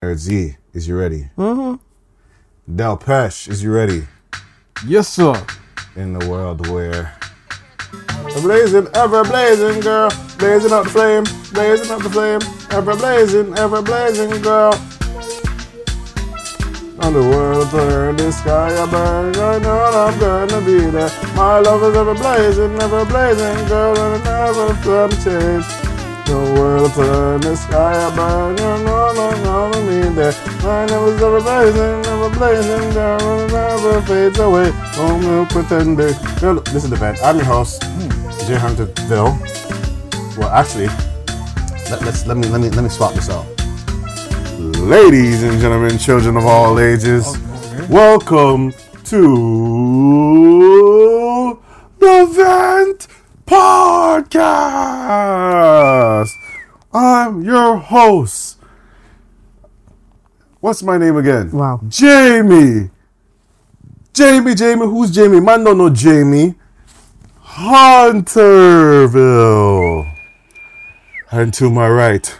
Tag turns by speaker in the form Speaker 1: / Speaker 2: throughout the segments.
Speaker 1: Nerd Z, is you ready? Mm-hmm. Del Pesh, is you ready?
Speaker 2: Yes, sir.
Speaker 1: In the world where the blazing, ever blazing girl, blazing up the flame, blazing up the flame, ever blazing, ever blazing girl. On the world turn, the sky I burn, I know I'm gonna be there. My love is ever blazing, ever blazing girl, and it never gonna change. The world turn, the sky a burn, you know I'm gonna be there. My love is ever blazing, ever blazing and never fades away. Oh, no pretender. Girl, this is the band. I'm your host, J Hunterville. Well, actually, let, let's let me let me let me swap this out. Ladies and gentlemen, children of all ages, oh, welcome to the Vent Podcast. I'm your host. What's my name again?
Speaker 3: Wow.
Speaker 1: Jamie. Jamie, Jamie, who's Jamie? Man don't know Jamie. Hunterville. And to my right,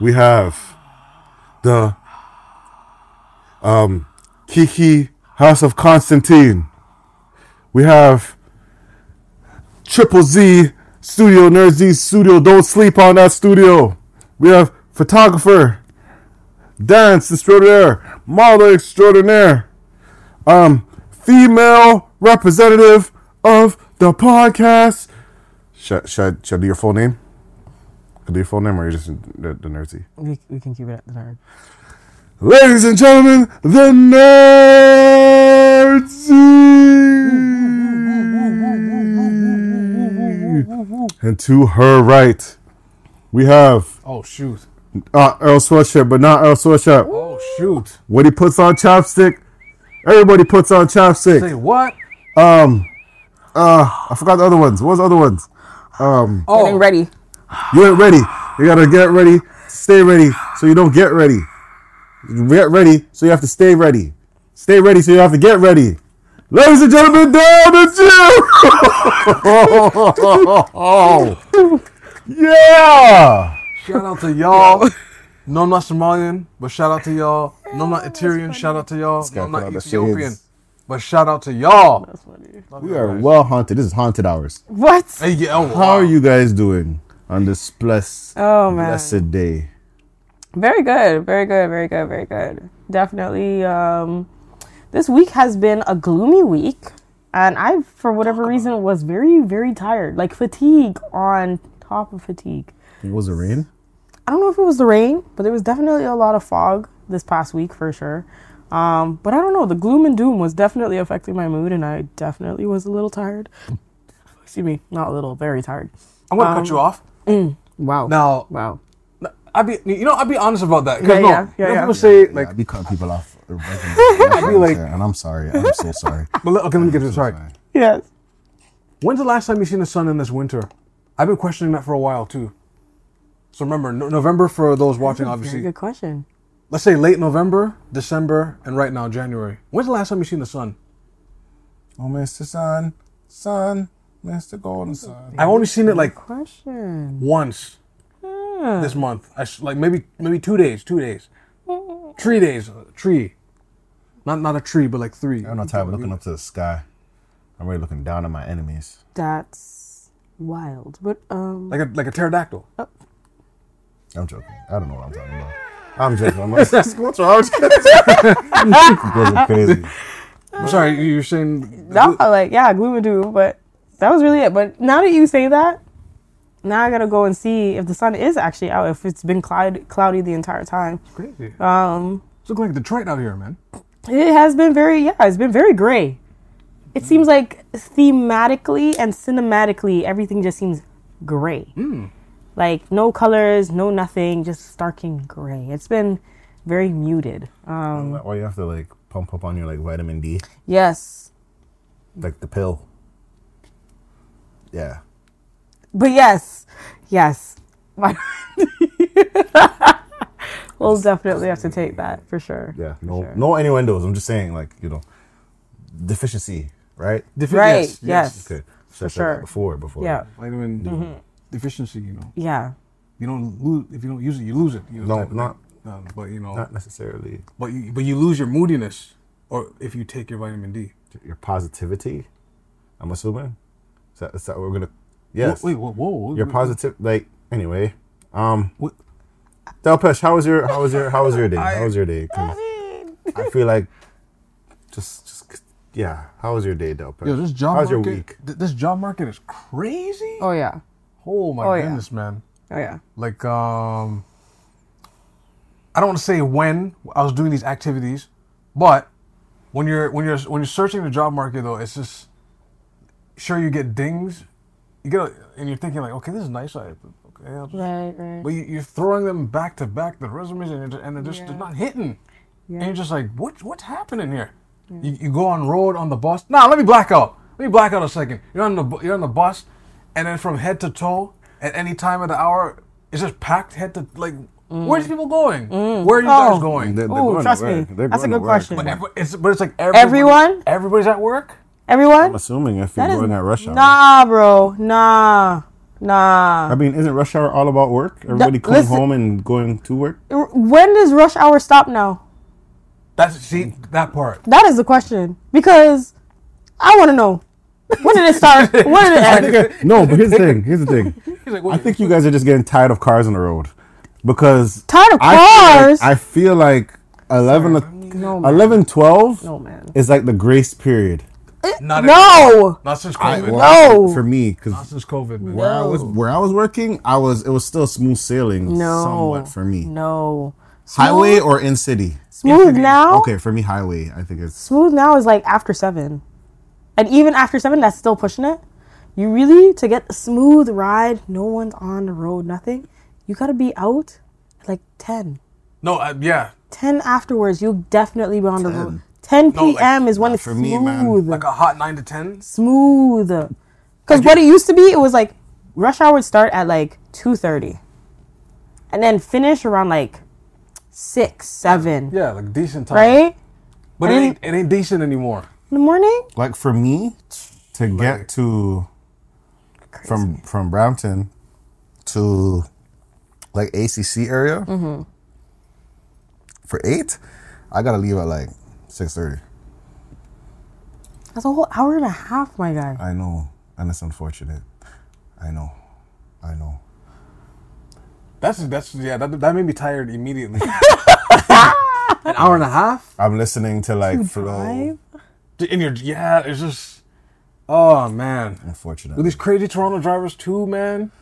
Speaker 1: we have the um, Kiki House of Constantine. We have Triple Z Studio, Nerd Z Studio. Don't sleep on that studio. We have photographer, dance extraordinaire, model extraordinaire, um, female representative of the podcast. Should, should, I- should I do your full name? Should I do your full name or are you just the, the Nerd Z?
Speaker 3: We, we can keep it at the nerd.
Speaker 1: Ladies and gentlemen, the Nerd And to her right, we have
Speaker 2: Oh shoot.
Speaker 1: uh, Earl Sweatshirt, but not Earl Sweatshirt.
Speaker 2: Oh shoot.
Speaker 1: When he puts on chopstick, everybody puts on chapstick.
Speaker 2: Say
Speaker 1: chopstick.
Speaker 2: what?
Speaker 1: Um, uh, I forgot the other ones. What's the other ones? Um,
Speaker 2: Oh,
Speaker 3: Getting ready.
Speaker 1: you ain't ready. You gotta get ready, stay ready, so you don't get ready. You get ready, so you have to stay ready. Stay ready, so you have to get ready. Ladies and gentlemen, down the gym. yeah.
Speaker 2: shout out to y'all. No, I'm not Somalian, but shout out to y'all. No, I'm not Eritrean. Shout out to y'all. No, I'm not Ethiopian, but shout out to y'all.
Speaker 1: We are well haunted. This is haunted hours.
Speaker 3: What?
Speaker 2: Hey, yeah, oh,
Speaker 1: How are you guys doing on this blessed,
Speaker 3: Oh man.
Speaker 1: blessed day?
Speaker 3: Very good. Very good. Very good. Very good. Definitely. Um, this week has been a gloomy week, and I, for whatever reason, was very, very tired. Like fatigue on top of fatigue.
Speaker 1: Was it rain?
Speaker 3: I don't know if it was the rain, but there was definitely a lot of fog this past week for sure. Um, but I don't know. The gloom and doom was definitely affecting my mood, and I definitely was a little tired. Excuse me, not a little, very tired.
Speaker 2: I'm gonna cut you off.
Speaker 3: Wow.
Speaker 2: Now,
Speaker 3: Wow.
Speaker 2: I be you know I'd be honest about that. 'cause
Speaker 3: Yeah,
Speaker 2: no,
Speaker 3: yeah,
Speaker 2: you
Speaker 3: yeah,
Speaker 2: know,
Speaker 3: yeah.
Speaker 2: people say
Speaker 1: Like,
Speaker 2: like,
Speaker 1: I be cutting people off. I
Speaker 2: be like-
Speaker 1: and I'm sorry. I'm so sorry.
Speaker 2: but let- okay, let me get this right.
Speaker 3: Yes.
Speaker 2: When's the last time you seen the sun in this winter? I've been questioning that for a while too. So remember, no- November for those watching,
Speaker 3: Very
Speaker 2: obviously.
Speaker 3: good question.
Speaker 2: Let's say late November, December, and right now January. When's the last time you seen the sun?
Speaker 1: Oh, Mr. Sun, Sun, Mr. Golden Sun.
Speaker 2: I've only seen it like
Speaker 3: Question.
Speaker 2: once this month. I s- like maybe maybe two days, two days, three days, uh, tree. Not not a tree, but like three.
Speaker 1: I'm not tired of looking up to the sky. I'm really looking down at my enemies.
Speaker 3: That's wild. But um
Speaker 2: Like a like a pterodactyl.
Speaker 1: I'm joking. I don't know what I'm talking about. I'm joking. I'm like, what's wrong? You guys are crazy.
Speaker 2: I'm sorry, you- you're saying
Speaker 3: no, like yeah, gloom and doom, but that was really it. But now that you say that, now I gotta go and see if the sun is actually out, if it's been cloud cloudy the entire time.
Speaker 2: crazy.
Speaker 3: Um
Speaker 2: It's looking like Detroit out here, man.
Speaker 3: It has been very yeah, it's been very gray. It seems like thematically and cinematically everything just seems gray. Like no colors, no nothing, just starking gray. It's been very muted. Um
Speaker 1: Why you have to like pump up on your like vitamin D,
Speaker 3: yes.
Speaker 1: like the pill? Yeah.
Speaker 3: But yes, yes. we'll definitely have to take that for sure.
Speaker 1: Yeah.
Speaker 3: For
Speaker 1: No,
Speaker 3: sure.
Speaker 1: no innuendos. I'm just saying, like you know, deficiency, right?
Speaker 2: Defi-
Speaker 3: Right, yes.
Speaker 1: Okay. Should I say
Speaker 3: sure.
Speaker 1: Before, before.
Speaker 3: Yeah,
Speaker 2: Vitamin D deficiency, you know.
Speaker 3: yeah.
Speaker 2: You don't lose if you don't use it, you lose it. You know,
Speaker 1: No,
Speaker 2: type
Speaker 1: not
Speaker 2: uh, but you know,
Speaker 1: Not necessarily
Speaker 2: but you, but you lose your moodiness, or if you take your vitamin D.
Speaker 1: your positivity. I'm assuming. Is that, is that what we're gonna? Yes.
Speaker 2: Wait, whoa, whoa.
Speaker 1: Your
Speaker 2: wait,
Speaker 1: positive. Like anyway. Um.
Speaker 2: What?
Speaker 1: Delpesh, how was your how was your how was your day? How was your day? I feel like just just yeah. How was your day, Delpesh?
Speaker 2: Yo, this job
Speaker 1: How's
Speaker 2: market.
Speaker 1: your week?
Speaker 2: th- this job market is crazy.
Speaker 3: Oh yeah.
Speaker 2: Oh my
Speaker 3: Oh, yeah.
Speaker 2: goodness, man.
Speaker 3: Oh yeah.
Speaker 2: Like um, I don't want to say when I was doing these activities, but when you're when you're when you're searching the job market though, it's just sure you get dings. You get a, and you're thinking like, okay, this is nice. I, okay, I'll just,
Speaker 3: Right. Right.
Speaker 2: but you, you're throwing them back to back the resumes and, they're- and they're just they're
Speaker 3: Yeah.
Speaker 2: not hitting.
Speaker 3: Yeah.
Speaker 2: And you're just like, what what's happening here? You, you go on road on the bus. Nah, let me black out. Let me black out a second. You're on the you're on the bus, and then from head to toe at any time of the hour, it's just packed head to like. Where's mm. people going? Mm. Where are you guys
Speaker 3: Oh.
Speaker 2: going?
Speaker 1: They're- they're
Speaker 3: Ooh,
Speaker 1: going
Speaker 3: trust me.
Speaker 1: They're
Speaker 3: That's a good question.
Speaker 2: But, every, it's, but it's like everybody,
Speaker 3: Everyone?
Speaker 2: Everybody's at work.
Speaker 3: Everyone.
Speaker 1: I'm assuming if you're
Speaker 3: That is
Speaker 1: going at rush hour.
Speaker 3: Nah, bro. Nah. Nah.
Speaker 1: I mean, isn't rush hour all about work? Everybody coming
Speaker 3: listen-
Speaker 1: home and going to work.
Speaker 3: When does rush hour stop now?
Speaker 2: That's see that part.
Speaker 3: That is the question. Because I want to know. When did it start? when did it end?
Speaker 1: no, but here's the thing. Here's the thing.
Speaker 2: Like,
Speaker 1: I think you guys are just getting tired of cars on the road because
Speaker 3: Tired of
Speaker 1: I feel
Speaker 3: cars?
Speaker 1: like, I feel like 11, o-
Speaker 3: No,
Speaker 1: 11 12
Speaker 3: No, man.
Speaker 1: is like the grace period.
Speaker 2: Not
Speaker 3: No.
Speaker 2: not since
Speaker 1: I-
Speaker 2: COVID.
Speaker 1: well,
Speaker 3: No.
Speaker 1: for me because
Speaker 2: Not since COVID, man.
Speaker 1: where I was where I was working, I was it was still smooth sailing
Speaker 3: No.
Speaker 1: somewhat for me.
Speaker 3: No.
Speaker 1: Highway or in city?
Speaker 3: Smooth now.
Speaker 1: Okay, for me, highway. I think it's
Speaker 3: Smooth now is like after seven, and even after seven, that's still pushing it. You really to get a smooth ride, no one's on the road, nothing. You gotta be out at like 10.
Speaker 2: No, uh, yeah,
Speaker 3: 10 afterwards, you'll definitely be on the road. 10
Speaker 2: No, like,
Speaker 3: p.m. is when
Speaker 1: nah,
Speaker 3: it's
Speaker 1: for me, man,
Speaker 3: smooth.
Speaker 2: like a hot nine to ten.
Speaker 3: smooth. Because what it used to be, it was like rush hour would start at like 2.30 and then finish around like 6, 7,
Speaker 2: Yeah, like decent time.
Speaker 3: right?
Speaker 2: But it ain't it ain't decent anymore.
Speaker 3: In the morning?
Speaker 1: like for me to get to from from Brampton to like ACC area
Speaker 3: Mm-hmm.
Speaker 1: for eight, I gotta leave at like six thirty.
Speaker 3: That's a whole hour and a half, my guy.
Speaker 1: I know, and it's unfortunate. I know, I know.
Speaker 2: That's that's yeah. That, that made me tired immediately. An hour and a half.
Speaker 1: I'm listening to like flow.
Speaker 3: Drive?
Speaker 2: In your yeah, it's just oh man. Unfortunate. With
Speaker 1: Unfortunately,
Speaker 2: these crazy Toronto drivers too, man.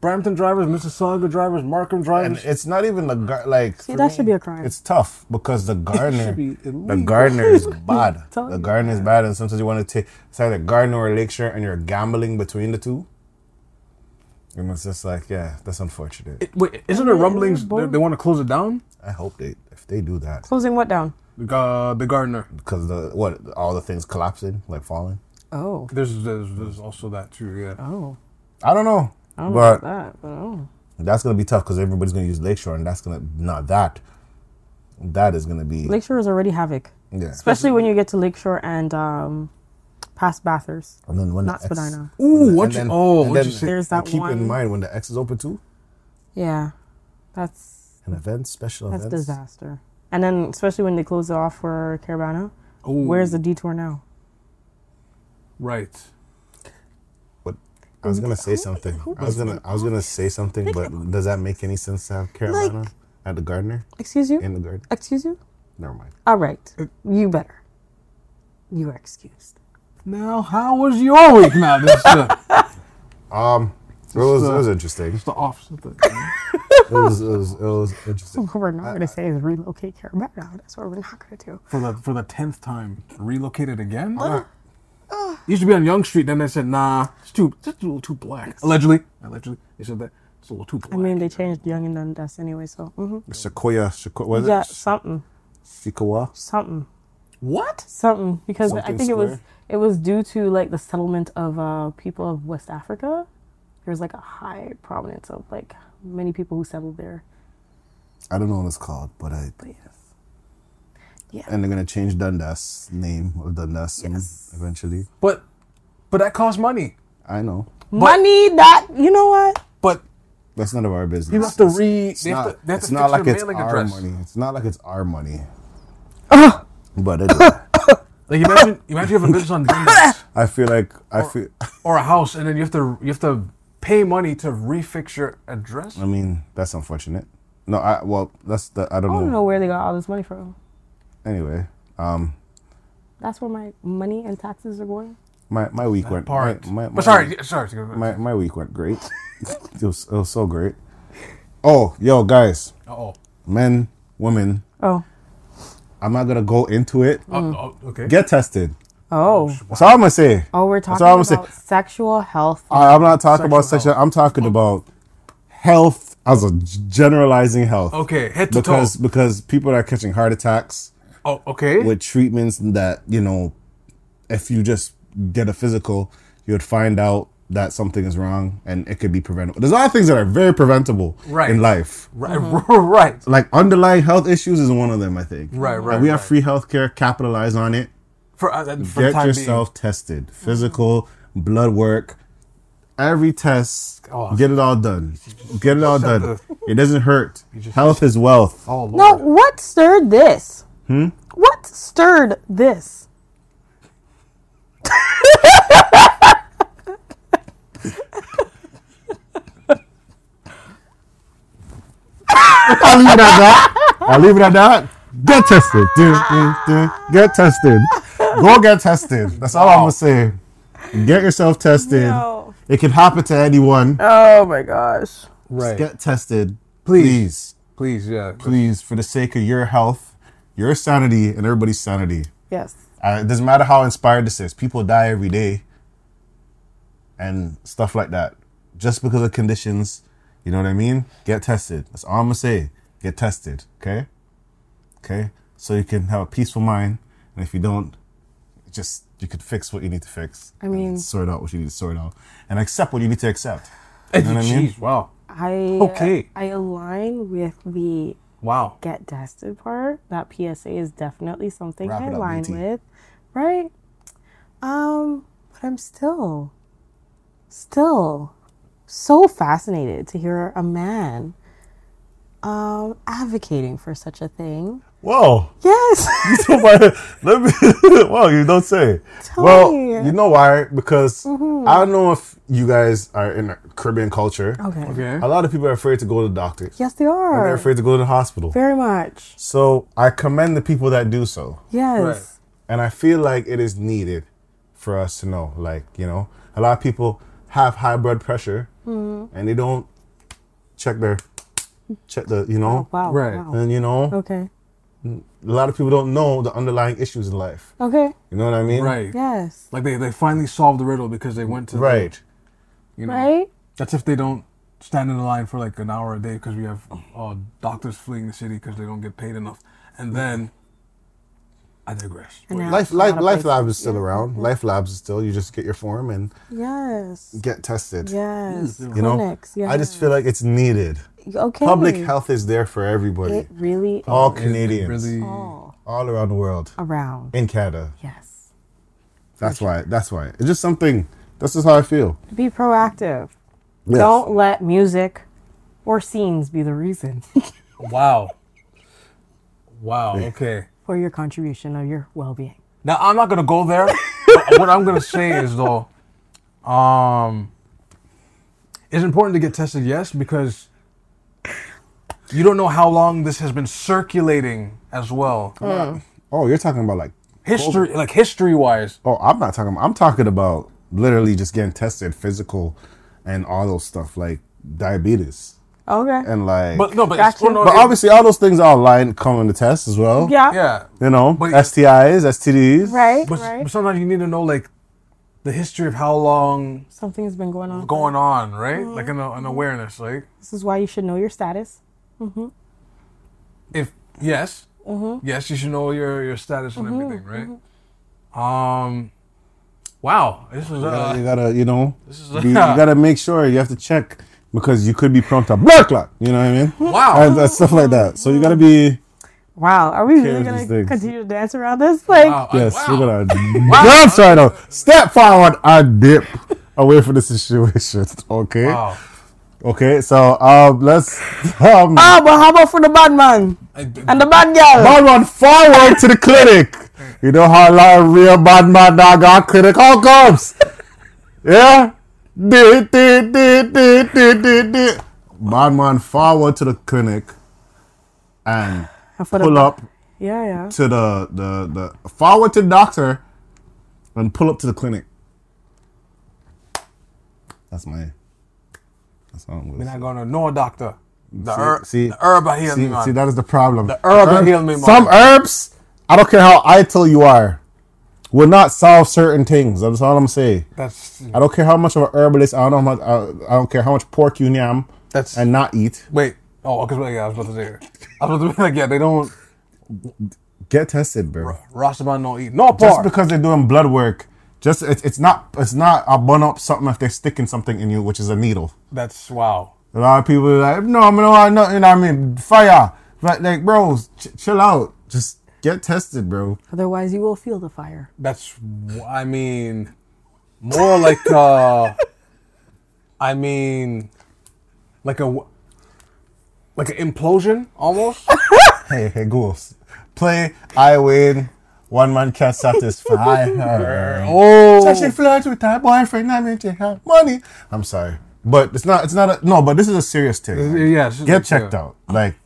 Speaker 2: Brampton drivers, Mississauga drivers, Markham drivers.
Speaker 1: and it's not even the gar- like.
Speaker 3: See, that
Speaker 1: me,
Speaker 3: should be a crime.
Speaker 1: It's tough because the
Speaker 2: Gardiner,
Speaker 1: the Gardiner is bad. The
Speaker 3: you.
Speaker 1: Gardiner is bad, and sometimes you want to take it's either Gardiner or lakeshore, and you're gambling between the two. And it's just like, yeah, that's unfortunate.
Speaker 2: It- wait, isn't there rumblings they, they want to close it down?
Speaker 1: I hope they if they do that
Speaker 3: Closing what down?
Speaker 2: Uh, the Gardiner.
Speaker 1: because the what all the things collapsing like falling.
Speaker 3: Oh.
Speaker 2: There's, there's there's also that too. Yeah.
Speaker 3: Oh.
Speaker 1: I don't know,
Speaker 3: I don't know
Speaker 1: but
Speaker 3: about that, but oh.
Speaker 1: that's gonna be tough because everybody's gonna use lakeshore, and that's gonna not that. That is gonna be
Speaker 3: Lakeshore is already havoc.
Speaker 1: yeah.
Speaker 3: Especially when you get to Lakeshore and um, past Bathurst.
Speaker 1: And then when
Speaker 3: Not
Speaker 1: the X-
Speaker 3: Spadina.
Speaker 2: Ooh,
Speaker 1: and
Speaker 2: what
Speaker 1: then-
Speaker 2: you? Oh,
Speaker 1: and
Speaker 2: what you
Speaker 1: then-
Speaker 2: say?
Speaker 3: There's that
Speaker 1: keep
Speaker 3: one.
Speaker 1: in mind when the X is open too.
Speaker 3: Yeah. That's
Speaker 1: An event, special
Speaker 3: that's
Speaker 1: events.
Speaker 3: disaster. And then especially when they close it off for Caribana.
Speaker 2: Ooh,
Speaker 3: Where's the detour now?
Speaker 2: right?
Speaker 1: But I was gonna say something. I was gonna I was gonna say something, but does that make any sense to have Carolina at the Gardiner
Speaker 3: Excuse you?
Speaker 1: in the garden?
Speaker 3: Excuse you?
Speaker 1: Never mind.
Speaker 3: All right. You better. You are excused.
Speaker 2: Now, how was your week? Now, this uh,
Speaker 1: Um, it was it was interesting.
Speaker 2: it's the opposite. Thing.
Speaker 1: It was it was it was interesting.
Speaker 3: What we're not going to say is relocate Caribana. That's what we're not going to do.
Speaker 2: for the for the tenth time, relocated again. Used to be on Yonge Street, then they said, "Nah, it's too, it's a little too black." Allegedly, allegedly, they said that it's a little too black.
Speaker 3: I mean, they changed Yonge and Dundas anyway, so hmm
Speaker 1: Sequoia, Sequoia, was
Speaker 3: yeah,
Speaker 1: it?
Speaker 3: something,
Speaker 1: Sequoia.
Speaker 3: something,
Speaker 2: what?
Speaker 3: something. Because I
Speaker 1: Something
Speaker 3: think it was it was due to like the settlement of uh, people of West Africa. There's like a high prominence of like many people who settled there.
Speaker 1: I don't know what it's called, but I.
Speaker 3: But yes, yeah,
Speaker 1: And they're gonna change Dundas name of Dundas
Speaker 3: Yes.
Speaker 1: eventually.
Speaker 2: But, but that costs money.
Speaker 1: I know.
Speaker 3: money that you know what?
Speaker 2: But
Speaker 1: That's none of our business.
Speaker 2: You have to re. They
Speaker 1: It's
Speaker 2: have
Speaker 1: not,
Speaker 2: to, they have
Speaker 1: it's
Speaker 2: to
Speaker 1: not like it's our
Speaker 2: address.
Speaker 1: money. It's not like it's our money.
Speaker 3: Uh-huh.
Speaker 1: but anyway,
Speaker 2: Like imagine, imagine you have a business on Dundas
Speaker 1: I feel like I feel.
Speaker 2: or a house, and then you have to you have to pay money to refix your address.
Speaker 1: I mean, that's unfortunate. No, I well, that's the I don't
Speaker 3: I don't know where they got all this money from.
Speaker 1: Anyway, um,
Speaker 3: That's where my money and taxes are going.
Speaker 1: my my week went.
Speaker 2: Part.
Speaker 1: My, my, my,
Speaker 2: but sorry, sorry.
Speaker 1: my my week went great. it was it was so great. Oh, yo, guys,
Speaker 2: oh.
Speaker 1: men, women.
Speaker 3: Oh.
Speaker 1: I'm not gonna go into it.
Speaker 2: Oh, oh, okay.
Speaker 1: Get tested.
Speaker 3: Oh.
Speaker 1: That's all I'm gonna say.
Speaker 3: Oh, we're
Speaker 1: That's
Speaker 3: talking
Speaker 1: all I'm
Speaker 3: about
Speaker 1: saying.
Speaker 3: sexual health.
Speaker 1: I, I'm not talking about
Speaker 2: Sexual
Speaker 1: sexual. I'm talking about health as a generalizing health.
Speaker 2: okay, head to
Speaker 1: Because
Speaker 2: toe.
Speaker 1: because people are catching heart attacks
Speaker 2: Oh, okay.
Speaker 1: with treatments that you know, if you just get a physical, you would find out that something is wrong and it could be preventable. There's a lot of things that are very preventable
Speaker 2: Right.
Speaker 1: in life.
Speaker 2: Right, right.
Speaker 1: Like underlying health issues is one of them. I think.
Speaker 2: Right, right,
Speaker 1: And we have
Speaker 2: right.
Speaker 1: free healthcare. Capitalize on it.
Speaker 2: For, uh, for
Speaker 1: Get
Speaker 2: time
Speaker 1: yourself tested. Physical, blood work, every test.
Speaker 2: Oh.
Speaker 1: Get it all done. Get it all done.
Speaker 2: to-
Speaker 1: It doesn't hurt.
Speaker 2: just-
Speaker 1: Health is wealth.
Speaker 2: Oh Lord.
Speaker 3: No, what stirred this? Hmm? What stirred this?
Speaker 1: I'll leave it at that. I'll leave it at that. Get tested. Dun, dun, dun. Get tested. Go get tested. That's all I'm gonna say. Get yourself tested.
Speaker 3: No.
Speaker 1: It can happen to anyone.
Speaker 3: Oh my gosh.
Speaker 2: Right.
Speaker 1: Get tested,
Speaker 2: Please.
Speaker 1: please,
Speaker 2: Please, yeah.
Speaker 1: please, for the sake of your health, your sanity, and everybody's sanity.
Speaker 3: Yes.
Speaker 1: Uh, it doesn't matter how inspired this is. People die every day, and stuff like that, just because of conditions. You know what I mean? Get tested. That's all I'm gonna say. Get tested. Okay. Okay. So you can have a peaceful mind, and if you don't, just you could fix what you need to fix.
Speaker 3: I mean-
Speaker 1: and sort out what you need to sort out, and accept what you need to accept.
Speaker 2: Hey,
Speaker 1: know what I mean?
Speaker 2: Wow.
Speaker 3: I
Speaker 2: Okay.
Speaker 3: I align with the
Speaker 2: Wow.
Speaker 3: get tested part. That PSA is definitely something
Speaker 1: Wrap
Speaker 3: I align with. Right? Um, but I'm still still so fascinated to hear a man um advocating for such a thing.
Speaker 1: Whoa.
Speaker 3: Yes.
Speaker 1: Let me. well, you don't say.
Speaker 3: Tell
Speaker 1: well,
Speaker 3: me.
Speaker 1: you know why? Because I don't know if you guys are in Caribbean culture.
Speaker 3: okay.
Speaker 2: Okay.
Speaker 1: A lot of people are afraid to go to the doctors.
Speaker 3: Yes, they are.
Speaker 1: They're
Speaker 3: are.
Speaker 1: afraid to go to the hospital.
Speaker 3: Very much.
Speaker 1: So I commend the people that do so.
Speaker 3: Yes.
Speaker 2: Right.
Speaker 1: And I feel like it is needed for us to know. Like, you know, a lot of people have high blood pressure
Speaker 3: Mm-hmm.
Speaker 1: and they don't check their, check the, you know,
Speaker 3: Oh, wow.
Speaker 2: Right.
Speaker 3: Wow.
Speaker 1: and you know,
Speaker 3: Okay.
Speaker 1: A lot of people don't know the underlying issues in life.
Speaker 3: Okay.
Speaker 1: You know what I mean?
Speaker 2: Right.
Speaker 3: Yes.
Speaker 2: Like they, they finally solved the riddle because they went to the-
Speaker 1: Right.
Speaker 2: you know.
Speaker 3: Right?
Speaker 2: That's if they don't stand in the line for like an hour a day because we have uh, doctors fleeing the city because they don't get paid enough. And then I digress.
Speaker 3: And
Speaker 1: Life,
Speaker 3: a
Speaker 1: life, life
Speaker 3: places-
Speaker 1: Labs is still
Speaker 3: Yeah.
Speaker 1: around. Life Labs is still. You just get your form and
Speaker 3: Yes.
Speaker 1: get tested.
Speaker 3: Yes.
Speaker 1: You know,
Speaker 3: Clinics,
Speaker 1: I just feel like it's needed.
Speaker 3: Okay.
Speaker 1: Public health is there for everybody,
Speaker 3: It really
Speaker 1: all
Speaker 2: It- it
Speaker 1: Canadians,
Speaker 2: really-
Speaker 3: all
Speaker 1: all around the world,
Speaker 3: around.
Speaker 1: in Canada.
Speaker 3: Yes.
Speaker 1: That's why. That's why. It's just something. This is how I feel.
Speaker 3: Be proactive.
Speaker 1: Yes.
Speaker 3: Don't let music or scenes be the reason
Speaker 2: Wow. Wow. Okay.
Speaker 3: for your contribution of your well-being.
Speaker 2: Now I'm not gonna go there. what I'm gonna say is though, um, it's important to get tested. Yes, because you don't know how long this has been circulating as well.
Speaker 1: Oh, oh you're talking about like.
Speaker 2: History, like history wise.
Speaker 1: Oh, I'm not talking. About, I'm talking about literally just getting tested, physical, and all those stuff like diabetes
Speaker 3: Okay.
Speaker 1: and like.
Speaker 2: But no, but,
Speaker 3: Gotcha.
Speaker 2: it's, well, no,
Speaker 1: but
Speaker 2: it-
Speaker 1: obviously, all those things are online come in the test as well.
Speaker 3: yeah.
Speaker 2: yeah.
Speaker 1: You know,
Speaker 2: But-
Speaker 1: STIs, STDs.
Speaker 3: Right.
Speaker 2: But,
Speaker 3: right.
Speaker 2: but sometimes you need to know like the history of how long
Speaker 3: Something's been going on.
Speaker 2: going on, right? Like mm-hmm. an, an awareness, like
Speaker 3: This is why you should know your status. Mm-hmm.
Speaker 2: if yes, mm-hmm. yes, you should know your your status and mm-hmm. everything, right? Um, wow, this is
Speaker 1: You gotta,
Speaker 2: uh,
Speaker 1: you gotta, you know,
Speaker 2: this is
Speaker 1: be, you uh, gotta make sure you have to check because you could be prone to blood clot. You know what I mean?
Speaker 2: wow.
Speaker 1: And that stuff like that. So you gotta be.
Speaker 3: Wow. Are we really gonna
Speaker 1: things.
Speaker 3: continue to dance around this? Like,
Speaker 2: Wow,
Speaker 1: Yes,
Speaker 2: wow.
Speaker 1: we're gonna. I'm sorry though. Step forward and dip away from the situation. Okay.
Speaker 2: Wow.
Speaker 1: Okay, so um, let's um,
Speaker 3: Ah, but how about for the bad man and the bad girl?
Speaker 1: bad man forward to the clinic. You know how a lot of real bad man now got clinic outcomes. Yeah, di, di, di, di, di, di, di. Bad man forward to the clinic and
Speaker 3: And for the-
Speaker 1: pull up
Speaker 3: Yeah, yeah.
Speaker 1: to the the the forward to the doctor and pull up to the clinic. That's my. That's
Speaker 2: We're not gonna no doctor. The,
Speaker 1: See-
Speaker 2: herb,
Speaker 1: see-
Speaker 2: the herb I heal
Speaker 1: see,
Speaker 2: me, man.
Speaker 1: see, that is the problem.
Speaker 2: The herb
Speaker 1: Herb-
Speaker 2: heal me, man.
Speaker 1: Some herbs, I don't care how idle you are, will not solve certain things. That's all I'm saying.
Speaker 2: that's
Speaker 1: I don't care how much of an herbalist. I don't know. How much, I, I don't care how much pork you yam
Speaker 2: that's
Speaker 1: and not eat.
Speaker 2: wait. Oh, because yeah, I was about to say. I was about to be like, yeah, they don't.
Speaker 1: Get tested, bro.
Speaker 2: Rastaman don't eat no pork.
Speaker 1: Just because they're doing blood work, just it's, it's not it's not a bun up something if they're sticking something in you, which is a needle.
Speaker 2: That's wow.
Speaker 1: A lot of people are like, no, I mean, no, I know, you know what I mean? Fire. But like, bro, ch- chill out. Just get tested, bro.
Speaker 3: Otherwise, you will feel the fire.
Speaker 2: That's I mean, more like uh, I mean, like a like an implosion almost.
Speaker 1: Hey, hey, ghouls. Play, I win. One man can't satisfy her.
Speaker 2: Oh,
Speaker 1: So she flirts with her boyfriend. I mean, she have money. I'm sorry, but it's not. It's not a no. But this is a serious thing.
Speaker 2: yes.
Speaker 1: Get checked out. Like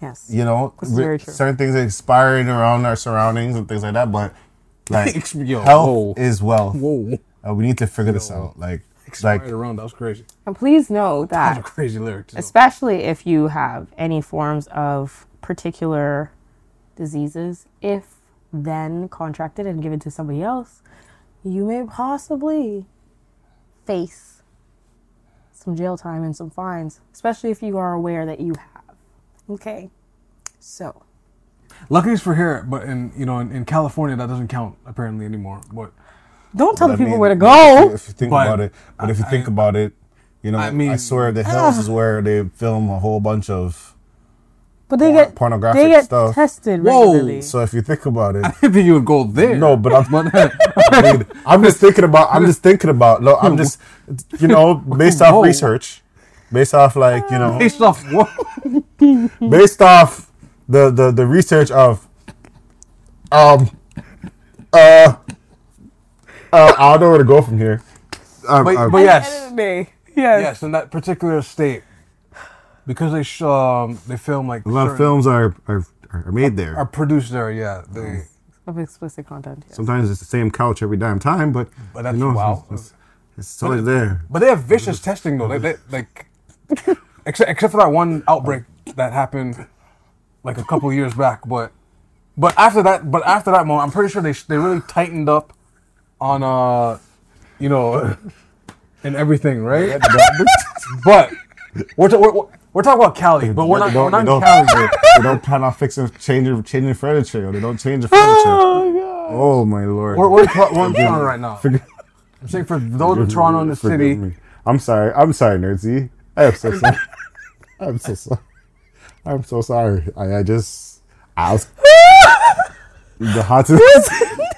Speaker 3: Yes.
Speaker 1: you know,
Speaker 3: This is very true.
Speaker 1: certain things are expiring around our surroundings and things like that. But like
Speaker 2: Yo,
Speaker 1: health
Speaker 2: whoa.
Speaker 1: is wealth.
Speaker 2: Whoa,
Speaker 1: Uh, we need to figure this out. Like,
Speaker 2: right
Speaker 1: like
Speaker 2: around. That was crazy.
Speaker 3: And please know
Speaker 2: That's a
Speaker 3: that,
Speaker 2: crazy lyric. too.
Speaker 3: especially if you have any forms of particular diseases, if then contracted and given to somebody else, you may possibly face some jail time and some fines, especially if you are aware that you have. Okay. So,
Speaker 2: Luckily for here, but in you know in, in California that doesn't count apparently anymore. But
Speaker 3: don't tell
Speaker 1: I
Speaker 3: the people
Speaker 1: mean,
Speaker 3: where to go.
Speaker 1: if you think
Speaker 2: But
Speaker 1: about it, but if you think
Speaker 2: I-
Speaker 1: about it, you know,
Speaker 2: I mean, I,
Speaker 1: swear the hills is ah. where they film a whole bunch of.
Speaker 3: But they
Speaker 1: porn-
Speaker 3: get
Speaker 1: pornographic
Speaker 3: they get
Speaker 1: stuff.
Speaker 3: tested
Speaker 2: Whoa.
Speaker 1: So if you think about it,
Speaker 2: I didn't think you would go there.
Speaker 1: no, but I'm, I mean, I'm just thinking about. I'm just thinking about. Look, I'm just, you know, based off
Speaker 2: Whoa.
Speaker 1: research, based off like you know,
Speaker 2: based off what?
Speaker 1: based off the the the research of, um, uh, uh I don't know where to go from here. Um,
Speaker 2: But,
Speaker 1: um,
Speaker 2: but yes,
Speaker 3: Yes.
Speaker 2: yes, in that particular state, because they sh- um, they film like
Speaker 1: a lot of films are are, are made there.
Speaker 2: are produced there. Yeah, they.
Speaker 3: Of explicit content. Yes.
Speaker 1: Sometimes it's the same couch every damn time, but
Speaker 2: But that's
Speaker 1: you know,
Speaker 2: wow.
Speaker 1: It's, it's, it's always there.
Speaker 2: But they have vicious testing though. They, they like, except except for that one outbreak that happened like a couple years back. But but after that, but after that moment, I'm pretty sure they they really tightened up on uh, you know, and everything, right? but we're, ta- we're we're talking about Cali, but we're not we're not in Cali.
Speaker 1: they don't plan on fixing, changing, changing furniture. They don't change the oh, furniture. Oh my lord!
Speaker 2: We're, we're, we're in Toronto right now. I'm saying for those in Toronto in the city,
Speaker 1: me. I'm sorry. I'm sorry, Nerd Z. I am so sorry. I'm so sorry. I'm so sorry. I, I just I was the hottest.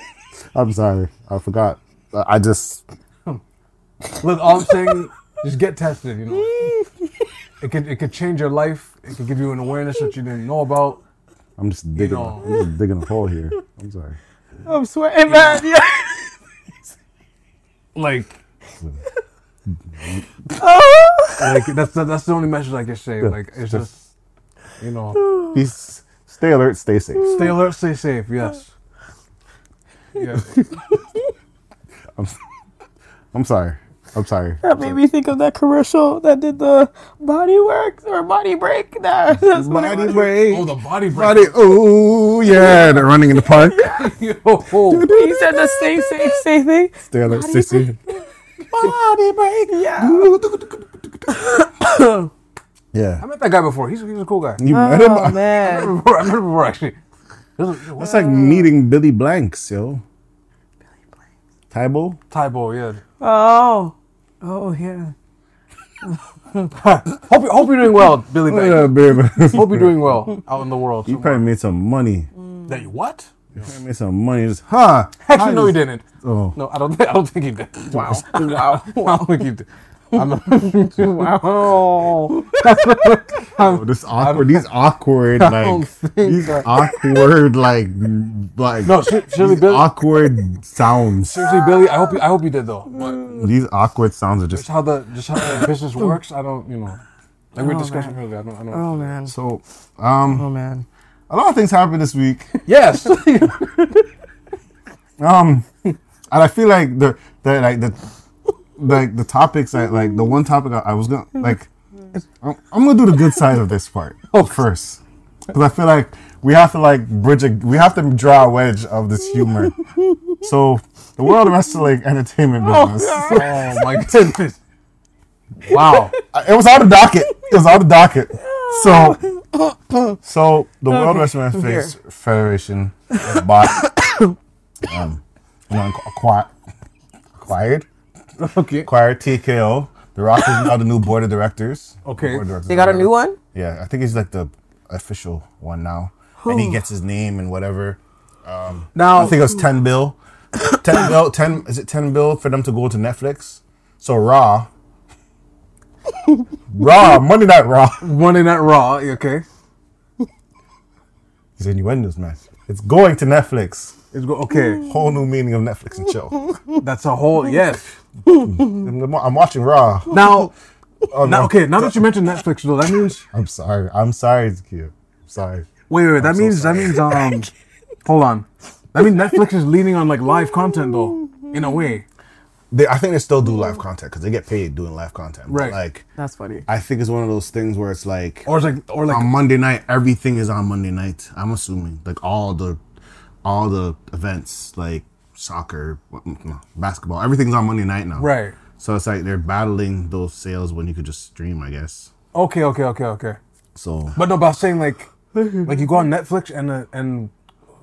Speaker 1: I'm sorry. I forgot. I I just
Speaker 2: Look, all I'm saying, just get tested. You know, it could it could change your life. It could give you an awareness that you didn't know about.
Speaker 1: I'm just digging.
Speaker 2: know.
Speaker 1: I'm just digging a hole here. I'm sorry.
Speaker 3: I'm sweating, man. Yeah.
Speaker 2: Like, like that's the, that's the only message I can say. Like, it's just you know,
Speaker 1: Please stay alert. Stay safe.
Speaker 2: stay alert, stay safe. Yes. Yeah.
Speaker 1: I'm, I'm sorry. I'm sorry.
Speaker 3: That made me think of that commercial that did the body work or body break. That, that's what it
Speaker 1: Body
Speaker 3: was.
Speaker 1: break.
Speaker 2: Oh, the body break.
Speaker 1: Body.
Speaker 2: break.
Speaker 1: Ooh, yeah. They're running in the park.
Speaker 2: Yo,
Speaker 3: He said the same, same, same thing.
Speaker 1: Stay alert. Stay safe.
Speaker 3: Body break. Yeah.
Speaker 1: Yeah.
Speaker 2: I met that guy before. He's, he's a cool guy.
Speaker 1: You met him?
Speaker 3: Oh
Speaker 2: I met him before. I met him before actually. This is- What's
Speaker 1: like uh, meeting Billy Blanks, yo. Billy Blanks. Tae Bo?
Speaker 2: Tybo? Yeah.
Speaker 3: Oh. Oh yeah.
Speaker 2: Hope you, hope you're doing well, Billy Banks.
Speaker 1: Yeah, baby.
Speaker 2: Hope you're doing well out in the world.
Speaker 1: You
Speaker 2: somewhere.
Speaker 1: probably made some money. Mm.
Speaker 2: That you what?
Speaker 1: You probably made some money. Just, huh?
Speaker 2: Actually, no, he didn't.
Speaker 1: Oh.
Speaker 2: No, I don't. Think, I don't think he did. Wow. wow. I don't think he did. I'm not,
Speaker 3: Wow.
Speaker 1: Oh, this awkward, these awkward, like these
Speaker 2: that-
Speaker 1: awkward, like like
Speaker 2: no,
Speaker 1: these
Speaker 2: Billy.
Speaker 1: awkward sounds.
Speaker 2: Seriously, Billy. I hope you, I hope you did though. But
Speaker 1: These awkward sounds are
Speaker 2: just
Speaker 1: just
Speaker 2: how the just how the business works. I don't, you know, like we are discussing earlier. I don't, I don't.
Speaker 3: Oh man.
Speaker 1: so. Um,
Speaker 3: Oh man.
Speaker 1: a lot of things happened this week.
Speaker 2: Yes.
Speaker 1: Um, and I feel like the the like the like the topics that like the one topic I, I was gonna like. I'm, I'm gonna do the good side of this part oh first because I feel like we have to like bridge a we have to draw a wedge of this humor. So the world wrestling entertainment business.
Speaker 2: oh my goodness. Wow.
Speaker 1: It was on the docket. It was on the docket. So, so the World Wrestling
Speaker 3: here.
Speaker 1: Face Federation bought, um, you know, acquired, acquired,
Speaker 2: Okay.
Speaker 1: acquired TKO. The Rock is now the new board of directors.
Speaker 2: Okay.
Speaker 1: Board of directors,
Speaker 3: They got a new one?
Speaker 1: Yeah, I think he's like the official one now, and he gets his name and whatever.
Speaker 2: Um, Now,
Speaker 1: I think it was ten bill, ten bill, ten is it ten bill for them to go to Netflix? So Raw, Raw Monday Night Raw.
Speaker 2: Monday Night Raw. Okay.
Speaker 1: These innuendos, man. It's going to Netflix.
Speaker 2: It's go. Okay.
Speaker 1: Whole new meaning of Netflix and chill.
Speaker 2: That's a whole yes.
Speaker 1: I'm I'm watching Raw.
Speaker 2: Now,
Speaker 1: Oh,
Speaker 2: now, okay. Now that you mentioned Netflix, though, that means
Speaker 1: I'm sorry. I'm sorry, Zakia. I'm sorry.
Speaker 2: wait, wait. wait that
Speaker 1: so
Speaker 2: means that means um. hold on. That means Netflix is leaning on like live content though, in a way.
Speaker 1: They, I think they still do live content because they get paid doing live content. But,
Speaker 2: Right.
Speaker 1: Like,
Speaker 3: That's funny.
Speaker 1: I think it's one of those things where it's like
Speaker 2: Or it's like, or like,
Speaker 1: on Monday night, everything is on Monday night. I'm assuming like all the, all the events like soccer, basketball, everything's on Monday night now.
Speaker 2: right.
Speaker 1: So it's like they're battling those sales when you could just stream, I guess.
Speaker 2: Okay, okay, okay, okay.
Speaker 1: So
Speaker 2: But no, but I was saying like, like you go on Netflix and uh, and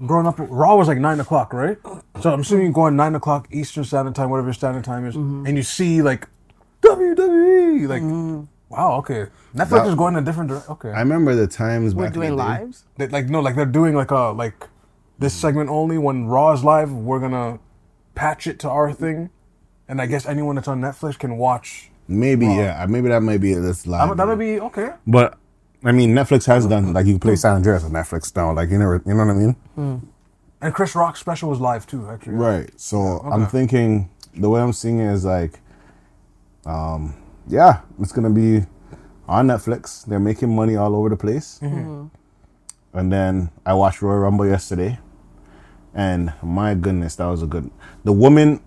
Speaker 2: growing up, Raw was like nine o'clock, right? So I'm assuming you go on nine o'clock Eastern Standard Time, whatever your standard time is, and you see like WWE, like, wow, okay, Netflix
Speaker 1: That-
Speaker 2: is going in a different direction. Okay,
Speaker 1: I remember the times
Speaker 3: We're
Speaker 1: back in
Speaker 3: doing
Speaker 1: the day.
Speaker 3: lives?
Speaker 2: They, like no, like they're doing like a like this segment only when Raw is live. We're gonna patch it to our thing, and I guess anyone that's on Netflix can watch.
Speaker 1: Maybe yeah, maybe that might be this live.
Speaker 2: That, that would be okay.
Speaker 1: But I mean, Netflix has done like you can play hmm. San Andreas on Netflix now. Like you never, you know what I mean? Hmm.
Speaker 2: And Chris Rock's special was live too, actually.
Speaker 1: Right. So I'm thinking the way I'm seeing it is like, um, yeah, it's gonna be on Netflix. They're making money all over the place. Mm-hmm. Mm-hmm. And then I watched Royal Rumble yesterday, and my goodness, that was a good. The woman,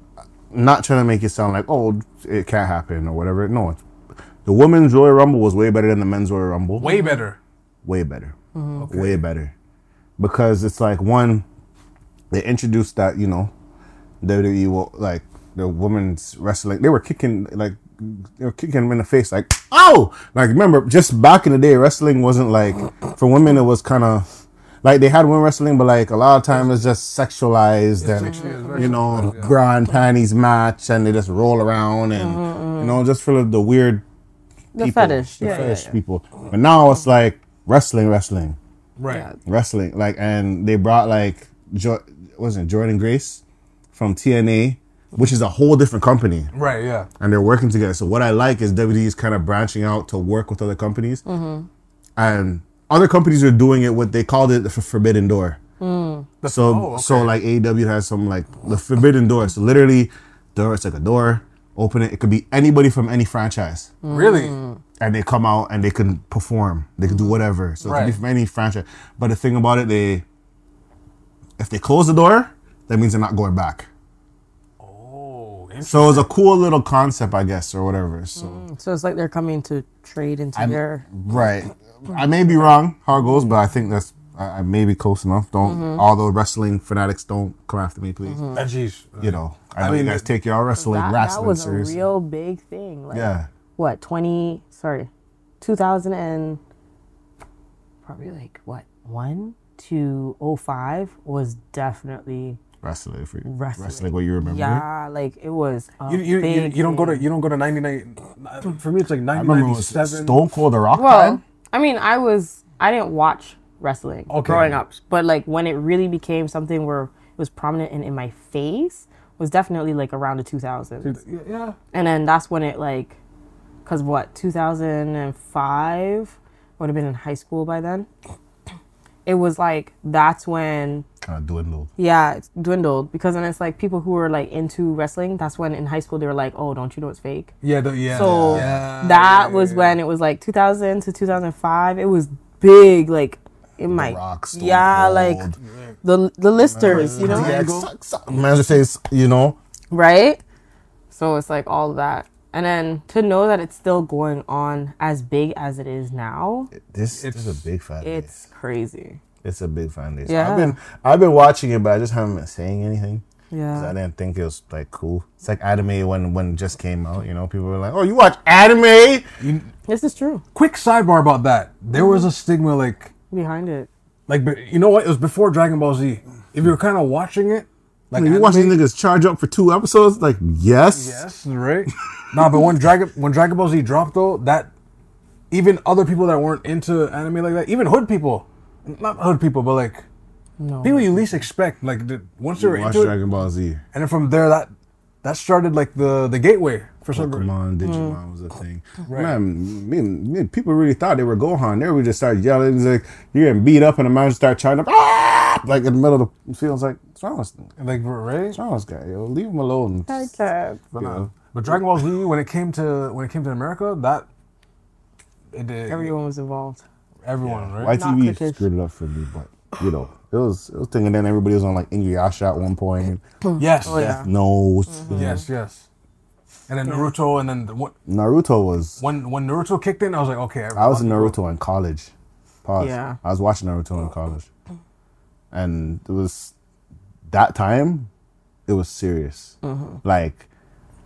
Speaker 1: not trying to make it sound like oh it can't happen or whatever. No, it's, the women's Royal Rumble was way better than the men's Royal Rumble.
Speaker 2: Way better.
Speaker 1: way better mm-hmm. way better because it's like one they introduced that you know WWE will like the women's wrestling they were kicking like they were kicking them in the face like oh like remember just back in the day wrestling wasn't like for women it was kind of like they had women wrestling but like a lot of time it's just sexualized and you know bra and panties match and they just roll around and you know just for the weird
Speaker 3: The
Speaker 1: people,
Speaker 3: fetish.
Speaker 1: the
Speaker 3: yeah, yeah,
Speaker 1: fetish
Speaker 3: yeah.
Speaker 1: people. But now it's like wrestling, wrestling,
Speaker 2: Right.
Speaker 3: Yeah.
Speaker 1: wrestling. Like, and they brought like, jo- wasn't Jordynne Grace from TNA, which is a whole different company,
Speaker 2: Right. Yeah.
Speaker 1: and they're working together. So what I like is WWE is kind of branching out to work with other companies,
Speaker 3: Mm-hmm.
Speaker 1: and other companies are doing it. What they called it the f- Forbidden Door.
Speaker 3: Mm.
Speaker 1: So
Speaker 2: oh, okay.
Speaker 1: so like AEW has some like the Forbidden Door. So literally, door it's like a door. Open it. It could be anybody from any franchise hmm.
Speaker 2: Really.
Speaker 1: and they come out and they can perform. They can do hmm. whatever. So it can be from any franchise. But the thing about it, they if they close the door, that means they're not going back.
Speaker 2: Oh.
Speaker 1: So it's a cool little concept, I guess, or whatever. So hmm.
Speaker 3: So it's like they're coming to trade into
Speaker 1: I'm-
Speaker 3: your.
Speaker 1: right, I may be wrong how it goes, but I think that's I, I may be close enough. Don't
Speaker 3: Mm-hmm.
Speaker 1: all the wrestling fanatics don't come after me, please.
Speaker 2: Ah, jeez.
Speaker 1: You know, I,
Speaker 2: I
Speaker 1: know
Speaker 2: mean,
Speaker 1: you guys take your wrestling
Speaker 3: That, that
Speaker 1: wrestling
Speaker 3: was
Speaker 1: seriously.
Speaker 3: a real big thing. Like,
Speaker 1: yeah,
Speaker 3: What, 20, sorry, 2000 and probably like what, 1 to 05 was definitely
Speaker 1: wrestling for you.
Speaker 3: Wrestling.
Speaker 1: wrestling. What you remember?
Speaker 3: Yeah, like it was. A
Speaker 2: You, you, you,
Speaker 3: big
Speaker 2: you don't go to you don't go to ninety nine. For me, it's like
Speaker 1: I
Speaker 2: ninety
Speaker 1: remember it
Speaker 2: ninety
Speaker 1: was. Stone Cold the Rock
Speaker 3: Well,
Speaker 1: time.
Speaker 3: I mean, I was I didn't watch wrestling
Speaker 2: Okay.
Speaker 3: growing up, but like when it really became something where it was prominent and in my face was definitely like around the 2000s.
Speaker 2: Yeah.
Speaker 3: And then that's when it like Cause what 2005 would have been in high school by then. It was like that's when
Speaker 1: Kind of dwindled.
Speaker 3: yeah it's dwindled because then it's like people who were like into wrestling. That's when in high school they were like, oh, don't you know it's fake?
Speaker 2: Yeah, the, yeah.
Speaker 3: So
Speaker 2: yeah,
Speaker 3: that
Speaker 2: yeah,
Speaker 3: was
Speaker 2: yeah.
Speaker 3: when it was like 2000 to 2005. It was big, like it might,
Speaker 1: Rock, Stone
Speaker 3: yeah,
Speaker 1: Cold.
Speaker 3: like the the listers, you know,
Speaker 1: Man, just says, you know,
Speaker 3: right? So it's like all that, and then to know that it's still going on as big as it is now,
Speaker 1: this, this
Speaker 2: It's-
Speaker 1: is a big fan
Speaker 3: it's crazy.
Speaker 1: It's a big fan base.
Speaker 3: Yeah.
Speaker 1: I've been I've been watching it, but I just haven't been saying anything. 'cause I didn't think it was like cool. It's like anime when when it just came out. You know, people were like, "Oh, you watch anime?"
Speaker 3: this is true.
Speaker 2: Quick sidebar about that. There was a mm-hmm. stigma like
Speaker 3: Behind it,
Speaker 2: like be- you know what? It was before Dragon Ball Z. If you were kind of watching it, like
Speaker 1: Like, you
Speaker 2: anime-
Speaker 1: watch these niggas charge up for two episodes? Like, yes,
Speaker 2: Yes, right. nah, but when Dragon when Dragon Ball Z dropped though, that even other people that weren't into anime like that, even hood people, not hood people, but like
Speaker 3: no.
Speaker 2: people you least expect, like the, once they're
Speaker 1: watch
Speaker 2: into it,
Speaker 1: Dragon Ball Z.
Speaker 2: and then from there that that started like the the gateway for some reason.
Speaker 1: Pokemon, Digimon was a thing.
Speaker 2: Right.
Speaker 1: Man, me, me, people really thought they were Gohan. They would just start yelling. It's like you're getting beat up, and the man just start charging up, ah! like in the middle of the field. It's like, what's wrong with this?
Speaker 2: Like right.
Speaker 1: What's wrong with this guy? Yo, leave him alone.
Speaker 3: Okay.
Speaker 1: You know?
Speaker 2: But Dragon Ball Z, when it came to when it came to America, that it did
Speaker 3: Everyone was involved.
Speaker 2: Everyone right.
Speaker 1: YTV
Speaker 3: cricket.
Speaker 1: screwed it up for me, but you know, it was it was thinking. Then everybody was on like Inuyasha at one point.
Speaker 2: Yes,
Speaker 3: Oh, yeah.
Speaker 1: Nose.
Speaker 2: yes, yes. And then Naruto, and then the, when
Speaker 1: Naruto was.
Speaker 2: when when Naruto kicked in, I was like, okay.
Speaker 1: I was in Naruto in college. Pause.
Speaker 3: Yeah.
Speaker 1: I was watching Naruto in college, and it was that time. It was serious.
Speaker 3: Mm-hmm.
Speaker 1: Like,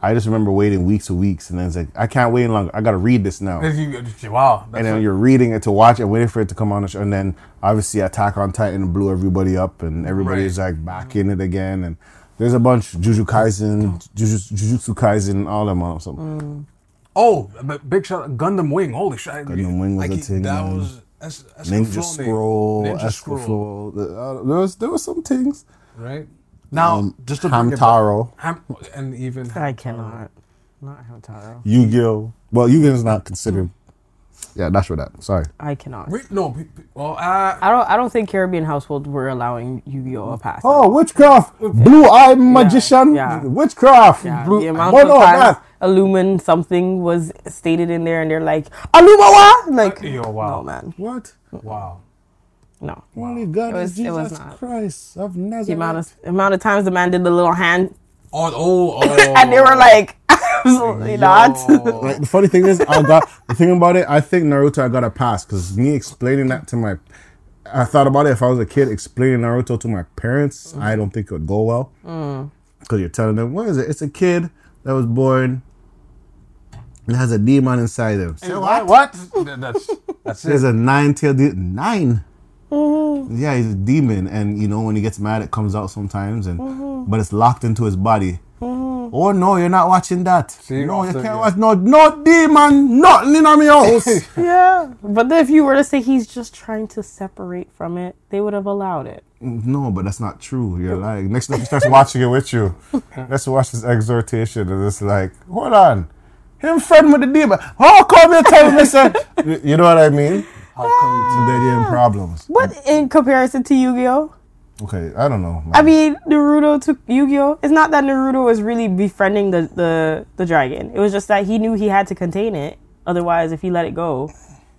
Speaker 1: I just remember waiting weeks and weeks, and then it's like, I can't wait any longer. I got to read this now.
Speaker 2: Wow.
Speaker 1: And then
Speaker 2: like-
Speaker 1: you're reading it to watch it, waiting for it to come on the show, and then obviously Attack on Titan blew everybody up, and everybody's like back in it again, and there's a bunch Jujutsu Kaisen, Jujutsu, Jujutsu Kaisen, all them on something.
Speaker 2: oh, but big shout out Gundam Wing. Holy shit!
Speaker 1: Gundam Wing was
Speaker 2: I
Speaker 1: a thing,
Speaker 2: That
Speaker 1: man.
Speaker 2: was that's
Speaker 1: Ninja
Speaker 2: the flow name.
Speaker 1: Scroll,
Speaker 2: Ninja
Speaker 1: Escaflow,
Speaker 2: Scroll,
Speaker 1: uh, there was there was some things.
Speaker 2: right? Now,
Speaker 1: Um,
Speaker 2: just to bring it back-
Speaker 1: Hamtaro,
Speaker 2: Ham, and even
Speaker 3: I cannot. Not Hamtaro.
Speaker 1: Yu-Gi-Oh. Well, Yu-Gi-Oh is not considered. Yeah, that's for that. Sorry.
Speaker 3: I cannot.
Speaker 2: Wait, no. pe- pe- Well, uh,
Speaker 3: I don't. I don't think Caribbean households were allowing Yu-Gi-Oh a pass.
Speaker 1: Oh, witchcraft, blue-eye magician,
Speaker 3: yeah.
Speaker 1: witchcraft.
Speaker 3: Yeah,
Speaker 1: blue-
Speaker 3: the amount
Speaker 1: Oh,
Speaker 3: of
Speaker 1: no,
Speaker 3: times Illumin something was stated in there, and they're like Alumawa, like
Speaker 2: yo, wow.
Speaker 3: no man,
Speaker 1: What?
Speaker 2: wow.
Speaker 3: No.
Speaker 1: Only God
Speaker 3: It was-
Speaker 1: is
Speaker 3: it was
Speaker 1: Jesus
Speaker 3: not.
Speaker 1: Christ of
Speaker 3: The amount of amount of times the man did the little hand,
Speaker 2: Oh, oh, oh.
Speaker 3: and they were like, absolutely not.
Speaker 1: Like the funny thing is, I got the thing about it. I think Naruto I got a pass because me explaining that to my, I thought about it. If I was a kid explaining Naruto to my parents, mm. I don't think it would go well. Mm. Because you're telling them, what is it? It's a kid that was born and has a demon inside him. Say
Speaker 2: what? What? That's that's
Speaker 1: There's
Speaker 2: it.
Speaker 1: a nine-tailed de- 9 Yeah, he's a demon, and you know when he gets mad, it comes out sometimes, and mm-hmm. but it's locked into his body. Mm-hmm. Oh no, you're not watching that.
Speaker 2: See,
Speaker 1: no, you can't
Speaker 2: yeah.
Speaker 1: watch no no demon, nothing in my house.
Speaker 3: yeah, but then if you were to say he's just trying to separate from it, they would have allowed it.
Speaker 1: no, but that's not true. You're lying. Next time he starts watching it with you, let's watch this exhortation, and it's like, hold on, him friend with the demon. How come you tell me, sir? You know what I mean?
Speaker 2: How come
Speaker 1: They're getting problems.
Speaker 3: But in comparison to Yu-Gi-Oh,
Speaker 1: Okay, I don't know. man.
Speaker 3: I mean, Naruto to Yu-Gi-Oh. It's not that Naruto was really befriending the, the, the dragon. It was just that he knew he had to contain it. Otherwise, if he let it go,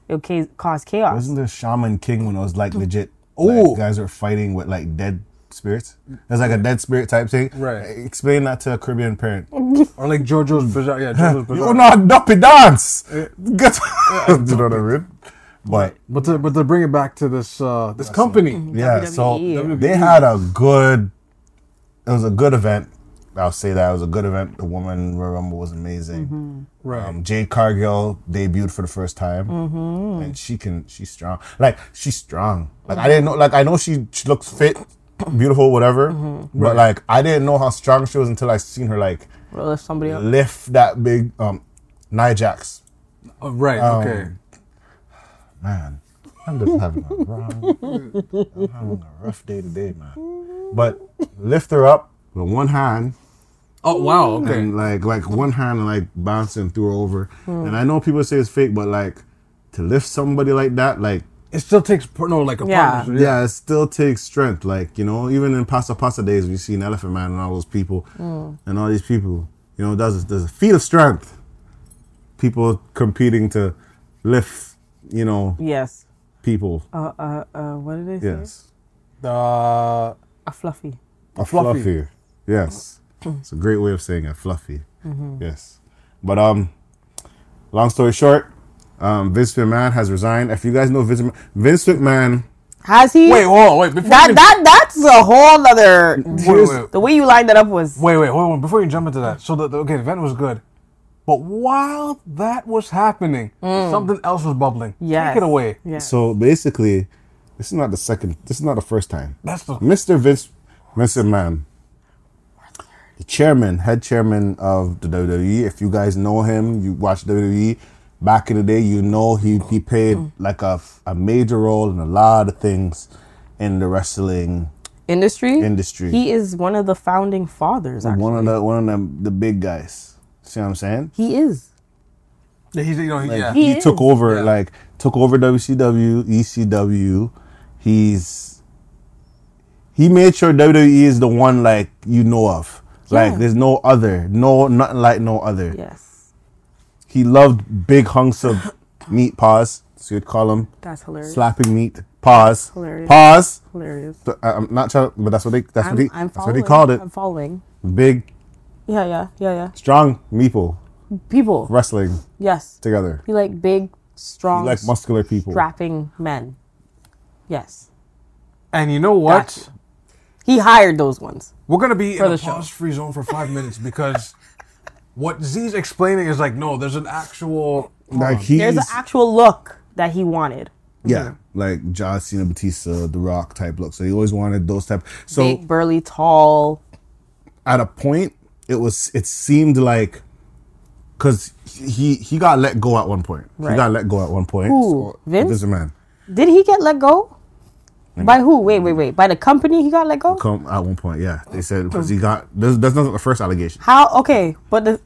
Speaker 3: it would ca- cause chaos.
Speaker 1: Wasn't there Shaman King when it was like legit?
Speaker 2: Oh,
Speaker 1: like, guys were fighting with like dead spirits. There's like a dead spirit type thing.
Speaker 2: Right.
Speaker 1: Explain that to a Caribbean parent.
Speaker 2: or like JoJo's Bizarre? Yeah, JoJo's Bizarre.
Speaker 1: You're oh, not duppy dance. Eh. Get. you know what I mean? But
Speaker 2: But to but to bring it back to this uh this company,
Speaker 1: yeah, so
Speaker 3: WWE.
Speaker 1: they had a good. It was a good event. I'll say that it was a good event. The woman Royal Rumble was amazing.
Speaker 2: right?
Speaker 1: Um, Jade Cargill debuted for the first time, and she can she's strong. Like she's strong. Like I didn't know. Like I know she she looks fit, beautiful, whatever. But like I didn't know how strong she was until I seen her like
Speaker 3: Well, if somebody up.
Speaker 1: lift that big um Nia Jax.
Speaker 2: Oh, right.
Speaker 1: Um,
Speaker 2: okay.
Speaker 1: Man, I'm just having a wrong, I'm having a rough day today, man. But lift her up with one hand,
Speaker 2: Oh wow. Okay.
Speaker 1: and like like one hand like bouncing through her over. Hmm. And I know people say it's fake, but like to lift somebody like that, like
Speaker 2: It still takes no like a
Speaker 3: Yeah.
Speaker 2: partnership.
Speaker 1: yeah, it still takes strength. Like you know, even in Pasta Pasta days, we see an Elephant Man and all those people, hmm. and all these people. You know, there's there's a feat of strength. People competing to lift, you know,
Speaker 3: Yes.
Speaker 1: people.
Speaker 3: Uh, uh, uh, what did they say?
Speaker 1: Yes,
Speaker 2: The
Speaker 3: A fluffy.
Speaker 1: a
Speaker 2: fluffy.
Speaker 1: fluffy. Yes, it's a great way of saying a Fluffy.
Speaker 3: Mm-hmm.
Speaker 1: Yes, but um, long story short, um, Vince McMahon has resigned. If you guys know Vince, McMahon- Vince McMahon,
Speaker 3: Has he?
Speaker 2: wait, hold on, wait. Before
Speaker 3: that
Speaker 2: you,
Speaker 3: that that's a whole other.
Speaker 2: wait, wait,
Speaker 3: The way you lined that up was.
Speaker 2: wait, wait, hold on. Before you jump into that, so the, the okay, the event was good, but while that was happening, mm. something else was bubbling.
Speaker 3: Yes.
Speaker 2: Take it away.
Speaker 3: Yeah.
Speaker 1: So basically, this is not the second. This is not the first time.
Speaker 2: That's the
Speaker 1: Mr. Vince Mr. Man, the chairman, head chairman of the WWE. If you guys know him, you watch WWE back in the day. You know he he played mm. like a a major role in a lot of things in the wrestling
Speaker 3: Industry.
Speaker 1: industry.
Speaker 3: He is one of the founding fathers. Actually.
Speaker 1: one of the one of them the big guys. See what I'm saying?
Speaker 3: he is.
Speaker 2: yeah, he's you know he,
Speaker 1: Like,
Speaker 2: yeah.
Speaker 3: He
Speaker 1: he, took over
Speaker 2: Yeah.
Speaker 1: like took over WCW, ECW. He's he made sure WWE is the one like you know of. Like there's no other, no nothing like no other.
Speaker 3: Yes.
Speaker 1: He loved big hunks of meat paws. So you'd call him.
Speaker 3: That's hilarious.
Speaker 1: slapping meat paws.
Speaker 3: Hilarious.
Speaker 1: Pause.
Speaker 3: Hilarious.
Speaker 1: So, I- I'm not trying, but that's what they that's
Speaker 3: I'm,
Speaker 1: what he
Speaker 3: I'm
Speaker 1: that's what he called it.
Speaker 3: I'm following.
Speaker 1: Big,
Speaker 3: Yeah, yeah, yeah, yeah.
Speaker 1: strong people
Speaker 3: People.
Speaker 1: wrestling
Speaker 3: Yes.
Speaker 1: together.
Speaker 3: He like big, strong,
Speaker 1: Like muscular people.
Speaker 3: strapping men. Yes.
Speaker 2: and you know what?
Speaker 3: Gotcha. He hired those ones.
Speaker 2: We're gonna be
Speaker 3: For
Speaker 2: in
Speaker 3: the
Speaker 2: a
Speaker 3: show.
Speaker 2: pause-free zone for five minutes because what Z's explaining is like, no, there's an actual.
Speaker 1: Like
Speaker 2: on.
Speaker 1: he's
Speaker 3: There's an actual look that he wanted.
Speaker 1: Yeah, like John Cena, Batista, The Rock type look. So he always wanted those type. So
Speaker 3: Big, burly, tall.
Speaker 1: at a point, it was it seemed like because he he got let go at one point.
Speaker 3: Right.
Speaker 1: He got let go at one point.
Speaker 3: Who? Vince?
Speaker 1: Vince man
Speaker 3: Did he get let go? By who? Wait, wait, wait. By the company he got let go?
Speaker 1: come at one point. Yeah, they said because he got that's, that's not the first allegation.
Speaker 3: How? Okay, but the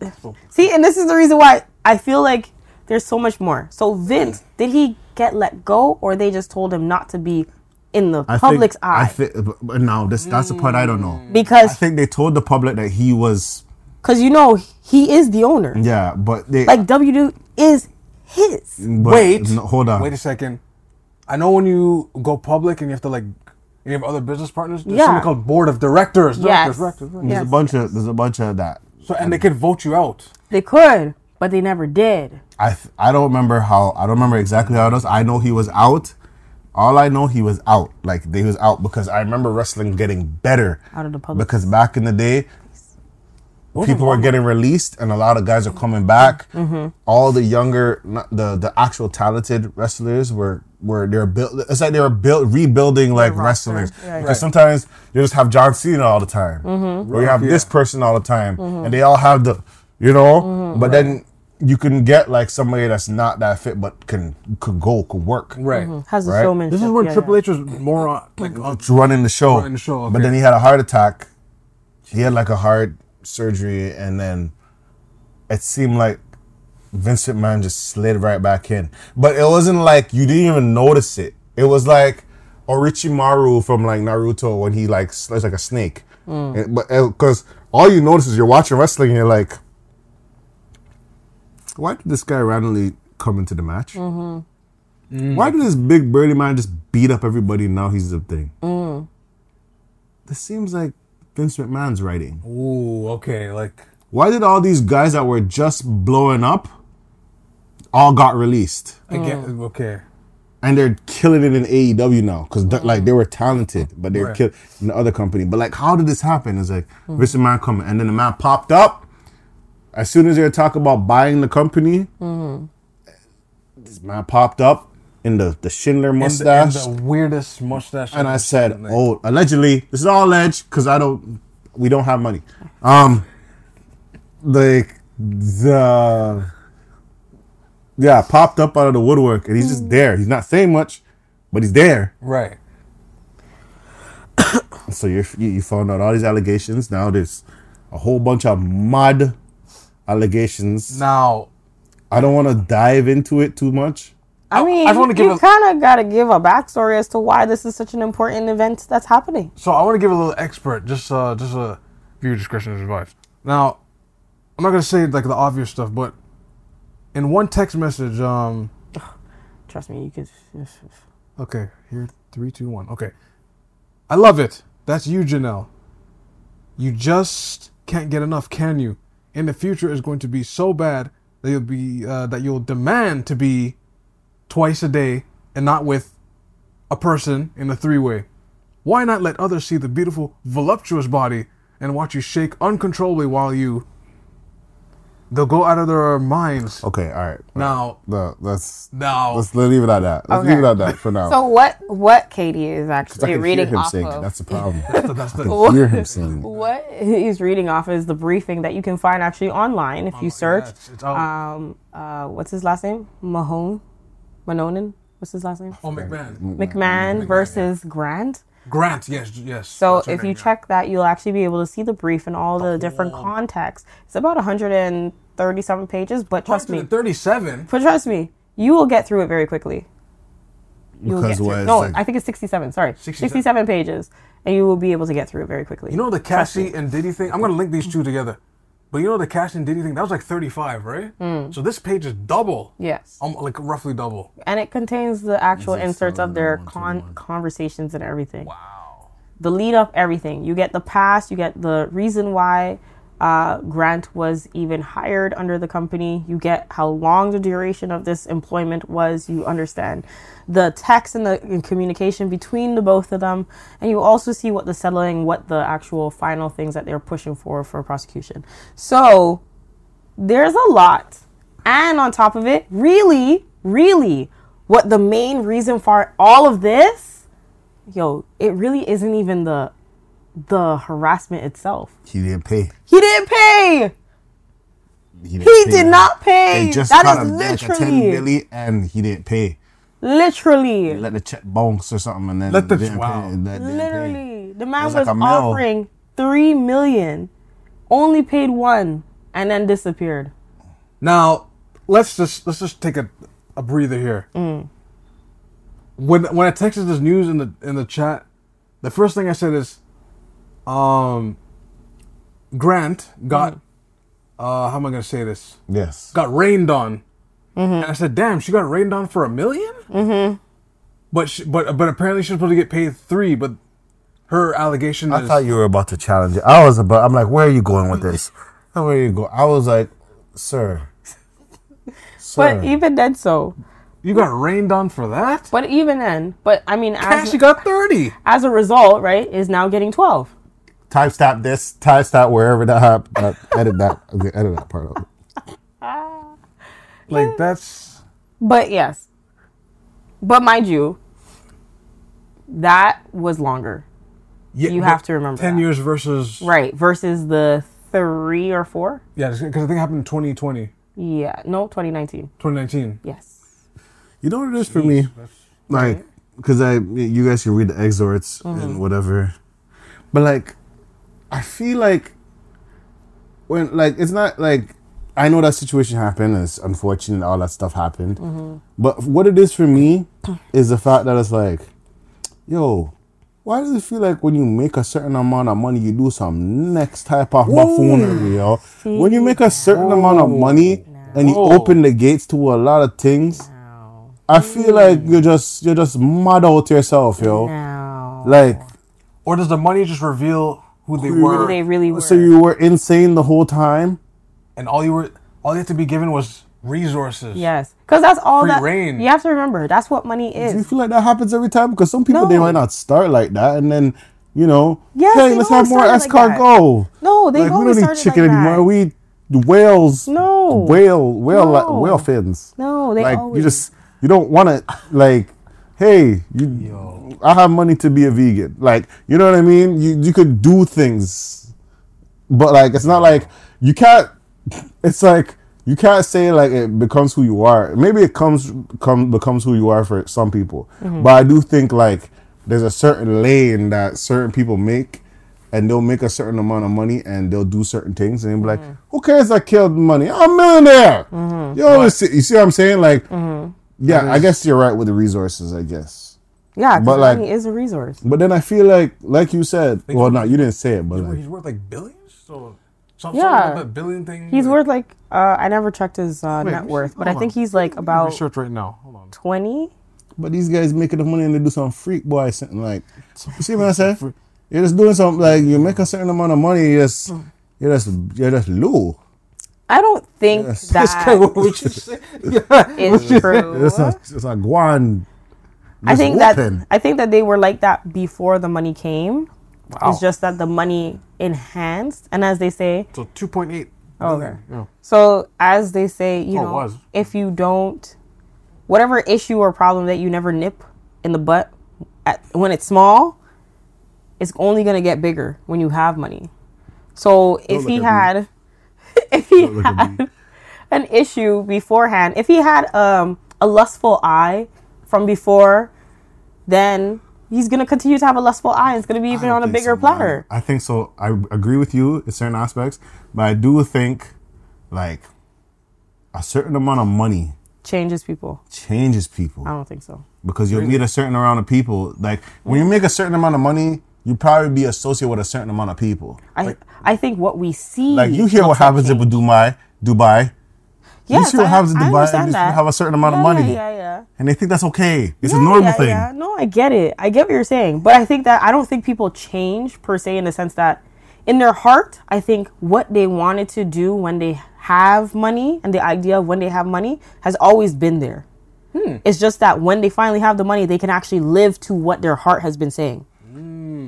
Speaker 3: see, and this is the reason why I feel like there's so much more. So Vince, did he get let go, or they just told him not to be in the
Speaker 1: I
Speaker 3: public's
Speaker 1: think, I
Speaker 3: eye?
Speaker 1: think, but- but no, this that's the part I don't know. Mm.
Speaker 3: Because I
Speaker 1: think they told the public that he was
Speaker 3: because you know he is the owner.
Speaker 1: yeah, but they
Speaker 3: Like WWE is his.
Speaker 1: but-
Speaker 2: Wait.
Speaker 1: no, hold on.
Speaker 2: Wait a second. I know when you go public and you have to like, you have other business partners. There's
Speaker 3: Yeah.
Speaker 2: something called board of directors.
Speaker 3: Yes.
Speaker 2: Directors, directors, directors.
Speaker 1: There's
Speaker 3: Yes.
Speaker 1: a bunch of there's a bunch of that.
Speaker 2: So and they could vote you out.
Speaker 3: They could, but they never did.
Speaker 1: I th- I don't remember how I don't remember exactly how it was. I know he was out. All I know he was out. Like they was out because I remember wrestling getting better
Speaker 3: Out of the public.
Speaker 1: because back in the day people were getting released and a lot of guys are coming back.
Speaker 3: Mm-hmm.
Speaker 1: All the younger the the actual talented wrestlers were were they're built it's like they were built rebuilding like
Speaker 3: roster.
Speaker 1: wrestlers.
Speaker 3: Yeah,
Speaker 1: Because
Speaker 3: yeah.
Speaker 1: sometimes you just have John Cena all the time.
Speaker 3: Mm-hmm.
Speaker 1: Or you have this person all the time.
Speaker 3: Mm-hmm.
Speaker 1: And they all have the you know? But then you can get like somebody that's not that fit but can could go, could work.
Speaker 2: Right. Mm-hmm.
Speaker 3: Has the
Speaker 1: Right.
Speaker 3: showmanship.
Speaker 2: This is when
Speaker 3: yeah,
Speaker 2: Triple
Speaker 3: yeah.
Speaker 2: H was more on like on,
Speaker 1: running the show.
Speaker 2: Running the show,
Speaker 1: But then he had a heart attack. He had like a heart surgery and then it seemed like Vincent Man just slid right back in. But it wasn't like you didn't even notice it. It was like Orochimaru from like Naruto when he like slides like a snake. Mm. And- but uh, because all you notice is you're watching wrestling and you're like, why did this guy randomly come into the match? Mm-hmm. Mm. Why did this big burly man just beat up everybody and now he's the thing? Mm. This seems like Vince McMahon's writing.
Speaker 2: Ooh, okay, like
Speaker 1: Why did all these guys that were just blowing up all got released?
Speaker 2: I get mm. okay.
Speaker 1: And they're killing it in AEW now because like they were talented, but they're
Speaker 2: Right.
Speaker 1: killing in the other company. But like, how did this happen? It's like Vince McMahon coming, and then the man popped up. As soon as they were talking about buying the company, this man popped up in the the Schindler
Speaker 2: And the,
Speaker 1: mustache.
Speaker 2: and the weirdest mustache.
Speaker 1: And I said,
Speaker 2: like-
Speaker 1: "Oh, allegedly, this is all alleged because I don't, we don't have money." Um, like the, yeah, popped up out of the woodwork, and he's just there. He's not saying much, but he's there.
Speaker 2: right.
Speaker 1: So you're, you you found out all these allegations. Now there's a whole bunch of mud allegations.
Speaker 2: Now,
Speaker 1: I don't want to dive into it too much.
Speaker 3: I mean,
Speaker 2: I just
Speaker 3: you kind of got to give a backstory as to why this is such an important event that's happening.
Speaker 2: so I want to give a little expert, just uh, just a viewer discretion advice. Now, I'm not gonna say like the obvious stuff, but in one text message, um,
Speaker 3: Trust me, you could.
Speaker 2: okay, here, three, two, one, okay. I love it. That's you, Janelle. You just can't get enough, can you? In the future is going to be so bad that you'll be uh, that you'll demand to be twice a day and not with a person in a three-way. Why not let others see the beautiful, voluptuous body and watch you shake uncontrollably while you? They'll go out of their minds.
Speaker 1: Okay, all right.
Speaker 2: Now,
Speaker 1: No, let's
Speaker 2: now,
Speaker 1: let's leave it at that. Let's leave it at that for now.
Speaker 3: So what? What Katie is
Speaker 1: 'Cause I
Speaker 3: actually
Speaker 1: can hear
Speaker 3: reading
Speaker 1: him
Speaker 3: off
Speaker 1: saying
Speaker 3: of?
Speaker 1: That's the problem.
Speaker 2: that's
Speaker 1: I
Speaker 2: the,
Speaker 1: can hear him saying.
Speaker 3: What he's reading off is the briefing that you can find actually online if you search.
Speaker 2: yeah, it's- it's out.
Speaker 3: um, uh, what's his last name? Mahone, Manonin. What's his last name?
Speaker 2: oh McMahon,
Speaker 3: McMahon versus Grant.
Speaker 2: Grant, yes, yes.
Speaker 3: So
Speaker 2: that's her
Speaker 3: if you
Speaker 2: yeah.
Speaker 3: check that, you'll actually be able to see the brief and all the different contexts. It's about 137 pages, but trust me,
Speaker 2: 37.
Speaker 3: but trust me, you will get through it very quickly. You will
Speaker 1: Because
Speaker 3: get
Speaker 1: what,
Speaker 3: through.
Speaker 1: it's
Speaker 3: No,
Speaker 1: like-
Speaker 3: I think it's 67. Sorry,
Speaker 2: 67?
Speaker 3: 67 pages, and you will be able to get through it very quickly.
Speaker 2: You know the Cassie and Diddy thing? I'm going to link these two together. But you know the Cassie and Diddy thing? That was like 35, right?
Speaker 3: Mm.
Speaker 2: So this page is double.
Speaker 3: yes,
Speaker 2: Um, like roughly double.
Speaker 3: and it contains the actual
Speaker 1: Is it
Speaker 3: inserts of their
Speaker 1: one to
Speaker 3: con-
Speaker 1: one?
Speaker 3: conversations and everything.
Speaker 2: Wow.
Speaker 3: the lead up, everything. You get the past, you get the reason why uh, Grant was even hired under the company. You get how long the duration of this employment was. You understand the text and the and communication between the both of them, and you also see what the settling, what the actual final things that they're pushing for for prosecution. So there's a lot, and on top of it, really, really, what the main reason for all of this yo, it really isn't even the the harassment itself.
Speaker 1: He didn't pay.
Speaker 3: He didn't pay.
Speaker 1: He, didn't
Speaker 3: He
Speaker 1: pay.
Speaker 3: did not pay.
Speaker 1: They just
Speaker 3: That
Speaker 1: got
Speaker 3: is
Speaker 1: like a 10
Speaker 3: literally,
Speaker 1: and he didn't pay.
Speaker 3: literally,
Speaker 1: Let the check bounce or something and then
Speaker 2: Let the-
Speaker 1: didn't
Speaker 2: wow.
Speaker 1: pay. That didn't pay.
Speaker 3: literally. The man
Speaker 1: was
Speaker 3: was,
Speaker 1: like a mil.
Speaker 3: offering three million, only paid one, and then disappeared.
Speaker 2: Now, let's just let's just take a, a breather here.
Speaker 3: Mm.
Speaker 2: When when I texted this news in the in the chat, the first thing I said is, um, Grant got,
Speaker 3: Mm.
Speaker 2: uh, how am I gonna say this?
Speaker 1: Yes.
Speaker 2: got rained on.
Speaker 3: Mm-hmm.
Speaker 2: And I said, "Damn, she got rained on for a 1000000 Mm-hmm. But she, but but apparently she's supposed to get paid three. But her allegation
Speaker 1: I
Speaker 2: is
Speaker 1: thought you were about to challenge it. I was about. I'm like, where are you going with this? Where are you go? I was like, sir. Sir.
Speaker 3: But even then, so.
Speaker 2: you got rained on for that.
Speaker 3: But even then, but I mean,
Speaker 2: And
Speaker 3: as
Speaker 2: she got thirty.
Speaker 3: as a result, right, is now getting twelve.
Speaker 1: Time stop this. Time stop wherever that happened. Uh, edit that. Okay, edit that part out.
Speaker 2: Like that's
Speaker 3: But yes. But mind you, that was longer.
Speaker 2: yeah,
Speaker 3: You have to remember
Speaker 2: ten
Speaker 3: that.
Speaker 2: years versus
Speaker 3: Right. Versus the three or four?
Speaker 2: yeah, because I think it happened in 2020,
Speaker 3: Yeah. No, 2019.
Speaker 2: 2019.
Speaker 3: Yes.
Speaker 1: You know what it is for me? Like, because I, you guys can read the exhorts and whatever, but like, I feel like when like it's not like I know that situation happened. It's unfortunate. All that stuff happened. Mm-hmm. But what it is for me is the fact that it's like, yo, why does it feel like when you make a certain amount of money, you do some next type of buffoonery, yo? When you make a certain amount of money and you
Speaker 2: Whoa.
Speaker 1: open the gates to a lot of things, I feel mm. like you're just you're just mad out yourself, yo.
Speaker 3: Now.
Speaker 1: Like
Speaker 2: Or does the money just reveal who they
Speaker 1: Who
Speaker 2: were,
Speaker 3: They really were.
Speaker 1: so you were insane the whole time.
Speaker 2: and all you were all you had to be given was resources?
Speaker 3: yes. Because that's all
Speaker 2: Free
Speaker 3: that.
Speaker 2: reign.
Speaker 3: You have to remember, that's what money is.
Speaker 1: Do you feel like that happens every time? Because some people they might not start like that, and then you know,
Speaker 3: Yes,
Speaker 1: hey, let's have more
Speaker 3: start like
Speaker 1: escargot.
Speaker 3: No, they've
Speaker 1: like we
Speaker 3: always
Speaker 1: don't need chicken
Speaker 3: like that.
Speaker 1: anymore. We whales.
Speaker 3: No.
Speaker 1: whale, whale, like,
Speaker 3: No.
Speaker 1: whale fins.
Speaker 3: No, they
Speaker 1: like
Speaker 3: always.
Speaker 1: you just you don't want to like. Hey, you. I have money to be a vegan. Like you know what I mean. You you could do things, but like it's not like you can't. It's like you can't say like it becomes who you are. Maybe it comes come becomes who you are for some people,
Speaker 3: Mm-hmm.
Speaker 1: but I do think like there's a certain lane that certain people make, and they'll make a certain amount of money and they'll do certain things and they'll be like, mm-hmm. "Who cares? I killed money. I'm a millionaire." Mm-hmm. You always see, you see what I'm saying? Like, mm-hmm. yeah, I guess you're right with the resources. I guess,
Speaker 3: Yeah,
Speaker 1: But,
Speaker 3: because
Speaker 1: like-
Speaker 3: money is a resource.
Speaker 1: but then I feel like, like you said, well, no, you didn't say it, but like,
Speaker 2: He's worth like billions. So, some
Speaker 3: Yeah.
Speaker 2: sort of that billion thing.
Speaker 3: He's
Speaker 2: like-
Speaker 3: worth like uh, I never checked his uh,
Speaker 2: Wait,
Speaker 3: net worth, but I think
Speaker 2: on.
Speaker 3: he's like
Speaker 2: Let me
Speaker 3: about
Speaker 2: research right now. Hold on.
Speaker 3: twenty.
Speaker 1: but these guys make enough money and they do some freak boy something like, you see what I'm saying? You're just doing something like you make a certain amount of money, you just, you're just, you're just low.
Speaker 3: I don't think
Speaker 1: Yes.
Speaker 3: that
Speaker 2: What you say? Yeah.
Speaker 3: true.
Speaker 1: It's a, it's a guan.
Speaker 3: I think that I think that they were like that before the money came.
Speaker 2: Wow.
Speaker 3: It's just that the money enhanced, and as they say,
Speaker 2: So 2.8.
Speaker 3: Oh,
Speaker 2: billion,
Speaker 3: okay.
Speaker 2: Yeah.
Speaker 3: so as they say, you
Speaker 2: Oh,
Speaker 3: know, if you don't, whatever issue or problem that you never nip in the butt at, when it's small, it's only gonna get bigger when you have money. So if he had, if he
Speaker 1: look at me.
Speaker 3: had an issue beforehand, if he had um, a lustful eye from before, then he's gonna continue to have a lustful eye. It's gonna be even on a bigger
Speaker 1: so,
Speaker 3: platter.
Speaker 1: man. I think so. I agree with you in certain aspects, but I do think like a certain amount of money
Speaker 3: Changes people.
Speaker 1: changes people
Speaker 3: I don't think so.
Speaker 1: because you'll meet a certain amount of people. Like when you make a certain amount of money, you probably be associated with a certain amount of people.
Speaker 3: I I think what we see.
Speaker 1: Like you hear what
Speaker 3: like
Speaker 1: happens in. Dubai, Dubai,
Speaker 3: Yes,
Speaker 1: see what
Speaker 3: I-
Speaker 1: happens in
Speaker 3: I
Speaker 1: Dubai,
Speaker 3: understand
Speaker 1: these people have a certain amount of money,
Speaker 3: Yeah, yeah, yeah.
Speaker 1: and they think that's okay. It's a normal
Speaker 3: yeah,
Speaker 1: thing.
Speaker 3: Yeah. No, I get it. I get what you're saying, but I think that I don't think people change per se in the sense that in their heart, I think what they wanted to do when they have money and the idea of when they have money has always been there.
Speaker 1: Hmm.
Speaker 3: It's just that when they finally have the money, they can actually live to what their heart has been saying.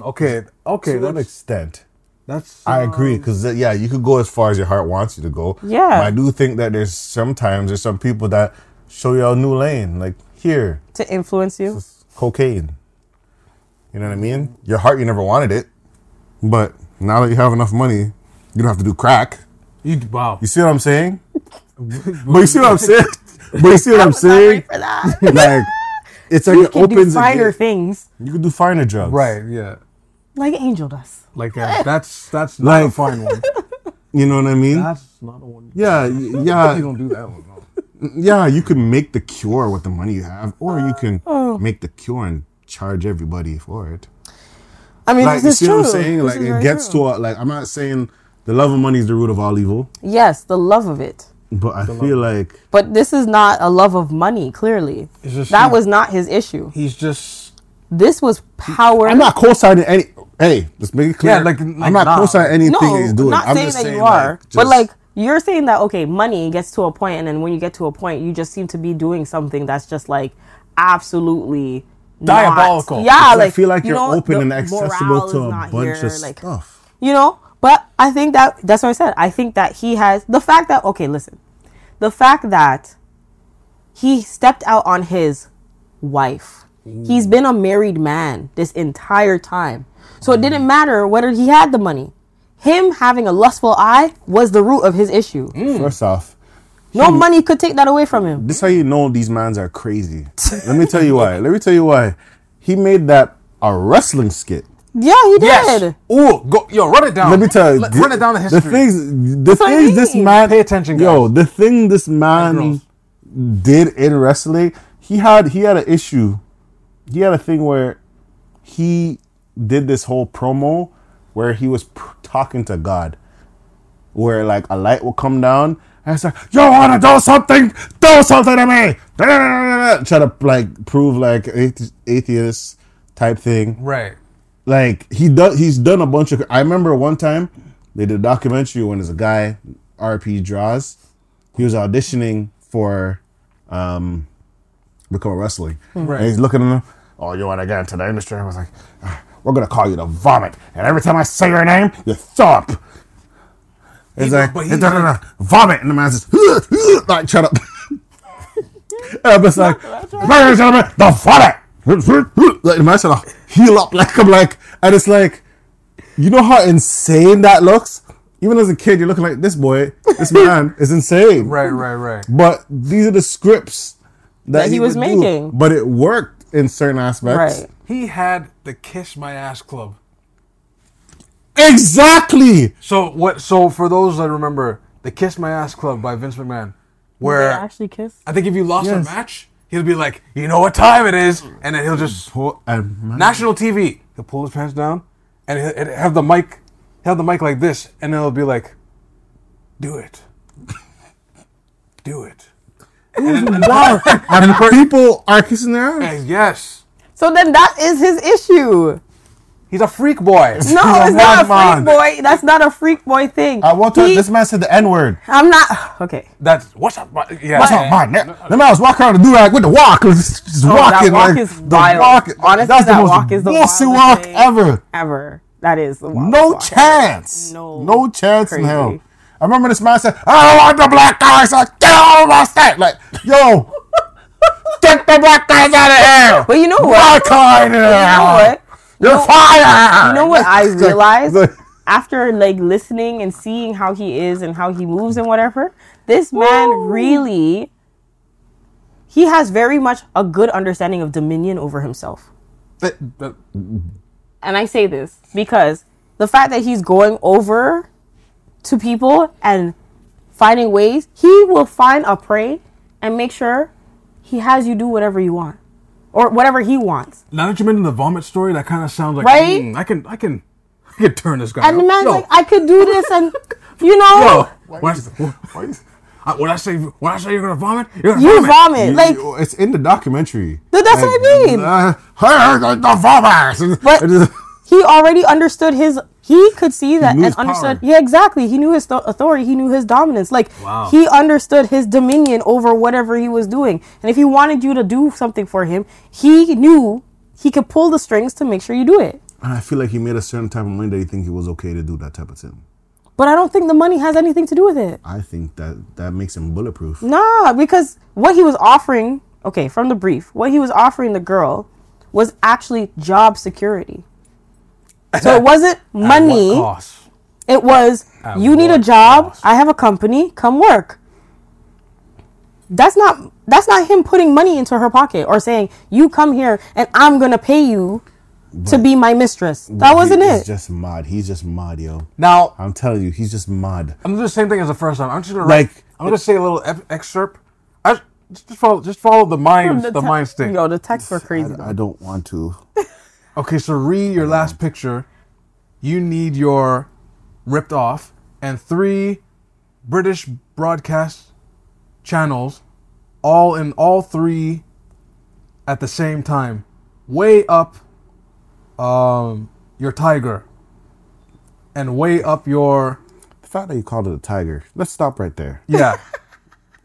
Speaker 2: Okay. Okay.
Speaker 1: To an
Speaker 2: That's,
Speaker 1: extent.
Speaker 2: That's
Speaker 1: I agree um, because uh, yeah, you could go as far as your heart wants you to go.
Speaker 3: Yeah.
Speaker 1: but I do think that there's sometimes there's some people that show you a new lane. Like here,
Speaker 3: To influence you.
Speaker 1: cocaine. You know what I mean? Your heart, you never wanted it, but now that you have enough money, you don't have to do crack.
Speaker 2: you. Wow.
Speaker 1: You see what I'm saying? but you see what I'm saying? But you see what I'm
Speaker 3: Not
Speaker 1: saying?
Speaker 3: ready for that.
Speaker 1: Like it's like
Speaker 3: you
Speaker 1: it
Speaker 3: can do
Speaker 1: opens.
Speaker 3: finer
Speaker 1: again.
Speaker 3: things
Speaker 1: You can do finer drugs,
Speaker 2: Right. Yeah.
Speaker 3: Like Angel does.
Speaker 2: Like that. That's that's not a fine one.
Speaker 1: You know what I mean?
Speaker 2: That's not a one.
Speaker 1: Yeah, y-
Speaker 2: You don't do that one. No.
Speaker 1: yeah. You can make the cure with the money you have, or you can
Speaker 3: Oh.
Speaker 1: make the cure and charge everybody for it.
Speaker 3: I mean,
Speaker 1: Like, you
Speaker 3: this is
Speaker 1: see
Speaker 3: true.
Speaker 1: what I'm saying?
Speaker 3: This
Speaker 1: Like, it gets
Speaker 3: true.
Speaker 1: to a, like, I'm not saying the love of money is the root of all evil,
Speaker 3: yes, the love of it.
Speaker 1: but I feel like
Speaker 3: But this is not a love of money. Clearly,
Speaker 2: It's just
Speaker 3: that
Speaker 2: he-
Speaker 3: was not his issue.
Speaker 2: He's just.
Speaker 3: This was power.
Speaker 1: I'm not co-signing any. Hey, let's make it clear.
Speaker 2: Yeah, like-
Speaker 1: I'm
Speaker 2: like,
Speaker 1: not
Speaker 2: nah.
Speaker 1: co-signing anything
Speaker 3: no,
Speaker 1: he's doing.
Speaker 3: not
Speaker 1: I'm
Speaker 3: saying
Speaker 1: just
Speaker 3: that
Speaker 1: saying
Speaker 3: you are,
Speaker 1: like,
Speaker 3: but like you're saying that okay, money gets to a point, and then when you get to a point, you just seem to be doing something that's just like absolutely not-
Speaker 2: Diabolical.
Speaker 3: Yeah,
Speaker 1: I feel like
Speaker 3: you
Speaker 1: you're
Speaker 3: know,
Speaker 1: open and accessible to a bunch
Speaker 3: here,
Speaker 1: of
Speaker 3: like,
Speaker 1: stuff.
Speaker 3: you know but i think that that's what i said i think that he has the fact that okay listen the fact that he stepped out on his wife he's been a married man this entire time so it didn't matter whether he had the money him having a lustful eye was the root of his issue mm.
Speaker 1: First off,
Speaker 3: no money could take that away from him
Speaker 1: this is how you know these mans are crazy. Let me tell you why. Let me tell you why. He made that a wrestling skit.
Speaker 3: yeah he did
Speaker 2: Yes. Oh, go yo, run it down.
Speaker 1: Let me tell you,
Speaker 2: Let- run it down the history.
Speaker 1: The things, the
Speaker 3: what I
Speaker 1: things this
Speaker 3: mean.
Speaker 1: man,
Speaker 2: Pay attention,
Speaker 1: yo, the thing this man did in wrestling, he had he had an issue. He had a thing where he did this whole promo where he was pr- talking to God, where like a light will come down and it's like, "You want to do something? Do something to me!" Try to like prove like athe- atheist type thing
Speaker 2: right.
Speaker 1: like he does he's done a bunch of i remember one time they did a documentary when there's a guy rp draws he was auditioning for um become wrestling
Speaker 2: Right.
Speaker 1: and he's looking at him oh you want to get into the industry i was like "Ah, we're gonna call you the vomit and every time i say your name you it's
Speaker 2: He-
Speaker 1: like
Speaker 2: but
Speaker 1: "No,
Speaker 2: he's
Speaker 1: no, no,
Speaker 2: like-
Speaker 1: vomit and the man says like shut up and i'm just like ladies and gentlemen the vomit like the man said heal up like i'm like and it's like you know how insane that looks? Even as a kid, you're looking like this boy, this man is insane.
Speaker 2: Right. Right. Right.
Speaker 1: But these are the scripts that,
Speaker 3: That he was
Speaker 1: would do.
Speaker 3: making.
Speaker 1: But it worked in certain aspects.
Speaker 3: right
Speaker 2: He had the kiss my ass club.
Speaker 1: Exactly.
Speaker 2: So what? So for those that remember, the "Kiss My Ass Club" by Vince McMahon,
Speaker 3: They
Speaker 2: where
Speaker 3: actually kiss.
Speaker 2: I think if you lost
Speaker 1: Yes.
Speaker 2: a match, he'll be like, "You know what time it is," and then he'll just
Speaker 1: Pull- and man,
Speaker 2: national TV. He'll pull his pants down and he'll he'll have the mic, he'll have the mic like this, and then he'll be like, "Do it, do it."
Speaker 1: wow. and people are kissing their ass.
Speaker 2: And yes,
Speaker 3: So then that is his issue.
Speaker 2: he's a freak boy.
Speaker 3: No, it's not a
Speaker 1: madman.
Speaker 3: freak boy. That's not a freak boy thing.
Speaker 1: At one time,
Speaker 3: He-
Speaker 1: this man said the N word.
Speaker 3: I'm not okay.
Speaker 2: That's what's up. what- Yeah,
Speaker 1: That's not mine. That, that man was walking around the do with the walk. Just just
Speaker 3: Oh, that walk
Speaker 1: like,
Speaker 3: is
Speaker 1: the
Speaker 3: wild.
Speaker 1: walk-
Speaker 3: Honestly,
Speaker 1: that's the
Speaker 3: that
Speaker 1: most
Speaker 3: walk is the
Speaker 1: bossy
Speaker 3: wildest
Speaker 1: walk
Speaker 3: thing.
Speaker 1: ever.
Speaker 3: Ever. That is the wildest
Speaker 1: No
Speaker 3: walk.
Speaker 1: chance.
Speaker 3: No.
Speaker 1: No chance in
Speaker 3: Crazy.
Speaker 1: hell. I remember this man said, I don't want the black guys. Like, get out of my state. Like, yo, get the black guys out of here.
Speaker 3: But you know
Speaker 1: Black
Speaker 3: what?
Speaker 1: guy in here.
Speaker 3: You know what?
Speaker 1: You're fired.
Speaker 3: You know what I realized after like listening and seeing how he is and how he moves and whatever? This man really he has very much a good understanding of dominion over himself.
Speaker 2: That- that-
Speaker 3: And I say this because the fact that he's going over to people and finding ways, he will find a prey and make sure he has you do whatever you want or whatever he wants.
Speaker 2: now that you mentioned the vomit story, that kind of sounds like
Speaker 3: Right?
Speaker 2: "Hmm, I can, I can, I can turn this guy.
Speaker 3: And the man's
Speaker 2: Yo,
Speaker 3: like, I could do this, and you know,
Speaker 2: yo, when I,
Speaker 1: Why is-
Speaker 2: I- when I say when I say you're gonna vomit, you're gonna
Speaker 3: you
Speaker 2: vomit.
Speaker 3: vomit. Like,
Speaker 1: it's in the documentary.
Speaker 3: Th- that's what I mean.
Speaker 1: Uh, hey, the, the vomit.
Speaker 3: But
Speaker 1: It is-
Speaker 3: he already understood his. He could see that and understood.
Speaker 1: power.
Speaker 3: Yeah, exactly. He knew his th- authority. He knew his dominance. Like
Speaker 2: Wow.
Speaker 3: he understood his dominion over whatever he was doing. And if he wanted you to do something for him, he knew he could pull the strings to make sure you do it.
Speaker 1: And I feel like he made a certain type of money that he think it was okay to do that type of thing.
Speaker 3: But I don't think the money has anything to do with it.
Speaker 1: I think that that makes him bulletproof.
Speaker 3: Nah, because what he was offering, okay, from the brief, what he was offering the girl was actually job security. So it wasn't
Speaker 2: At what
Speaker 3: money.
Speaker 2: cost?
Speaker 3: It was
Speaker 2: At
Speaker 3: you need a job.
Speaker 2: cost?
Speaker 3: I have a company. Come work. That's not that's not him putting money into her pocket or saying you come here and I'm gonna pay you to be my mistress. That wasn't
Speaker 1: He's
Speaker 3: it.
Speaker 1: just mod. He's just mad, yo.
Speaker 2: Now
Speaker 1: I'm telling you, he's just mod.
Speaker 2: I'm gonna the same thing as the first time. I'm just gonna
Speaker 1: Like-
Speaker 2: like I'm gonna say a little ep- excerpt. I just follow just follow the mind the,
Speaker 3: te-
Speaker 2: mind stick.
Speaker 3: Yo, the texts were crazy.
Speaker 1: I, I don't want to.
Speaker 2: Okay, so read your last picture. You need your ripped off and three British broadcast channels, all in all three at the same time, way up um, your tiger, and way up your
Speaker 1: The fact that you called it a tiger. Let's stop right there.
Speaker 2: yeah.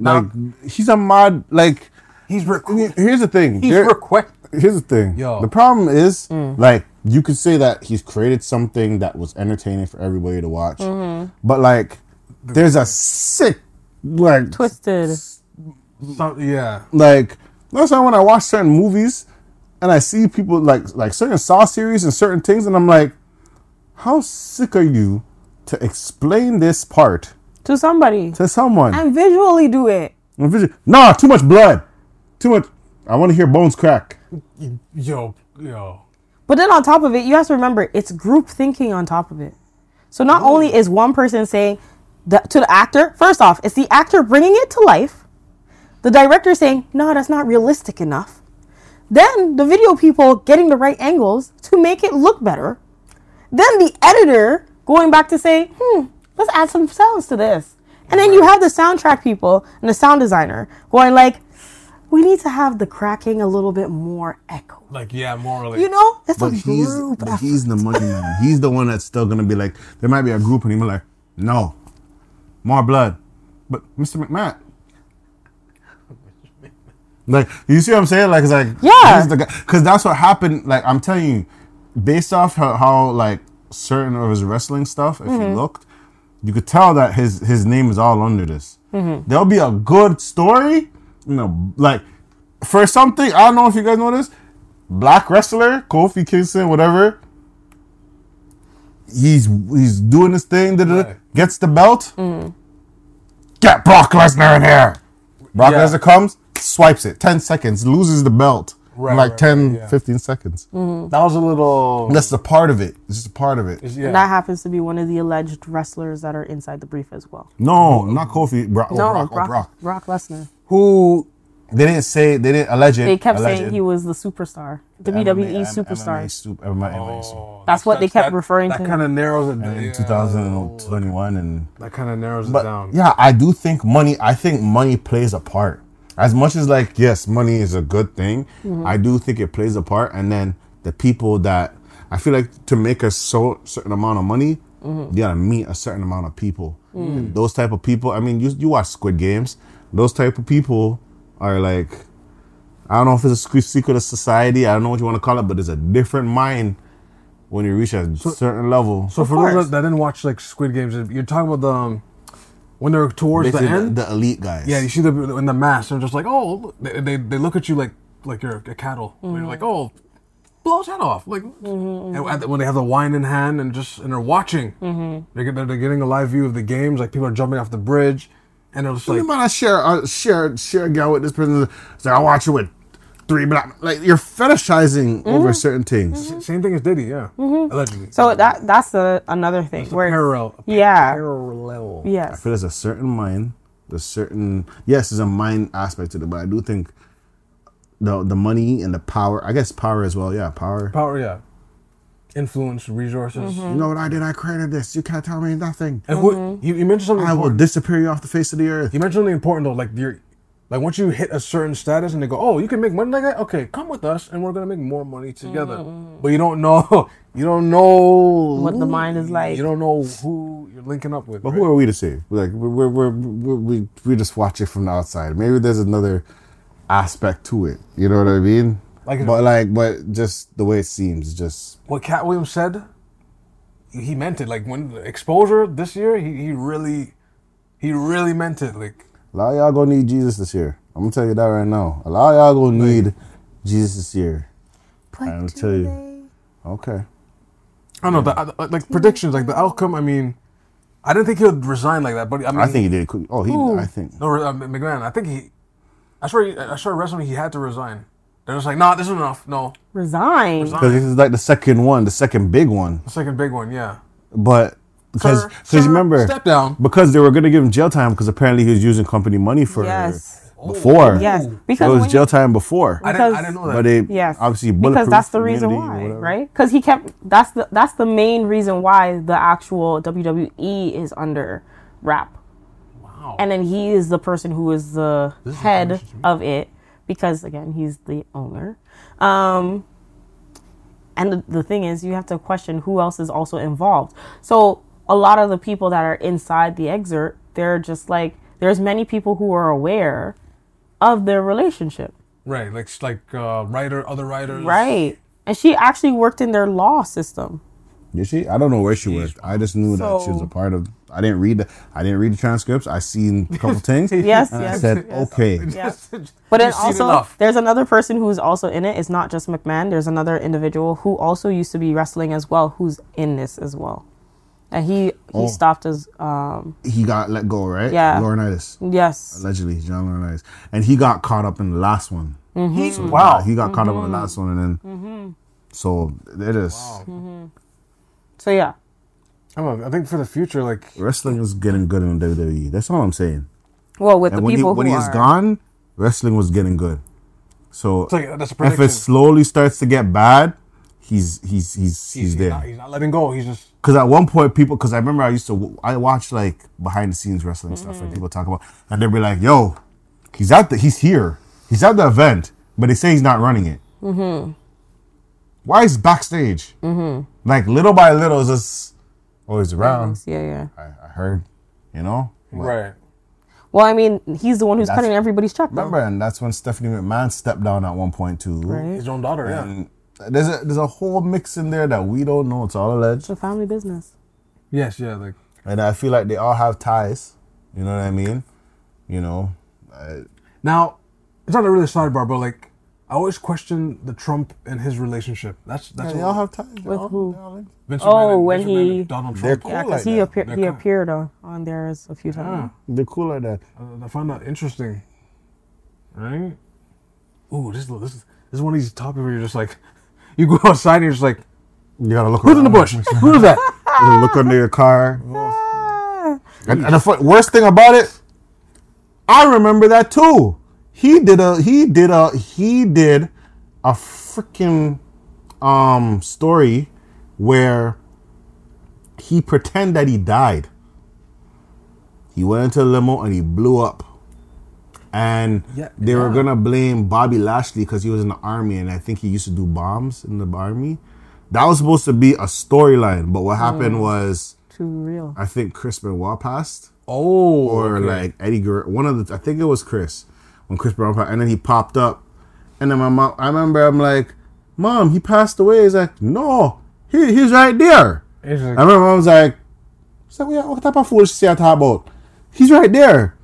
Speaker 1: Like he's a mod. Like
Speaker 2: He's requ-
Speaker 1: here's the thing.
Speaker 2: he's
Speaker 1: There-
Speaker 2: request.
Speaker 1: Here's the thing.
Speaker 2: Yo.
Speaker 1: The problem is,
Speaker 3: Mm.
Speaker 1: like, you could say that he's created something that was entertaining for everybody to watch,
Speaker 3: Mm-hmm.
Speaker 1: but like, there's a sick, like,
Speaker 3: Twisted.
Speaker 2: So, yeah.
Speaker 1: like that's why when I watch certain movies and I see people like like certain Saw series and certain things, and I'm like, how sick are you to explain this part
Speaker 3: To somebody.
Speaker 1: to someone?
Speaker 3: And visually do it.
Speaker 1: Nah, too much blood, too much. I want to hear bones crack.
Speaker 2: Yo, yo.
Speaker 3: But then on top of it, you have to remember it's group thinking on top of it. So not only is one person saying the, to the actor, first off, it's the actor bringing it to life. The director saying, no, that's not realistic enough. Then the video people getting the right angles to make it look better. Then the editor going back to say, hmm, let's add some sounds to this. And then you have the soundtrack people and the sound designer going like, we need to have the cracking a little bit more echo.
Speaker 2: Like yeah, morally.
Speaker 3: You know, it's
Speaker 1: But
Speaker 3: a
Speaker 1: he's
Speaker 3: group
Speaker 1: but
Speaker 3: effort.
Speaker 1: he's the money man. He's the one that's still gonna be like, there might be a group and he'll be like, no, more blood. But Mr. McMahon. Like you see what I'm saying? Like it's like
Speaker 3: Yeah.
Speaker 1: he's the guy because that's what happened. Like I'm telling you, based off how, how like certain of his wrestling stuff, if
Speaker 3: Mm-hmm.
Speaker 1: you looked, you could tell that his his name is all under this.
Speaker 3: Mm-hmm.
Speaker 1: There'll be a good story, you know, like for something. I don't know if you guys know this. Black wrestler Kofi Kingston, whatever. He's he's doing his thing.
Speaker 2: Right.
Speaker 1: Gets the belt.
Speaker 3: Mm.
Speaker 1: Get Brock Lesnar in here. Brock
Speaker 2: Yeah.
Speaker 1: Lesnar comes, swipes it. Ten seconds, loses the belt.
Speaker 2: Right,
Speaker 1: in like
Speaker 2: right,
Speaker 1: 10,
Speaker 2: right, yeah.
Speaker 1: 15 seconds.
Speaker 3: Mm.
Speaker 2: That was a little.
Speaker 1: That's a part of it. It's just a part of it.
Speaker 2: is- yeah.
Speaker 3: That happens to be one of the alleged wrestlers that are inside the brief as well.
Speaker 1: No, not Kofi. Brock. Oh,
Speaker 3: no,
Speaker 1: Brock. Oh,
Speaker 3: Brock,
Speaker 1: Brock.
Speaker 3: Brock Lesnar.
Speaker 2: Who
Speaker 1: They didn't say. They didn't allege it.
Speaker 3: They kept
Speaker 1: allege
Speaker 3: saying he was the superstar, the
Speaker 1: MMA
Speaker 3: WWE superstar.
Speaker 1: MMA, super, MMA, MMA super.
Speaker 2: Oh,
Speaker 3: That's what they kept
Speaker 2: that-
Speaker 3: referring
Speaker 2: that
Speaker 3: to.
Speaker 2: kind of narrows it down.
Speaker 1: in
Speaker 2: yeah.
Speaker 1: 2021 and
Speaker 2: That kind of narrows it down.
Speaker 1: yeah i do think money i think money plays a part as much as like yes money is a good thing
Speaker 3: Mm-hmm.
Speaker 1: i do think it plays a part and then the people that i feel like to make a so certain amount of money
Speaker 3: Mm-hmm.
Speaker 1: you gotta meet a certain amount of people
Speaker 3: Mm.
Speaker 1: And those type of people i mean you, you watch squid games those type of people are like i don't know if it's a secret of society i don't know what you want to call it but it's a different mind when you reach a certain level
Speaker 2: So for
Speaker 3: course.
Speaker 2: those that, that didn't watch like Squid Games, you're talking about the um, when they're towards the end.
Speaker 1: the elite guys
Speaker 2: yeah, you see the in the mask. They're just like, oh, they, they they look at you like like you're a cattle. And You're like, oh, blow his head off. Like mm-hmm, and mm-hmm. at- when they have the wine in hand and just and they're watching, mm-hmm. they're, they're getting a live view of the games. Like people are jumping off the bridge, and they're just
Speaker 1: You
Speaker 2: like,
Speaker 1: might not share uh, share share a guy with this person. It's like I watch it with three black. Like you're fetishizing over certain things.
Speaker 2: same thing as Diddy, yeah, allegedly.
Speaker 3: So that that's a, another thing
Speaker 2: It's a
Speaker 3: where
Speaker 2: parallel,
Speaker 3: yeah,
Speaker 2: parallel.
Speaker 1: Yes, I
Speaker 3: yes,
Speaker 1: feel there's a certain mind, there's certain yes, there's a mind aspect to it, but I do think the the money and the power. I guess power as well. Yeah, power.
Speaker 2: Power, yeah, influence, resources. Mm-hmm.
Speaker 1: You know what I did? I created this. You can't tell me nothing.
Speaker 2: And who, mm-hmm. you, you mentioned something
Speaker 1: I will disappear you off the face of the earth.
Speaker 2: You mentioned something important though, like you're, like once you hit a certain status and they go, oh, you can make money like that. Okay, come with us, and we're gonna make more money together. Mm-hmm. But you don't know, you don't know
Speaker 3: What the mind is like.
Speaker 2: You don't know who you're linking up with.
Speaker 1: But
Speaker 2: right?
Speaker 1: who are we to say? Like we're we're, we're, we're we we just watch it from the outside. Maybe there's another aspect to it. You know what I mean?
Speaker 2: Like-
Speaker 1: but like, but just the way it seems, just
Speaker 2: what Katt Williams said, he meant it. Like when exposure this year, he, he really, he really meant it. Like
Speaker 1: a lot of y'all gonna need Jesus this year. I'm gonna tell you that right now. A lot of y'all gonna need Jesus this year. I'll tell you. Okay.
Speaker 2: I don't know, the, uh, like predictions, like the outcome. I mean, I didn't think he would resign like that, but I mean,
Speaker 1: I think he did. quick- Oh, he. I think.
Speaker 2: No, uh, McMahon. I think he. I swear. he- I swear. Wrestling. He had to resign. They're just like, nah, this is enough. No,
Speaker 3: resign.
Speaker 1: Because this is like the second one, the second big one.
Speaker 2: the second big one. Yeah.
Speaker 1: But because because remember
Speaker 2: step down.
Speaker 1: because they were gonna give him jail time because apparently he was using company money for
Speaker 3: Yes,
Speaker 1: before.
Speaker 3: yes, because
Speaker 1: It
Speaker 3: was
Speaker 1: jail time before.
Speaker 2: I didn't. I didn't know that.
Speaker 1: But they
Speaker 3: Yes,
Speaker 1: obviously
Speaker 3: because that's the reason why, right? Because he kept that's the that's the main reason why the actual WWE is under wrap,
Speaker 2: wow.
Speaker 3: and then he is the person who is the
Speaker 2: This
Speaker 3: head
Speaker 2: me.
Speaker 3: of it because again he's the owner. Um, and the, the thing is, you have to question who else is also involved. So a lot of the people that are inside the excerpt, they're just like there's many people who are aware of their relationship.
Speaker 2: right. Like like uh, writer, other writers.
Speaker 3: Right. And she actually worked in their law system.
Speaker 1: Did she? I don't know where she was. I just knew that she was a part of. I didn't read the. I didn't read the transcripts. I seen a couple things.
Speaker 3: Yes,
Speaker 1: and I said,
Speaker 3: yes.
Speaker 1: okay.
Speaker 3: Yeah. But then also,
Speaker 2: enough.
Speaker 3: there's another person who's also in it. It's not just McMahon. There's another individual who also used to be wrestling as well, who's in this as well. And he he
Speaker 1: Oh.
Speaker 3: stopped as um
Speaker 1: He got let go, right?
Speaker 3: Yeah.
Speaker 1: Laurinaitis.
Speaker 3: yes
Speaker 1: Allegedly, John Laurinaitis. And he got caught up in the last one.
Speaker 3: Mm-hmm.
Speaker 1: So,
Speaker 2: Wow.
Speaker 1: yeah, he got caught up in the last one, and then. So it is.
Speaker 3: So yeah
Speaker 2: I, don't know, I think for the future, like
Speaker 1: Wrestling is getting good in WWE. That's all I'm saying.
Speaker 3: well with
Speaker 1: And
Speaker 3: the
Speaker 1: when he
Speaker 3: people
Speaker 1: when
Speaker 3: who
Speaker 1: he's
Speaker 3: are
Speaker 1: gone, wrestling was getting good. So
Speaker 2: it's like
Speaker 1: if it slowly starts to get bad, he's he's he's he's,
Speaker 2: he's,
Speaker 1: there.
Speaker 2: not, he's not letting go. He's just
Speaker 1: Because at one point, people, because I remember I used to, I watched like behind the scenes wrestling stuff,
Speaker 3: Mm-hmm.
Speaker 1: and people talk about, and they'd be like, "Yo, he's at the, he's here, he's at the event, but they say he's not running it. Mm-hmm. Why is backstage? Mm-hmm. Like little by little, it's just, always around.
Speaker 3: yeah yeah
Speaker 1: I, I heard, you know. But
Speaker 2: right.
Speaker 3: well I mean he's the one who's cutting everybody's check though.
Speaker 1: Remember, and that's when Stephanie McMahon stepped down at one point too.
Speaker 3: right
Speaker 2: His own daughter. Yeah.
Speaker 1: There's a there's a whole mix in there that we don't know. It's all alleged.
Speaker 3: it's a family business
Speaker 2: Yes. Yeah. Like
Speaker 1: and I feel like they all have ties. You know what I mean? You know, uh,
Speaker 2: now, it's not a really sidebar, but like I always question the Trump and his relationship. That's that's
Speaker 1: they
Speaker 2: what-
Speaker 1: all have ties. They
Speaker 3: With
Speaker 1: all-
Speaker 3: who?
Speaker 1: they all.
Speaker 2: Vince
Speaker 3: Oh,
Speaker 2: McMahon
Speaker 3: when
Speaker 2: Vince McMahon
Speaker 3: he-
Speaker 2: Donald
Speaker 1: They're
Speaker 2: Trump.
Speaker 1: cool.
Speaker 3: yeah
Speaker 1: like
Speaker 3: he
Speaker 1: that.
Speaker 3: appeared he
Speaker 2: kind-
Speaker 3: appeared on, on there as a few times
Speaker 1: They're cool like that.
Speaker 2: Uh, I found that interesting. Right? Ooh, this is this is This is one of these topics where you're just like, you go outside and you're just like,
Speaker 1: You gotta look
Speaker 2: who's in the
Speaker 1: around.
Speaker 2: bush? Who's that?
Speaker 1: You look under your car.
Speaker 3: Ah.
Speaker 1: And, and the fu- worst thing about it, I remember that too. He did a he did a he did a freaking um story where he pretend that he died. He went into a limo and he blew up. And
Speaker 2: Yeah,
Speaker 1: they were gonna blame Bobby Lashley because he was in the army and I think he used to do bombs in the army. That was supposed to be a storyline, but what happened was
Speaker 3: Too real.
Speaker 1: I think Chris Benoit passed,
Speaker 2: Oh,
Speaker 1: or
Speaker 2: okay.
Speaker 1: like Eddie Guerrero. One of the, I think it was Chris when Chris Benoit passed, and then he popped up, and then my mom. I remember I'm like, "Mom, he passed away." He's like, "No, he, he's right there."
Speaker 2: Like-
Speaker 1: I remember I was like, "She's like, what, what type of foolishness you talk about?" He's right there.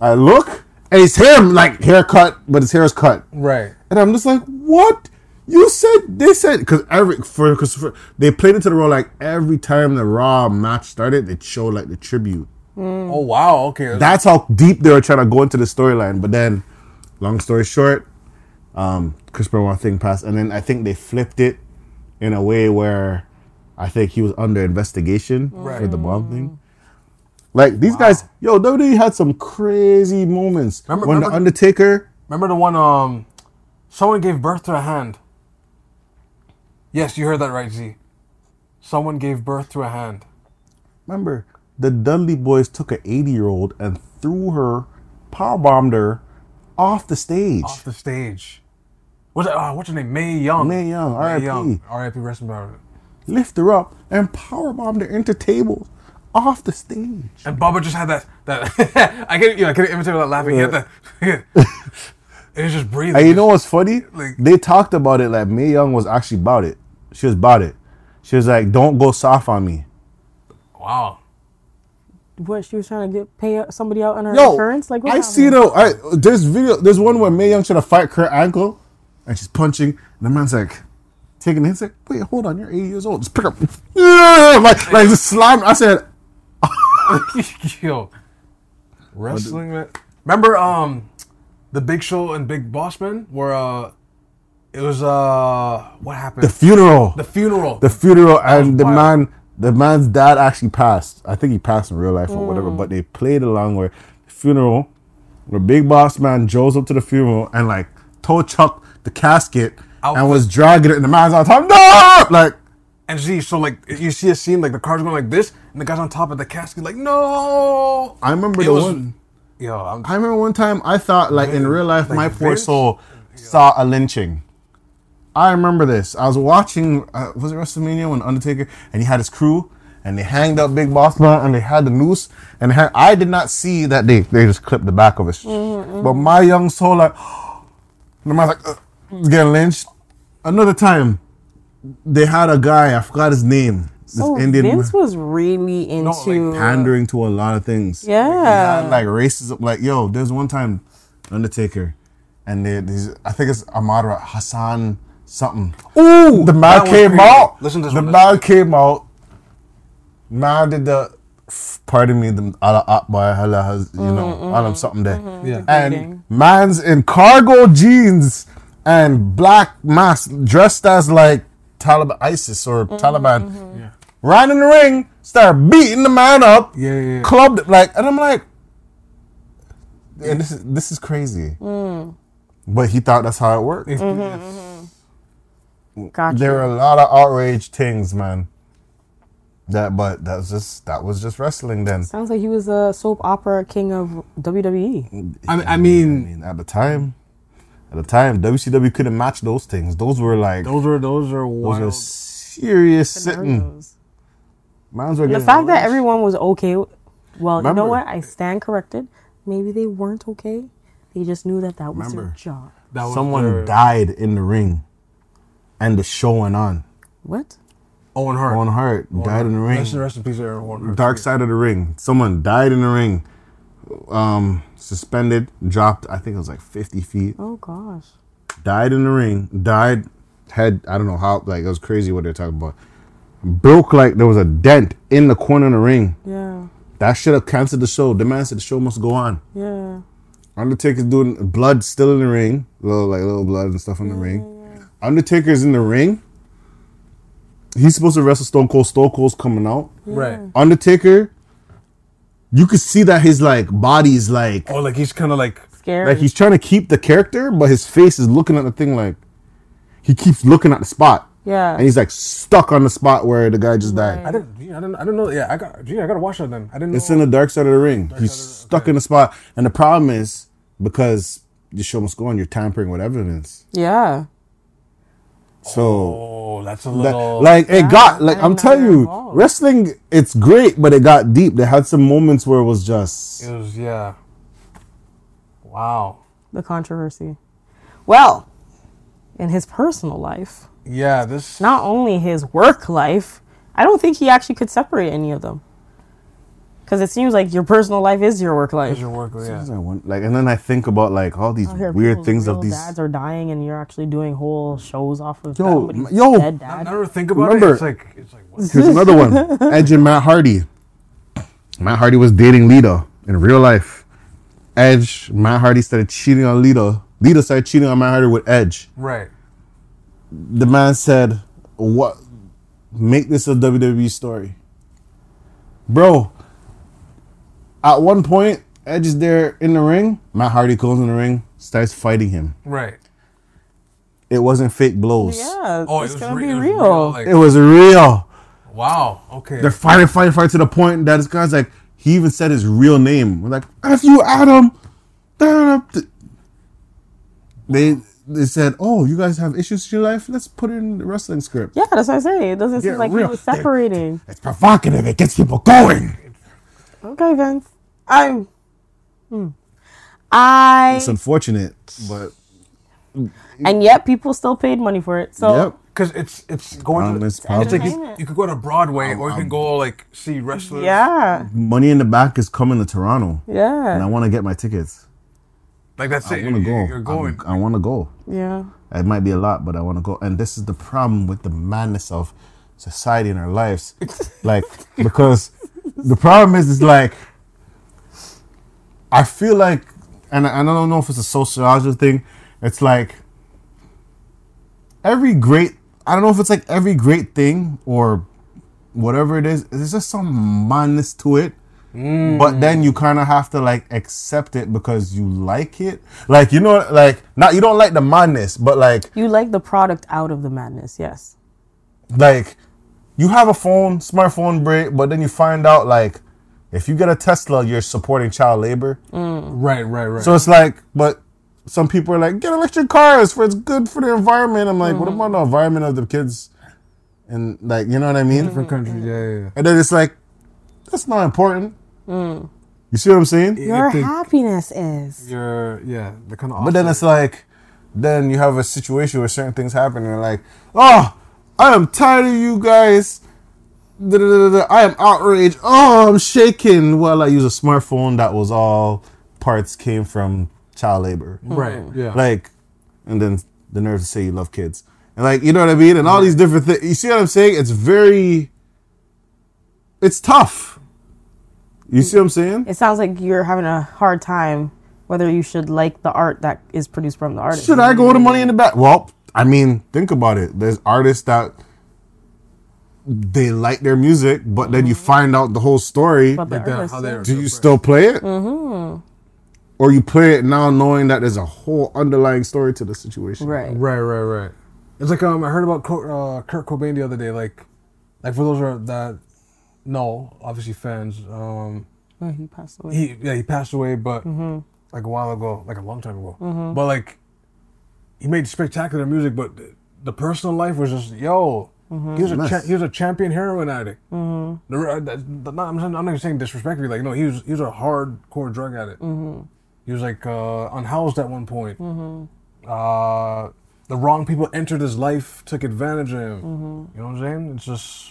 Speaker 1: I look, and it's him, like haircut, but his hair is cut.
Speaker 2: right.
Speaker 1: And I'm just like, what? You said they said because every for because they played into the role like every time the Raw match started, it showed like the tribute.
Speaker 2: Oh wow. Okay.
Speaker 1: That's how deep they were trying to go into the storyline. But then, long story short, um, Chris Benoit thing passed, and then I think they flipped it in a way where I think he was under investigation for the bomb thing. Like these guys, yo, WWE had some crazy moments
Speaker 2: Remember-
Speaker 1: when
Speaker 2: remember-
Speaker 1: the Undertaker.
Speaker 2: Remember the one um someone gave birth to a hand. Yes, you heard that right, Z. Someone gave birth to a hand.
Speaker 1: Remember, the Dudley Boyz took an 80 year old and threw her, power bombed her off the stage.
Speaker 2: Off the stage. What's that? Uh, what's her name? Mae Young.
Speaker 1: Mae Young, R.I.P..
Speaker 2: R.I.P. Rest in power.
Speaker 1: Lift her up and power her into tables off the stage.
Speaker 2: And Bubba just had that that I can you know I can imitate without laughing. He had that. it was just breathing.
Speaker 1: And you know what's funny?
Speaker 2: Like-
Speaker 1: they talked about it like Mae Young was actually about it. She was about it. She was like, "Don't go soft on me."
Speaker 2: Wow.
Speaker 3: What she was trying to get pay somebody out on her
Speaker 1: Yo,
Speaker 3: insurance? Like what
Speaker 1: I
Speaker 3: happened?
Speaker 1: see though. I there's video. There's one where Mae Young trying to fight Kurt Angle, and she's punching. And the man's like taking it. He's like, "Wait, hold on. You're 80 years old. Just pick up." Yeah, like like just slam. I said,
Speaker 2: Yo. Wrestling man. Remember um the Big Show and Big Boss Man where uh it was uh what happened?
Speaker 1: "The funeral."
Speaker 2: The funeral.
Speaker 1: the funeral and the
Speaker 2: wild.
Speaker 1: man the man's dad actually passed. I think he passed in real life or whatever
Speaker 2: Mm.
Speaker 1: but they played along where funeral where big boss man goes up to the funeral and like toe chucked the casket and was dragging it and the man's on top. No! Like
Speaker 2: and Z, so like you see a scene like the car's going like this, and the guy's on top of the casket like no.
Speaker 1: i remember
Speaker 2: It
Speaker 1: the
Speaker 2: was-
Speaker 1: one
Speaker 2: Yo, I'm,
Speaker 1: i remember one time i thought like in real life
Speaker 2: Like
Speaker 1: my poor soul saw a lynching I remember this. I was watching, uh, was it WrestleMania when Undertaker and he had his crew and they hanged up Big Boss Man and they had the noose and had, I did not see that they they just clipped the back of his. But my young soul like, the man's like uh, getting lynched. Another time, they had a guy I forgot his name. This
Speaker 3: So
Speaker 1: Indian
Speaker 3: Vince was really into
Speaker 2: like,
Speaker 1: pandering to a lot of things.
Speaker 3: Yeah.
Speaker 1: Like racism. Like yo, there's one time Undertaker, and they, I think it's Amara Hassan something. Ooh, the man came out.
Speaker 2: Listen to this
Speaker 1: the
Speaker 2: one,
Speaker 1: man came out. Man did the. Pardon me, the Allah Akbar, Allah has, you know, mm-hmm, Allah something there. Mm-hmm.
Speaker 2: Yeah.
Speaker 1: And man's in cargo jeans and black mask, dressed as like Taliban, ISIS or mm-hmm, Taliban.
Speaker 2: yeah.
Speaker 1: Ran in the ring, started beating the man up,
Speaker 2: Yeah, yeah, yeah.
Speaker 1: clubbed it, like, and I'm like, and this is this is crazy. Mm. But he thought that's how it worked.
Speaker 3: Gotcha.
Speaker 1: There were a lot of outrage things, man. That, but that was just that was just wrestling then.
Speaker 3: Sounds like he was a soap opera king of. WWE.
Speaker 2: I mean, I
Speaker 1: I
Speaker 2: mean,
Speaker 1: mean, at the time, at the time, WCW couldn't match those things. Those were like those
Speaker 2: those are those are
Speaker 1: are
Speaker 2: wild.
Speaker 1: serious sitting.
Speaker 3: Scenarios.
Speaker 1: Were
Speaker 3: The
Speaker 1: getting
Speaker 3: fact that everyone was okay. Well, you know what? I stand corrected. Maybe they weren't okay. They just knew that that was their job.
Speaker 2: That was
Speaker 1: someone
Speaker 2: their-
Speaker 1: died in the ring, and the show went on.
Speaker 3: What?
Speaker 2: Owen Hart.
Speaker 1: Owen Hart died in the ring.
Speaker 2: Rest, rest in peace, Aaron Owen Hart.
Speaker 1: Dark side of the ring. Someone died in the ring. Um, suspended, dropped. I think it was like fifty feet.
Speaker 3: Oh gosh.
Speaker 1: Died in the ring. Died. Head. I don't know how. Like it was crazy what they're talking about. Broke like there was a dent in the corner of the ring.
Speaker 3: Yeah.
Speaker 1: That should have canceled the show. The man said the show must go on.
Speaker 3: Yeah.
Speaker 1: Undertaker's doing blood still in the ring, little like little blood and stuff in the ring. Undertaker's in the ring. He's supposed to wrestle Stone Cold. Stone Cold's coming out.
Speaker 2: Right. Mm.
Speaker 1: Undertaker, you could see that his like body's like
Speaker 2: Oh, like he's kind of like
Speaker 3: Scary.
Speaker 1: like he's trying to keep the character, but his face is looking at the thing like he keeps looking at the spot.
Speaker 3: Yeah.
Speaker 1: And he's like stuck on the spot where the guy just died.
Speaker 2: I didn't. I didn't. I didn't know. Yeah, I got. Gee, I gotta watch that then. I didn't. Know.
Speaker 1: It's
Speaker 2: know.
Speaker 1: in the dark side of the ring. He's
Speaker 2: of
Speaker 1: stuck
Speaker 2: okay.
Speaker 1: in the spot. And the problem is because the show must go on, you're tampering with evidence.
Speaker 3: yeah.
Speaker 1: So
Speaker 2: Oh, that's a
Speaker 1: that,
Speaker 2: little.
Speaker 1: like it got like
Speaker 3: I
Speaker 1: I'm telling
Speaker 3: you're
Speaker 1: you,
Speaker 3: involved.
Speaker 1: wrestling it's great, but it got deep. They had some moments where it was just
Speaker 2: it was yeah. Wow.
Speaker 3: The controversy. Well, in his personal life,
Speaker 2: Yeah. This.
Speaker 3: not only his work life, I don't think he actually could separate any of them. Because it seems like your personal life is your work life.
Speaker 2: is your work. Yeah.
Speaker 1: I want- like and then I think about like all these
Speaker 3: oh, Out
Speaker 1: weird things
Speaker 3: real
Speaker 1: of these
Speaker 3: dads are dying, and you're actually doing whole shows off of
Speaker 1: Yo,
Speaker 3: somebody's
Speaker 1: m- yo.
Speaker 3: dead
Speaker 2: I never think about
Speaker 1: Remember-
Speaker 2: it. It's like. It's like. What?
Speaker 1: Here's another one. Edge and Matt Hardy. Matt Hardy was dating Lita in real life. Edge, Matt Hardy started cheating on Lita. Lita started cheating on Matt Hardy with Edge.
Speaker 2: Right.
Speaker 1: The man said, "What? Make this a WWE story, bro." At one point, Edge is there in the ring. Matt Hardy goes in the ring, starts fighting him.
Speaker 2: Right.
Speaker 1: It wasn't fake blows.
Speaker 3: Yeah,
Speaker 2: Oh,
Speaker 3: it's
Speaker 2: it was
Speaker 3: gonna
Speaker 2: re-
Speaker 3: be
Speaker 2: it was
Speaker 3: real.
Speaker 2: Like,
Speaker 1: It was real.
Speaker 2: wow. Okay.
Speaker 1: They're fighting, fighting, fighting to the point that this guy's like, he even said his real name. We're like, F you, Adam. Da, da, da. They they said, oh, you guys have issues in your life? Let's put it in the wrestling script.
Speaker 3: yeah, that's what I say. It doesn't
Speaker 1: Yeah,
Speaker 3: seem like
Speaker 1: real.
Speaker 3: he was separating.
Speaker 1: It's provocative. It gets people going.
Speaker 3: Okay, Vince. I'm. hmm. I
Speaker 1: It's unfortunate, but
Speaker 3: and yet people still paid money for it. So
Speaker 1: yep.
Speaker 2: Because it's it's going
Speaker 1: Um,
Speaker 2: to.
Speaker 1: it's
Speaker 2: It's like you, you could go to Broadway or you can go like see wrestlers.
Speaker 3: yeah,
Speaker 1: Money in the Bank is coming to Toronto, Yeah. and I want to get my tickets.
Speaker 2: Like that's
Speaker 1: I
Speaker 2: it.
Speaker 1: I want to go.
Speaker 2: you're going.
Speaker 1: I'm- I want to go.
Speaker 3: yeah.
Speaker 1: It might be a lot, but I want to go. And this is the problem with the madness of society in our lives. like, because the problem is, is like, I feel like, and I, don't know if it's a sociological thing, it's like every great, I don't know if it's like every great thing or whatever it is, there's just some madness to it. But then you kind of have to like accept it because you like it. Like you know, like not you don't like the madness, but like
Speaker 3: You like the product out of the madness, yes.
Speaker 1: like you have a phone, smartphone break, but then you find out like if you get a Tesla, you're supporting child labor. Mm.
Speaker 2: Right, right, right.
Speaker 1: So it's like, but some people are like, get electric cars for it's good for the environment. I'm like, what mm-hmm. about the environment of the kids? And like, you know what I mean?
Speaker 2: different countries. Yeah, yeah. yeah.
Speaker 1: And then it's like, that's not important. Mm. You see what I'm saying?
Speaker 3: Your happiness is.
Speaker 2: You're yeah. The kind of.
Speaker 1: But then it's like, then you have a situation where certain things happen, and you're like, oh, I am tired of you guys. I am outraged. Oh, I'm shaking. Well, I use a smartphone that was all parts came from child labor.
Speaker 2: right. Yeah.
Speaker 1: Like, and then the nerve to say you love kids. And like, you know what I mean? And all these different things. You see what I'm saying? It's very, it's tough. You see what I'm saying?
Speaker 3: It sounds like you're having a hard time whether you should like the art that is produced from the artist.
Speaker 1: Should I go to Money in the Bank? Well, I mean, think about it. There's artists that they like their music, but then you find out the whole story.
Speaker 3: But the
Speaker 2: like that, how they're.
Speaker 1: Do you still play it? Mm-hmm. Or you play it now knowing that there's a whole underlying story to the situation.
Speaker 3: Right.
Speaker 2: Right, right, right. It's like um, I heard about Co- uh, Kurt Cobain the other day. Like, like for those are that no, obviously fans. Um,
Speaker 3: Oh, he passed away.
Speaker 2: he yeah he passed away, but like a while ago, like a long time ago. But like, he made spectacular music, but the, the personal life was just yo. Mm-hmm. He was a
Speaker 1: Nice.
Speaker 2: cha- he was a champion heroin addict. Mm-hmm. The, uh, that- that- not, I'm, saying- I'm not saying disrespectfully. Like no, he was he was a hardcore drug addict. Mm-hmm. He was like uh, unhoused at one point. Uh, the wrong people entered his life, took advantage of him. You know what I'm saying? It's just.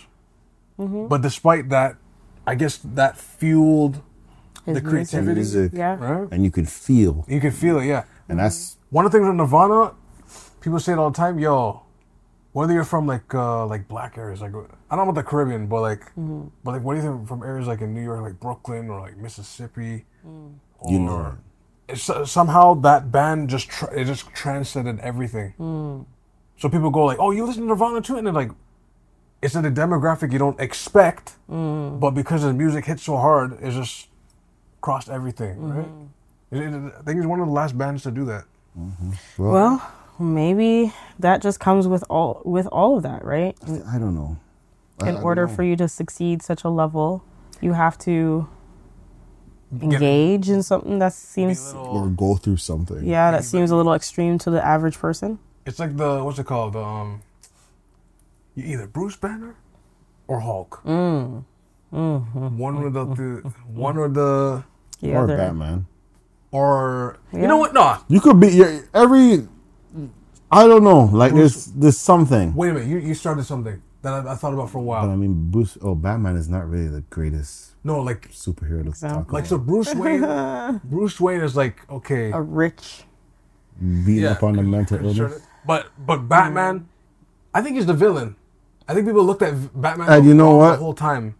Speaker 2: But despite that, I guess that fueled
Speaker 3: His
Speaker 2: the creativity.
Speaker 1: Music.
Speaker 3: Yeah.
Speaker 2: Right?
Speaker 1: And you can feel.
Speaker 2: You can feel it, yeah.
Speaker 1: And that's
Speaker 2: One of the things with Nirvana, people say it all the time, yo, whether you're from like uh like black areas, like I don't know about the Caribbean, but like mm-hmm. but like what do you think from areas like in New York, like Brooklyn or like Mississippi? Mm.
Speaker 1: you
Speaker 2: or-
Speaker 1: know.
Speaker 2: it's, uh, somehow that band just tr- it just transcended everything. Mm. So people go like, "Oh, you listen to Nirvana too?" And they're like, "It's in a demographic you don't expect, mm. but because the music hits so hard, it just crossed everything." Right? Mm-hmm. It- it- I think it's one of the last bands to do that. Mm-hmm.
Speaker 3: Well, maybe that just comes with all with all of that, right?
Speaker 1: I don't know. I- I
Speaker 3: In
Speaker 1: don't
Speaker 3: order
Speaker 1: know.
Speaker 3: for you to succeed such a level, you have to engage in something that seems
Speaker 1: or go through something.
Speaker 3: yeah, that seems a little extreme to the average person.
Speaker 2: It's like the what's it called? Um, you either Bruce Banner or Hulk.
Speaker 3: Mm.
Speaker 2: One or the, the one or the
Speaker 3: The
Speaker 1: or
Speaker 3: other-
Speaker 1: Batman.
Speaker 2: or you
Speaker 3: Yeah.
Speaker 2: know what? No,
Speaker 1: You could be every. I don't know. Like there's there's something.
Speaker 2: wait a minute. You you started something that I, I thought about for a while.
Speaker 1: But I mean, Bruce. Oh, Batman is not really the greatest
Speaker 2: No, like
Speaker 1: superhero to talk
Speaker 2: like so Bruce Wayne. Bruce Wayne is like okay,
Speaker 3: a rich.
Speaker 1: Beating
Speaker 2: yeah,
Speaker 1: up on the mental
Speaker 2: sure.
Speaker 1: illness.
Speaker 2: but but Batman, I think he's the villain. I think people looked at Batman.
Speaker 1: And you know what?
Speaker 2: The whole time,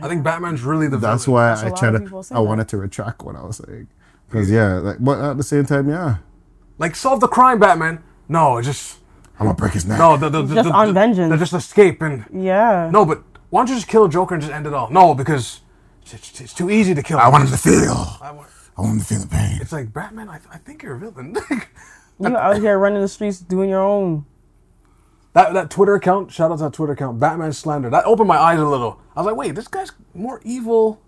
Speaker 2: I think Batman's really the
Speaker 1: That's
Speaker 2: villain.
Speaker 1: why
Speaker 3: That's a
Speaker 1: I
Speaker 3: lot
Speaker 1: tried to. I
Speaker 3: that.
Speaker 1: wanted to retract what I was saying. Because yeah, like, but at the same time, yeah,
Speaker 2: Like solve the crime, Batman. No, just
Speaker 1: I'm gonna break his neck.
Speaker 2: no. The, the, the,
Speaker 3: Just
Speaker 2: the-
Speaker 3: on
Speaker 2: the-
Speaker 3: vengeance.
Speaker 2: They're just escape and
Speaker 3: Yeah.
Speaker 2: no. But why don't you just kill Joker and just end it all? No, because it's, it's, it's too easy to kill.
Speaker 1: I want him to feel.
Speaker 2: I want-
Speaker 1: I want him to feel the pain.
Speaker 2: It's like Batman. I, I think you're a villain.
Speaker 3: You out here running the streets doing your own.
Speaker 2: that that Twitter account. Shout out to that Twitter account. Batman slander. That opened my eyes a little. I was like, wait, this guy's more evil.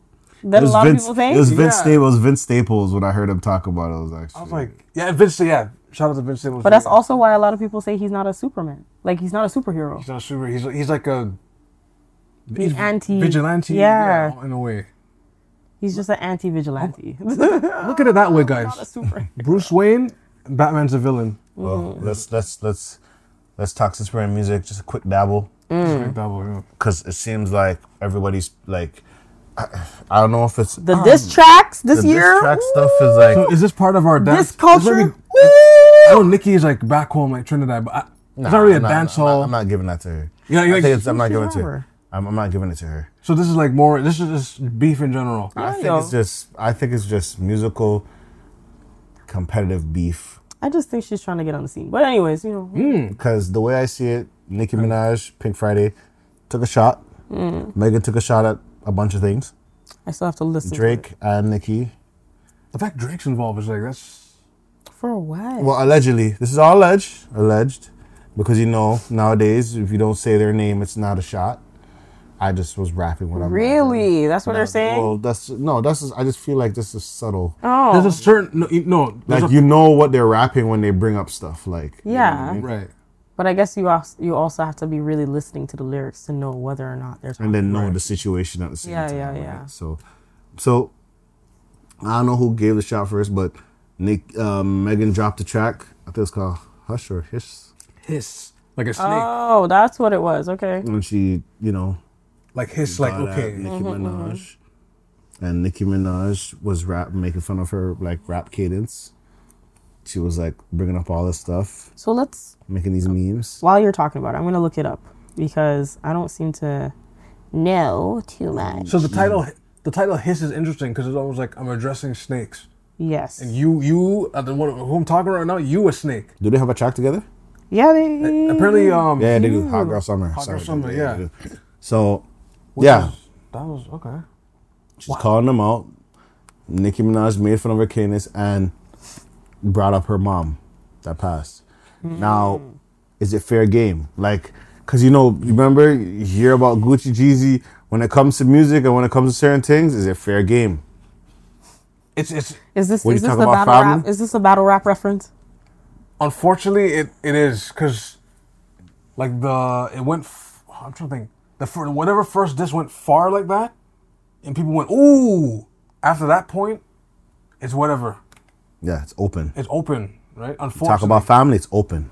Speaker 3: That a lot
Speaker 1: Vince,
Speaker 3: of people think.
Speaker 1: It was Vince
Speaker 2: Yeah.
Speaker 1: Staples. Vince Staples. When I heard him talk about it, I was actually.
Speaker 2: I was like, yeah, Vince. Yeah, shout out to Vince. Staples.
Speaker 3: but that's also why a lot of people say he's not a Superman. Like he's not a superhero.
Speaker 2: He's not a super. He's he's like a
Speaker 3: He's anti
Speaker 2: vigilante.
Speaker 3: Yeah.
Speaker 2: in a way.
Speaker 3: He's just an anti-vigilante.
Speaker 2: Look at it that way,
Speaker 3: not a
Speaker 2: guys.
Speaker 3: super.
Speaker 2: Bruce Wayne, Batman's a villain.
Speaker 1: well, let's let's let's let's talk Superman music. Just a quick dabble,
Speaker 3: Mm.
Speaker 2: Like
Speaker 1: because it seems like everybody's like. I, I don't know if it's
Speaker 3: The diss tracks this
Speaker 1: the
Speaker 3: year.
Speaker 1: diss track stuff is like.
Speaker 2: So is this part of our dance?
Speaker 3: This culture.
Speaker 2: Is maybe-
Speaker 3: Woo!
Speaker 2: I know Nicki's like back home, like Trinidad, but I, it's not really a
Speaker 1: I'm
Speaker 2: dance
Speaker 1: I'm not,
Speaker 2: hall.
Speaker 1: I'm not giving that to her.
Speaker 2: Yeah,
Speaker 1: I
Speaker 2: you're
Speaker 1: think
Speaker 2: like,
Speaker 1: it's, I'm not giving it to her. I'm, I'm not giving it to her.
Speaker 2: so this is like more. This is just beef in general.
Speaker 1: I think
Speaker 3: yo.
Speaker 1: it's just. I think it's just musical, competitive beef.
Speaker 3: I just think she's trying to get on the scene. But anyways, you know,
Speaker 2: Hmm.
Speaker 1: Because the way I see it, Nicki Minaj, Pink Friday, took a shot. Megan took a shot at a bunch of things.
Speaker 3: I still have to listen. to
Speaker 1: Drake and Nicki.
Speaker 2: The fact Drake's involved is like that's.
Speaker 3: It. for what?
Speaker 1: Well, allegedly, this is all alleged, alleged, because you know nowadays if you don't say their name, it's not a shot. I just was rapping what I'm rapping.
Speaker 3: really? That's what they're
Speaker 1: Well,
Speaker 3: saying.
Speaker 1: that's no. That's just, I just feel like this is subtle.
Speaker 3: oh,
Speaker 2: There's a certain no, you- no
Speaker 1: Like
Speaker 2: a-
Speaker 1: you know what they're rapping when they bring up stuff. Like you know I
Speaker 3: Yeah.
Speaker 1: mean?
Speaker 2: right.
Speaker 3: but I guess you also you also have to be really listening to the lyrics to know whether or not they're
Speaker 1: and then know
Speaker 2: Right.
Speaker 1: the situation at the same
Speaker 3: Yeah,
Speaker 1: time.
Speaker 3: yeah,
Speaker 1: right?
Speaker 3: yeah.
Speaker 1: So, so I don't know who gave the shot first, but Nick um, Megan dropped a track. I think it's called Hush or Hiss,
Speaker 2: Hiss like a snake,
Speaker 3: Oh, that's what it was. Okay.
Speaker 1: and she, you know,
Speaker 2: like hiss, like okay.
Speaker 1: Nicki
Speaker 3: Mm-hmm,
Speaker 1: Minaj, and Nicki Minaj was rap making fun of her like rap cadence. She was like bringing up all this stuff,
Speaker 3: So let's
Speaker 1: making these memes.
Speaker 3: while you're talking about it, I'm gonna look it up because I don't seem to know too much.
Speaker 2: So the title, the title hiss is interesting because it's almost like I'm addressing snakes.
Speaker 3: Yes.
Speaker 2: And you, you, uh, the one who I'm talking right now, you a snake.
Speaker 1: Do they have a track together?
Speaker 3: yeah, they.
Speaker 2: Apparently, um,
Speaker 1: Yeah, they do. Hot Girl Summer.
Speaker 2: Hot Girl
Speaker 1: Sorry,
Speaker 2: Summer,
Speaker 1: they
Speaker 2: yeah.
Speaker 1: do. So,
Speaker 2: which
Speaker 1: yeah,
Speaker 2: was- that was okay.
Speaker 1: she's calling them out. Nicki Minaj made fun of her cadence and brought up her mom that passed. Now, is it fair game? Like, cause you know, you remember you hear about Gucci Jeezy when it comes to music and when it comes to certain things, is it fair game?
Speaker 2: It's it's
Speaker 3: Is this
Speaker 1: When
Speaker 3: is
Speaker 1: you
Speaker 3: this
Speaker 1: talk
Speaker 3: a
Speaker 1: about
Speaker 3: battle rap? Is this a battle rap reference?
Speaker 2: unfortunately it it is because like the it went. F- I'm trying to think. The fir- whatever first this went far like that, and people went ooh. After that point, it's whatever.
Speaker 1: Yeah, it's open.
Speaker 2: It's open, right? Unfortunately,
Speaker 1: Talk about family, it's open.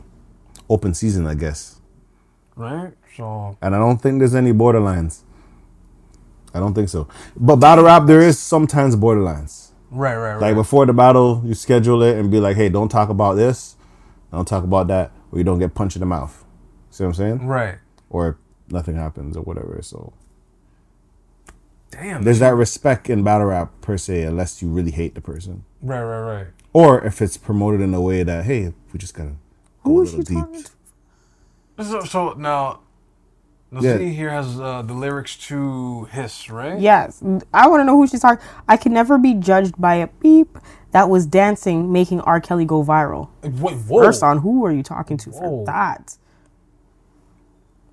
Speaker 1: Open season, I guess.
Speaker 2: right. So
Speaker 1: And I don't think there's any borderlines. I don't think so. But battle rap, there is sometimes borderlines.
Speaker 2: Right, right, right.
Speaker 1: Like before the battle, you schedule it and be like, hey, don't talk about this, don't talk about that, or you don't get punched in the mouth. See what I'm saying?
Speaker 2: right.
Speaker 1: Or nothing happens or whatever. So
Speaker 2: Damn.
Speaker 1: there's that respect in battle rap per se, unless you really hate the person.
Speaker 2: Right, right, right.
Speaker 1: or if it's promoted in a way that hey, we just gotta go
Speaker 3: Who
Speaker 1: a little
Speaker 3: she
Speaker 1: deep.
Speaker 3: talking to?
Speaker 2: So, so now, the
Speaker 1: Yeah.
Speaker 2: here has uh, the lyrics to Hiss, right?
Speaker 3: Yes, I want to know who she's talking. I can never be judged by a beep that was dancing, making R. Kelly go viral.
Speaker 2: Wait, whoa.
Speaker 3: First on, who are you talking to for that?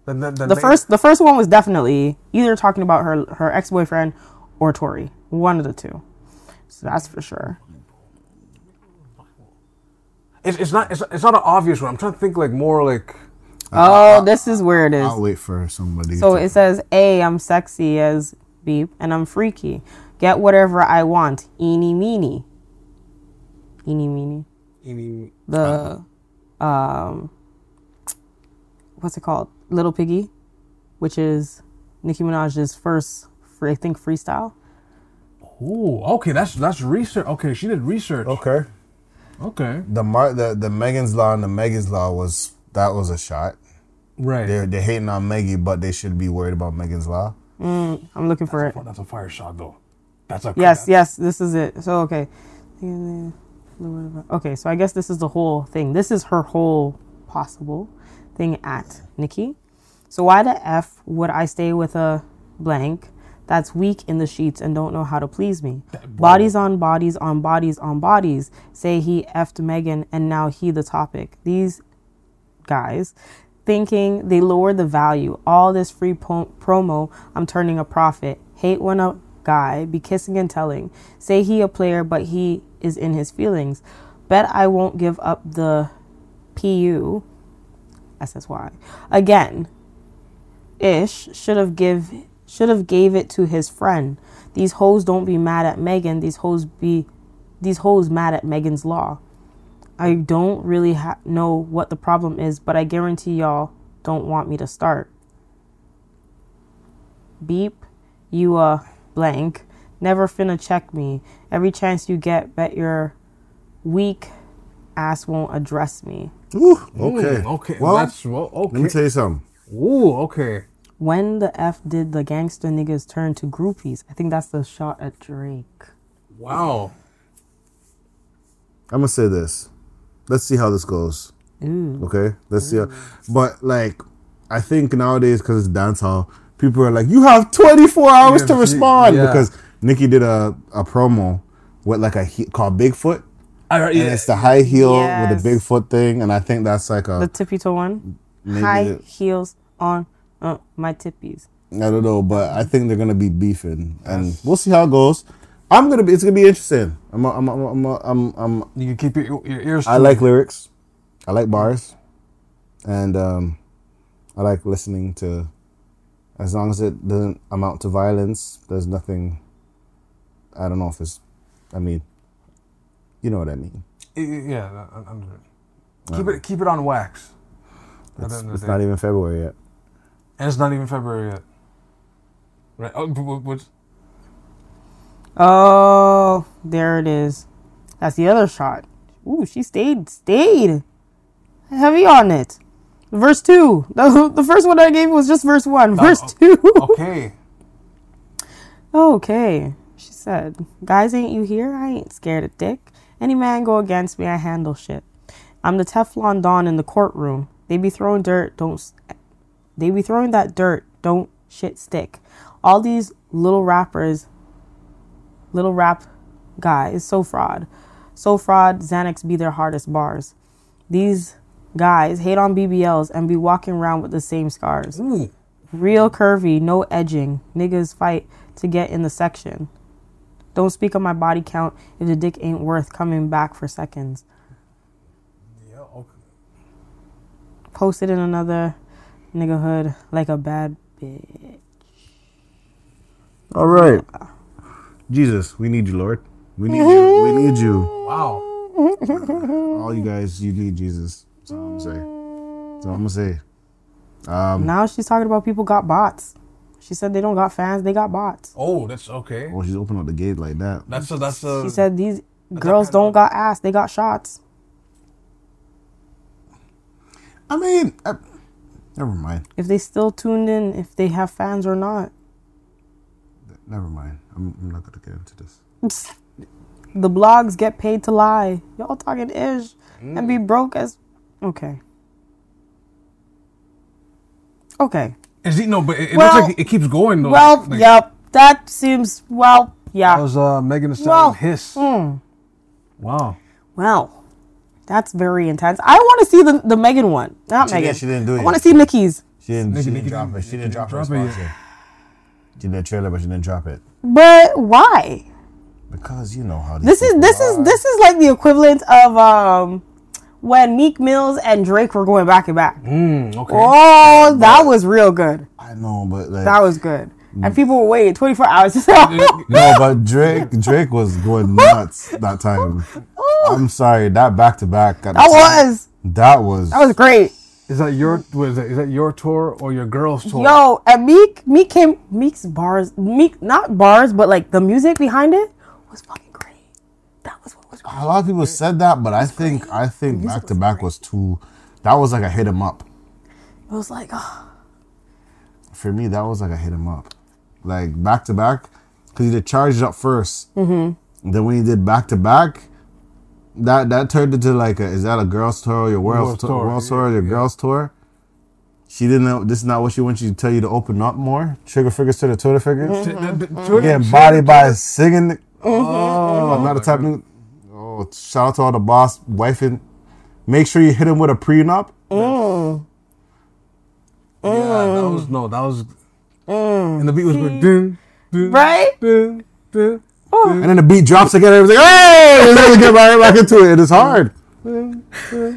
Speaker 2: Then- then- then
Speaker 3: The
Speaker 2: they-
Speaker 3: first, the first one was definitely either talking about her her ex boyfriend or Tory, one of the two. So that's for sure.
Speaker 2: It's, it's not. It's, it's not an obvious one. I'm trying to think like more like.
Speaker 3: Oh, this is where it is.
Speaker 1: I'll wait for somebody.
Speaker 3: So
Speaker 1: to-
Speaker 3: it says, A, I'm sexy as beep, and I'm freaky. Get whatever I want. Eeny meeny. Eeny meeny.
Speaker 2: any-
Speaker 3: The, um, what's it called? Little Piggy, which is Nicki Minaj's first, free, I think, freestyle.
Speaker 2: Ooh, okay, that's that's research. Okay, she did research.
Speaker 1: okay.
Speaker 2: Okay,
Speaker 1: The Mar- the the Megan's Law and the Megan's Law was that was a shot.
Speaker 2: right.
Speaker 1: They're they're hating on Maggie, but they should be worried about Megan's Law.
Speaker 3: Mm, I'm looking for it.
Speaker 2: Oh, that's a fire shot though. That's a
Speaker 3: Yes, yes, this is it. So, okay. Okay, so I guess this is the whole thing. This is her whole possible thing at Nicki. So, why the F would I stay with a blank that's weak in the sheets and don't know how to please me? Bodies on bodies on bodies on bodies. Say he effed Megan and now he the topic. These guys thinking they lower the value. All this free po- promo, I'm turning a profit. Hate when a guy be kissing and telling. Say he a player, but he is in his feelings. Bet I won't give up the PU. SSY. Again, Ish should have give should have gave it to his friend. These hoes don't be mad at Megan. These hoes be these hoes mad at Megan's law. I don't really ha- know what the problem is, but I guarantee y'all don't want me to start. Beep, you uh blank. Never finna check me. Every chance you get, bet your weak ass won't address me.
Speaker 1: Ooh,
Speaker 2: Ooh,
Speaker 1: okay.
Speaker 2: okay.
Speaker 1: Well,
Speaker 2: that's well. Okay.
Speaker 1: let me tell you something.
Speaker 2: Ooh, okay.
Speaker 3: When the F did the gangster niggas turn to groupies? I think that's the shot at Drake.
Speaker 2: Wow.
Speaker 1: I'm gonna say this. Let's see how this goes.
Speaker 3: Ooh.
Speaker 1: Okay, let's see. How, but like, I think nowadays because it's dance hall, people are like, you have 24 hours
Speaker 2: Yeah,
Speaker 1: to respond
Speaker 2: yeah.
Speaker 1: because Nicki did a, a promo with like a he- called Bigfoot,
Speaker 2: I,
Speaker 1: and
Speaker 2: yeah,
Speaker 1: it's the high heel
Speaker 3: Yes.
Speaker 1: with the Bigfoot thing, and I think that's like a
Speaker 3: The tippy toe one.
Speaker 1: maybe
Speaker 3: High
Speaker 1: the-
Speaker 3: heels on uh, my tippies.
Speaker 1: I don't know, but I think they're gonna be beefing, and we'll see how it goes. I'm gonna be. It's gonna be interesting. I'm. A, I'm. A, I'm. A, I'm. I'm.
Speaker 2: you can keep your, your ears.
Speaker 1: I
Speaker 2: tuned.
Speaker 1: like lyrics. I like bars, and um, I like listening to. As long as it doesn't amount to violence, there's nothing. I don't know if it's. I mean, you know what I mean.
Speaker 2: Yeah. I- I- I'm- Keep it. Keep it on wax.
Speaker 1: It's, it's not even February yet.
Speaker 2: And it's not even February yet. Right. Oh, but-
Speaker 3: Oh, there it is. That's the other shot. Ooh, she stayed, stayed heavy on it. Verse two. The, the first one I gave was just verse one. Verse two.
Speaker 2: okay.
Speaker 3: okay. She said, "Guys, ain't you here? I ain't scared of dick. Any man go against me, I handle shit. I'm the Teflon Don in the courtroom. They be throwing dirt, don't. They be throwing that dirt, don't shit stick. All these little rappers, little rap guys, so fraud, so fraud. Xanax be their hardest bars. These guys hate on BBLs and be walking around with the same scars.
Speaker 2: Ooh.
Speaker 3: Real curvy, no edging. Niggas fight to get in the section. Don't speak on my body count if the dick ain't worth coming back for seconds.
Speaker 2: Yeah. Okay.
Speaker 3: Posted in another nigga hood like a bad bitch.
Speaker 1: All right. Jesus, we need you, Lord. We need you. We need you.
Speaker 2: Wow.
Speaker 1: All you guys, you need Jesus. That's all I'm saying. That's all I'm gonna say. Um,
Speaker 3: Now she's talking about people got bots. She said they don't got fans, they got bots.
Speaker 2: Oh, that's okay.
Speaker 1: well, she's opening up the gate like that.
Speaker 2: That's a. That's a.
Speaker 3: She said these girls don't got ass, they got shots.
Speaker 1: I mean, I, never mind.
Speaker 3: If they still tuned in, if they have fans or not.
Speaker 1: Never mind. I'm, I'm not gonna get into this.
Speaker 3: The blogs get paid to lie. Y'all talking ish and be broke as. Okay. Okay.
Speaker 2: Is he no? But it, it
Speaker 3: Well-
Speaker 2: looks like it keeps going though.
Speaker 3: Well,
Speaker 2: Like,
Speaker 3: yep. That seems well. Yeah.
Speaker 2: That was uh, Megan Thee
Speaker 3: Well,
Speaker 2: Stallion hiss. Wow.
Speaker 3: Well, that's very intense. I want to see the the Megan one, not
Speaker 1: She
Speaker 3: Megan.
Speaker 1: didn't- she didn't do it
Speaker 3: I want to see Nicki's,
Speaker 1: She didn't, she didn't
Speaker 2: Nicki
Speaker 1: drop it. She didn't
Speaker 2: didn't
Speaker 1: drop her
Speaker 2: drop it yet.
Speaker 1: sponsor. She did a trailer, but she didn't drop it.
Speaker 3: but why?
Speaker 1: Because you know how
Speaker 3: This is this is this is like the equivalent of um when Meek Mills and Drake were going back and back.
Speaker 2: Mm, okay.
Speaker 3: Oh, that was real good.
Speaker 1: I know, but like
Speaker 3: That was good.
Speaker 1: Mm.
Speaker 3: And people were waiting 24 hours
Speaker 1: no, but Drake Drake was going nuts that time. I'm sorry, that back to back.
Speaker 3: that was
Speaker 1: that was
Speaker 3: that was great.
Speaker 2: Is that your mm. was that, is that your tour or your girls tour?
Speaker 3: Yo, and uh, Meek Meek came Meek's bars Meek not bars, but like the music behind it was fucking great. That was what was great.
Speaker 1: a lot of people said that, but I think I think back to back was too. That was like a hit 'em up.
Speaker 3: It was like, oh,
Speaker 1: For me, that was like a hit 'em up. Like back to back, because he did charged up 1st Mm-hmm. Then when he did back to back, that that turned into like a is that a girls tour or your world
Speaker 2: World
Speaker 1: tour,
Speaker 2: tour,
Speaker 1: world
Speaker 2: yeah,
Speaker 1: tour or your
Speaker 2: yeah.
Speaker 1: girls tour? She didn't know this is not what she wants you to tell you to open up more. Trigger figures to the Twitter figures.
Speaker 2: Mm-hmm.
Speaker 1: Getting bodied by singing.
Speaker 2: Oh, oh,
Speaker 1: I'm not a type of. Oh, shout out to all the boss wife and make sure you hit him with a prenup. Oh.
Speaker 2: Yeah, that was no, that was. Mm. And the beat was good. Dun, dun,
Speaker 3: right?
Speaker 2: dun, dun.
Speaker 1: And then the beat drops again. And everybody's like, hey! And then we get right back into it. It's hard.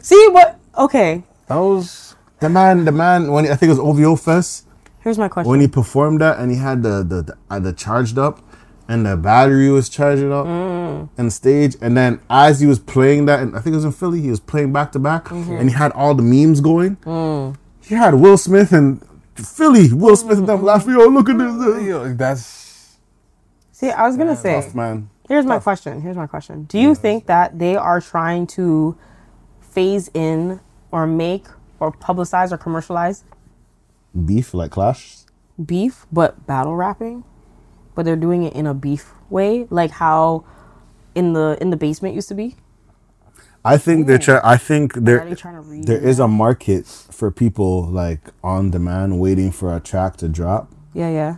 Speaker 3: See what? Okay,
Speaker 2: That was.
Speaker 1: The man, the man, when I think it was OVO Fest,
Speaker 3: here's my question.
Speaker 1: when he performed that and he had the the the, uh, the charged up and the battery was charging up
Speaker 3: Mm.
Speaker 1: on stage and then as he was playing that and I think it was in Philly he was playing back to back
Speaker 3: Mm-hmm.
Speaker 1: and he had all the memes going
Speaker 3: Mm.
Speaker 1: he had Will Smith and Philly Will Smith and them laughing yo look at this
Speaker 2: Yo, that's.
Speaker 3: See, I was gonna say,
Speaker 1: tough man
Speaker 3: here's my question. Here's my question. Do you think that they are trying to phase in or make or publicize or commercialize
Speaker 1: beef like Clash
Speaker 3: beef, but battle rapping? But they're doing it in a beef way, like how in the in the basement used to be.
Speaker 1: I think they're trying I think
Speaker 3: Are
Speaker 1: there
Speaker 3: they trying to read?
Speaker 1: there is a market for people like on demand waiting for a track to drop
Speaker 3: Yeah, yeah.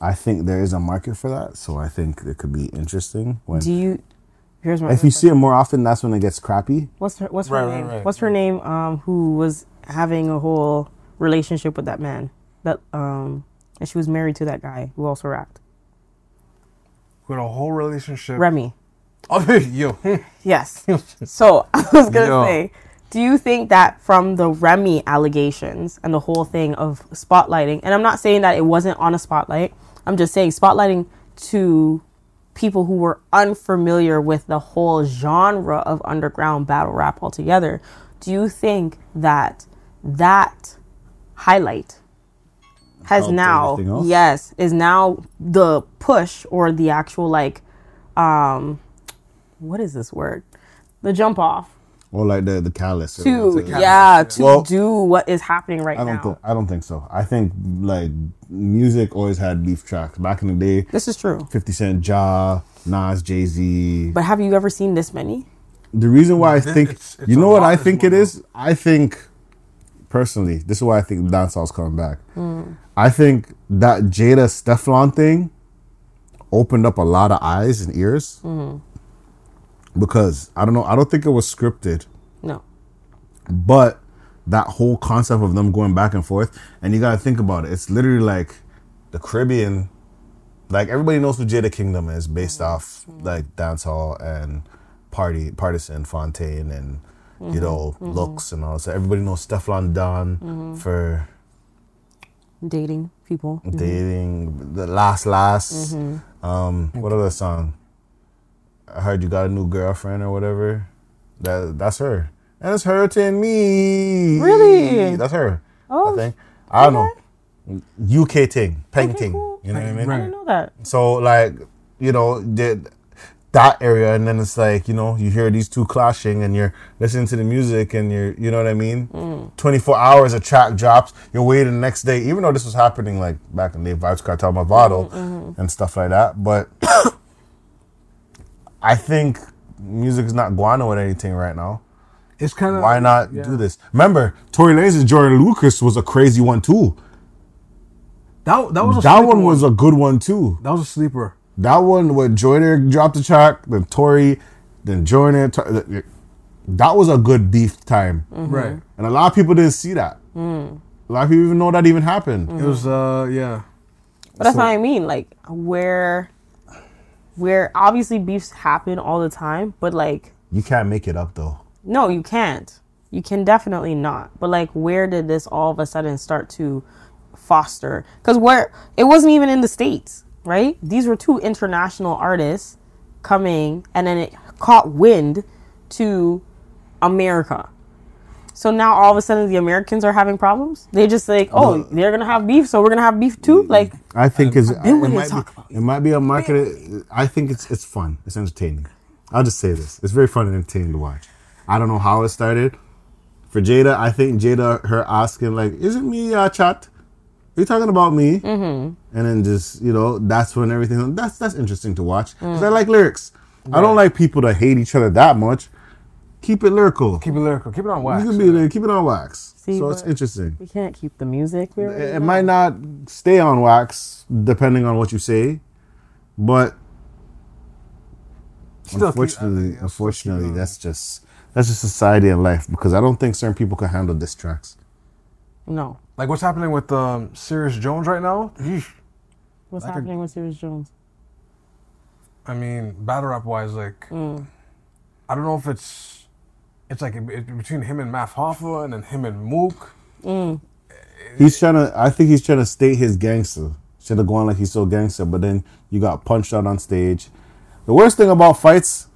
Speaker 1: I think there is a market for that, so I think it could be interesting. When
Speaker 3: Do you? Here's my.
Speaker 1: if you see it more often, that's when it gets crappy.
Speaker 3: What's her What's her
Speaker 2: Right, right,
Speaker 3: name?
Speaker 2: right.
Speaker 3: What's her name? Um, who was having a whole relationship with that man? That um, and she was married to that guy who also rapped.
Speaker 2: With a whole relationship.
Speaker 3: Remy.
Speaker 2: Oh, yo.
Speaker 3: Yes. so I was gonna
Speaker 2: Yo.
Speaker 3: say, do you think that from the Remy allegations and the whole thing of spotlighting, and I'm not saying that it wasn't on a spotlight. I'm just saying spotlighting to people who were unfamiliar with the whole genre of underground battle rap altogether. Do you think that that highlight has now yes is now the push or the actual like um what is this word the jump off
Speaker 1: Or like the the callous. or
Speaker 3: to
Speaker 1: whatever.
Speaker 3: yeah to
Speaker 1: Well,
Speaker 3: do what is happening right
Speaker 1: I don't
Speaker 3: now
Speaker 1: think I don't think so. I think like music always had beef tracks back in the day.
Speaker 3: this is true
Speaker 1: Fifty Cent, Ja, Nas, Jay Z.
Speaker 3: but have you ever seen this many
Speaker 1: The reason why I think
Speaker 2: it's- it's
Speaker 1: you know what I think it is. I think personally, this is why I think dancehall's coming back.
Speaker 3: Hmm.
Speaker 1: I think that Jada Stefflon thing opened up a lot of eyes and ears
Speaker 3: Hmm.
Speaker 1: Because I don't know. I don't think it was scripted,
Speaker 3: no
Speaker 1: but that whole concept of them going back and forth, and you gotta think about it. It's literally like the Caribbean. Like everybody knows what Jada Kingdom is based mm-hmm. off like dancehall and party partisan Fontaine and you know mm-hmm. Mm-hmm. looks and all. So everybody knows Stefflon Don for
Speaker 3: dating people
Speaker 1: dating the last last. Um, what other song? I heard you got a new girlfriend or whatever. That that's her. And it's hurting me.
Speaker 3: Really?
Speaker 1: That's her.
Speaker 3: Oh,
Speaker 1: I think. I don't know. UK thing, peng
Speaker 3: Okay, cool.
Speaker 1: You know what I mean?
Speaker 3: i didn't know that
Speaker 1: So like, you know, the, that area, and then it's like, you know, you hear these two clashing, and you're listening to the music, and you're, you know what I mean?
Speaker 3: Mm.
Speaker 1: 24 hours, a track drops, you're waiting the next day, even though this was happening like back in the day, Vybz Kartel Mavado
Speaker 3: Mm-hmm,
Speaker 1: and stuff like that. But I think music is not guano with anything right now.
Speaker 2: It's kind of
Speaker 1: Why not do this? Remember, Tory Lanez and Joyner Lucas was a crazy one too.
Speaker 2: That that was a
Speaker 1: That
Speaker 2: sleeper
Speaker 1: one was a good one too.
Speaker 2: that was a sleeper.
Speaker 1: That one when Joyner dropped the track, then Tory, then Jordan. Tor- uh, That was a good beef time, mm-hmm.
Speaker 2: Right.
Speaker 1: and a lot of people didn't see that. Mm. A lot of people even know that even happened.
Speaker 2: It was uh yeah.
Speaker 3: But that's
Speaker 1: So-
Speaker 3: what I mean. Like where, where obviously beefs happen all the time, but like
Speaker 1: You can't make it up though.
Speaker 3: no, you can't. You can definitely not. But like, where did this all of a sudden start to foster? Because where it wasn't even in the states, right? These were two international artists coming, and then it caught wind to America. So now all of a sudden the Americans are having problems. They just like, oh, they're gonna have beef, so we're gonna have beef too. Like,
Speaker 1: I think it's, it, might be, it might be a market. I think it's it's fun. It's entertaining. I'll just say this: it's very fun and entertaining to watch. I don't know how it started. For Jada, I think Jada her asking like, "Is it me, uh, chat? Are you talking about me?" Mm-hmm. And then just you know, that's when everything. That's that's interesting to watch because I like lyrics. I don't like people that hate each other that much. Keep it lyrical.
Speaker 2: Keep it lyrical. Keep it on wax.
Speaker 1: you can be there. Keep it on wax.
Speaker 3: See,
Speaker 1: so it's interesting.
Speaker 3: we can't keep the music.
Speaker 1: It, it might not stay on wax depending on what you say, but
Speaker 2: Still keep-
Speaker 1: unfortunately, unfortunately, that's just that's just society and life because I don't think certain people can handle diss tracks.
Speaker 3: no.
Speaker 2: Like what's happening with um Serius Jones right now? Yeesh.
Speaker 3: What's
Speaker 2: I could-
Speaker 3: happening with Serius Jones?
Speaker 2: I mean, battle rap wise, like I don't know if it's it's like it, it- between him and Math Hoffa and then him and Mook. Mm.
Speaker 1: He's trying to. I think he's trying to state his gangster. Should have gone like he's so gangster, but then you got punched out on stage. The worst thing about fights,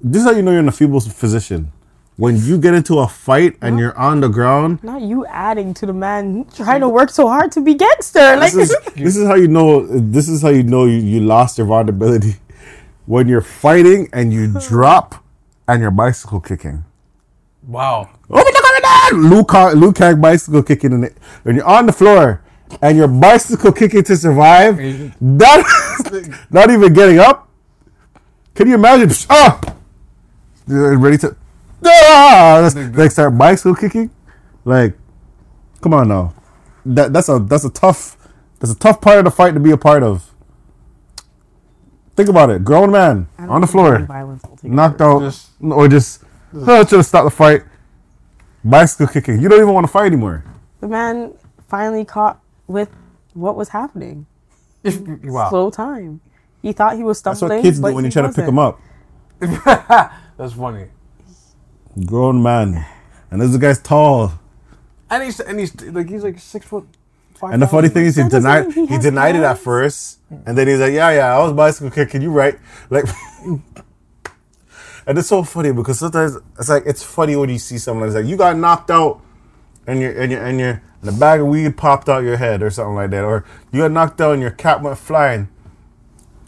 Speaker 1: this is how you know you're in a feeble position. When you get into a fight and you're on the ground,
Speaker 3: Not you adding to the man trying to work so hard to be gangster. Like
Speaker 1: this is this is how you know this is how you know you, you lost your vulnerability when you're fighting and you drop and you're bicycle kicking.
Speaker 2: Wow.
Speaker 1: Oh! Luke Luke Hag bicycle kicking in it when you're on the floor and you're bicycle kicking to survive. That not even getting up. Can you imagine? Ah, ready to ah, they start bicycle kicking. Like, come on now. That that's a that's a tough that's a tough part of the fight to be a part of. Think about it. Grown man on the floor
Speaker 3: violence will
Speaker 1: knocked out,
Speaker 2: Just-
Speaker 1: or just oh, trying to stop the fight. Bicycle kicking. You don't even want to fight anymore.
Speaker 3: The man finally caught with what was happening.
Speaker 2: wow.
Speaker 3: Slow time. He thought he was
Speaker 1: That's
Speaker 3: stumbling.
Speaker 1: what kids do
Speaker 3: but
Speaker 1: when
Speaker 3: he
Speaker 1: you try to pick
Speaker 3: wasn't.
Speaker 1: them up.
Speaker 2: That's funny.
Speaker 1: Grown man, and this guy's tall.
Speaker 2: And he's and he's like he's like six foot. Five
Speaker 1: And the funny thing is, he
Speaker 3: That
Speaker 1: denied
Speaker 3: he
Speaker 1: he
Speaker 3: has
Speaker 1: denied it at
Speaker 3: hands.
Speaker 1: first, and then he's like, "Yeah, yeah, I was bicycle Can You write?" Like, and it's so funny because sometimes it's like it's funny when you see someone that's like, "You got knocked out." And your and your and your and a bag of weed popped out your head or something like that, or you got knocked out and your cat went flying.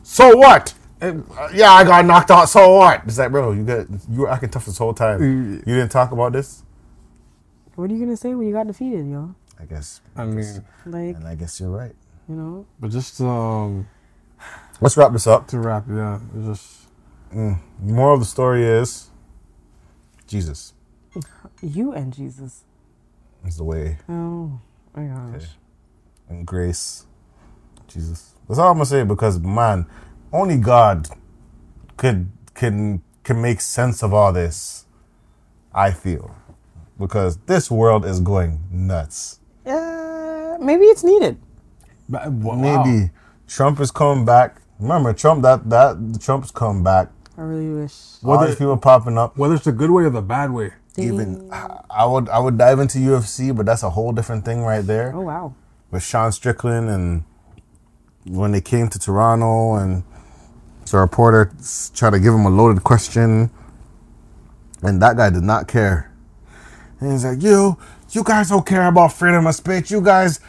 Speaker 1: So what?
Speaker 2: And
Speaker 1: Uh, yeah, I got knocked out. So what? It's like, bro, you got you were acting tough this whole time. You didn't talk about this.
Speaker 3: What are you gonna say when you got defeated, yo?
Speaker 1: I guess,
Speaker 2: I mean,
Speaker 3: Like,
Speaker 1: and I guess you're right.
Speaker 3: you know,
Speaker 2: but just um
Speaker 1: Let's wrap this up.
Speaker 2: to wrap, yeah, it's just
Speaker 1: Moral of the story is, Jesus
Speaker 3: you and Jesus.
Speaker 1: is the way
Speaker 3: Oh my gosh.
Speaker 1: and grace. Jesus. That's all I'm gonna say because man, only God could can can make sense of all this. I feel because this world is going nuts.
Speaker 3: Uh, maybe it's needed.
Speaker 2: but, wow.
Speaker 1: Maybe Trump is coming back. Remember Trump that that Trump's come back.
Speaker 3: I really wish.
Speaker 1: All
Speaker 2: Whether-
Speaker 1: these people popping up.
Speaker 2: whether it's the good way or the bad way.
Speaker 1: Even I would I would dive into UFC, but that's a whole different thing right there.
Speaker 3: Oh wow.
Speaker 1: with Sean Strickland and when they came to Toronto and so a reporter s- tried to give him a loaded question and that guy did not care. And he's like, you, you guys don't care about freedom of speech. You guys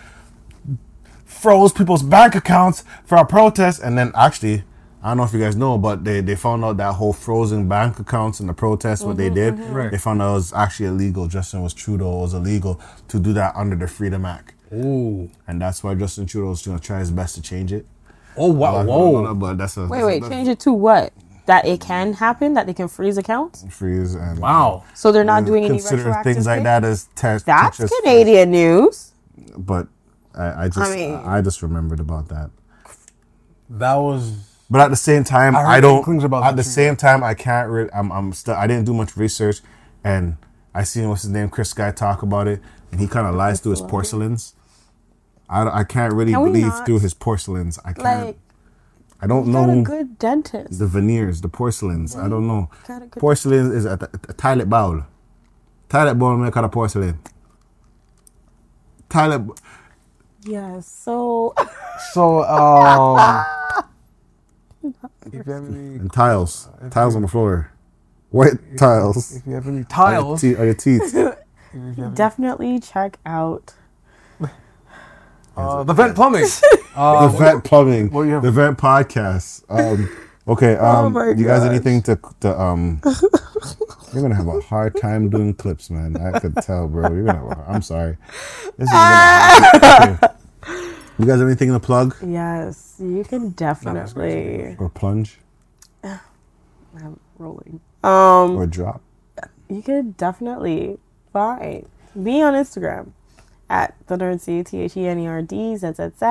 Speaker 1: froze people's bank accounts for a protest. And then actually, I don't know if you guys know, but they, they found out that whole frozen bank accounts in the protest, what they mm-hmm, did, mm-hmm.
Speaker 2: Right.
Speaker 1: they found out it was actually illegal. Justin was Trudeau it was illegal to do that under the Freedom Act.
Speaker 2: Ooh.
Speaker 1: And that's why Justin Trudeau's going to try his best to change it.
Speaker 2: Oh wow. Whoa.
Speaker 1: no, no, But that's a,
Speaker 3: Wait,
Speaker 1: that's a-
Speaker 3: wait.
Speaker 1: that's-
Speaker 3: Change it to what? That it can happen that they can freeze accounts.
Speaker 1: freeze and
Speaker 2: Wow.
Speaker 3: So they're not doing any
Speaker 1: consider
Speaker 3: retroactive
Speaker 1: things like that as test.
Speaker 3: That's
Speaker 1: just-
Speaker 3: Canadian news.
Speaker 1: But I, I just I,
Speaker 3: mean-
Speaker 1: I just remembered about that.
Speaker 2: That was
Speaker 1: But at the same time,
Speaker 2: I
Speaker 1: I, don't.
Speaker 2: inklings about
Speaker 1: at the
Speaker 2: too.
Speaker 1: same time, I can't. Re- I'm. I'm still. I didn't do much research, and I seen what's his name, Chris Guy, talk about it, and he kind of lies through his porcelains. I, I can't really
Speaker 3: Can
Speaker 1: believe
Speaker 3: not?
Speaker 1: through his porcelains. I can't.
Speaker 3: Like,
Speaker 1: I don't
Speaker 3: got a
Speaker 1: know
Speaker 3: good dentist.
Speaker 1: the veneers, the porcelains. I don't know.
Speaker 3: Got a
Speaker 1: Porcelain is a, a, a toilet bowl. Toilet bowl make out of porcelain. Toilet. b-
Speaker 3: Yes. So
Speaker 2: so. Um, if you have any,
Speaker 1: And tiles. Tiles on the floor. White tiles.
Speaker 2: if you have any
Speaker 1: On
Speaker 2: tiles,
Speaker 1: your, te- on your teeth.
Speaker 3: definitely check out.
Speaker 2: uh, the vent plumbing.
Speaker 1: the
Speaker 2: Uh,
Speaker 1: vent plumbing.
Speaker 2: what do you have?
Speaker 1: The vent podcast. Um, okay. Um,
Speaker 3: Oh my
Speaker 1: you guys,
Speaker 3: gosh.
Speaker 1: anything to to um? You're gonna have a hard time doing clips, man. I could tell, bro. You're gonna. Have a, I'm sorry. This is gonna, okay. You guys have anything to plug
Speaker 3: Yes, you can definitely.
Speaker 1: or plunge
Speaker 3: I'm rolling. Um,
Speaker 1: or drop?
Speaker 3: you could definitely find me on Instagram at the nerd c t h e n e r d z z z,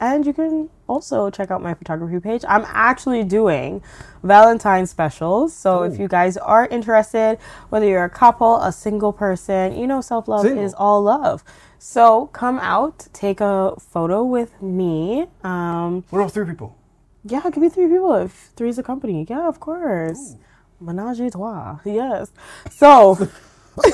Speaker 3: and you can also check out my photography page. I'm actually doing Valentine specials, so if you guys are interested, whether you're a couple, a single person, you know, self love is all love. So come out, take a photo with me. Um,
Speaker 2: what about three people?
Speaker 3: yeah, it could be three people if three's a company. Yeah, of course. Menage a trois. Yes. So,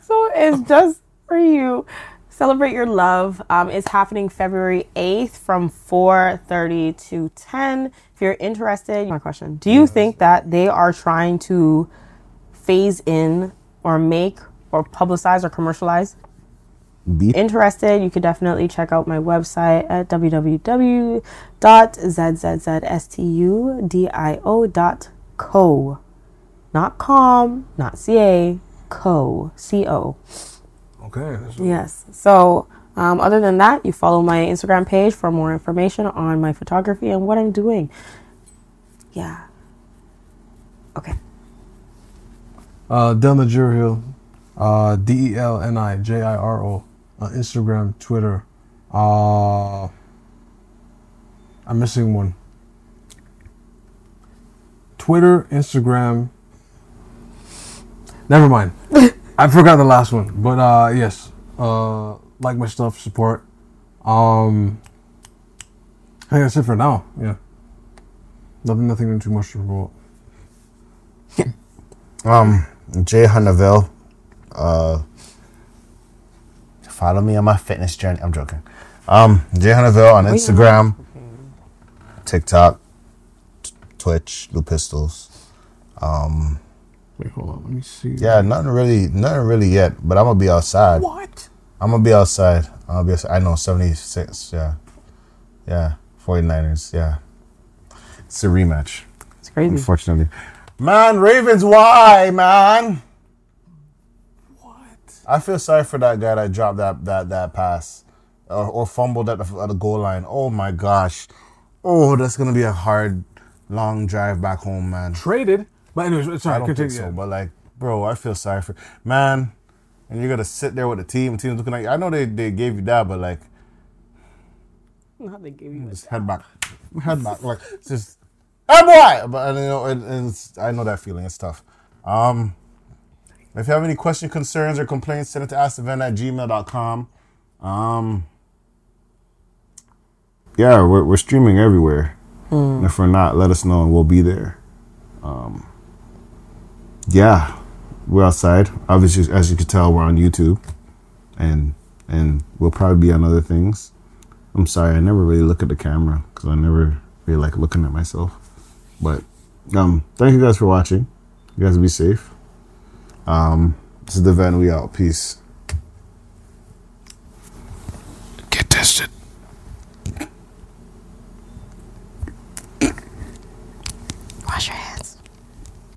Speaker 3: so it's just for you. Celebrate your love. Um, it's happening February 8th from 4.30 to 10. If you're interested, my question, do you think that they are trying to phase in or make or publicize or commercialize
Speaker 1: Be-
Speaker 3: interested, you could definitely check out my website at www.zzstudio.co. Not com, not ca, co, co.
Speaker 2: Okay.
Speaker 3: Yes. So, um, other than that, you follow my Instagram page for more information on my photography and what I'm doing. Yeah. Okay.
Speaker 2: Uh, Delna Jurhill, uh, D E L N I J I R O, on Instagram, Twitter. Uh, I'm missing one. Twitter, Instagram. Never mind. I forgot the last one, but uh, yes. Uh, like my stuff, support. Um, I think that's it for now. Yeah. Nothing, nothing too much to promote.
Speaker 1: Um, Jay Hunnaville. Uh, follow me on my fitness journey. I'm joking. Um, Jay Hunnaville on Instagram, TikTok, t- Twitch, Blue Pistols. Um,
Speaker 2: Wait, hold on. Let me see.
Speaker 1: yeah, nothing really, nothing really yet. But I'm gonna be outside.
Speaker 2: What?
Speaker 1: I'm gonna be outside. I'm gonna be. Outside. I know 76. Yeah, yeah. 49ers. Yeah. It's a rematch.
Speaker 3: It's crazy.
Speaker 1: Unfortunately. Man, Ravens, why, man?
Speaker 2: What?
Speaker 1: I feel sorry for that guy that dropped that that that pass or, or fumbled at the, at the goal line. Oh my gosh. Oh, that's gonna be a hard, long drive back home, man.
Speaker 2: Traded. But anyways, it's
Speaker 1: I don't think so, but like, bro, I feel sorry for man. And you're gonna sit there with the team. The team's looking like I know they, they gave you that, but like,
Speaker 3: How they gave you
Speaker 1: just head back, head back, like just, oh boy. But you know, it, it's, I know that feeling. It's tough. Um, if you have any questions, concerns, or complaints, send it to askthevent at gmail.com. Um, yeah, we're, we're streaming everywhere. And if we're not, let us know and we'll be there. Um, yeah, we're outside. Obviously, as you can tell, we're on YouTube, and and we'll probably be on other things. I'm sorry, I never really look at the camera because I never really like looking at myself. But um, thank you guys for watching. You guys be safe. Um, this is the Vent We out. Peace.
Speaker 2: Get tested.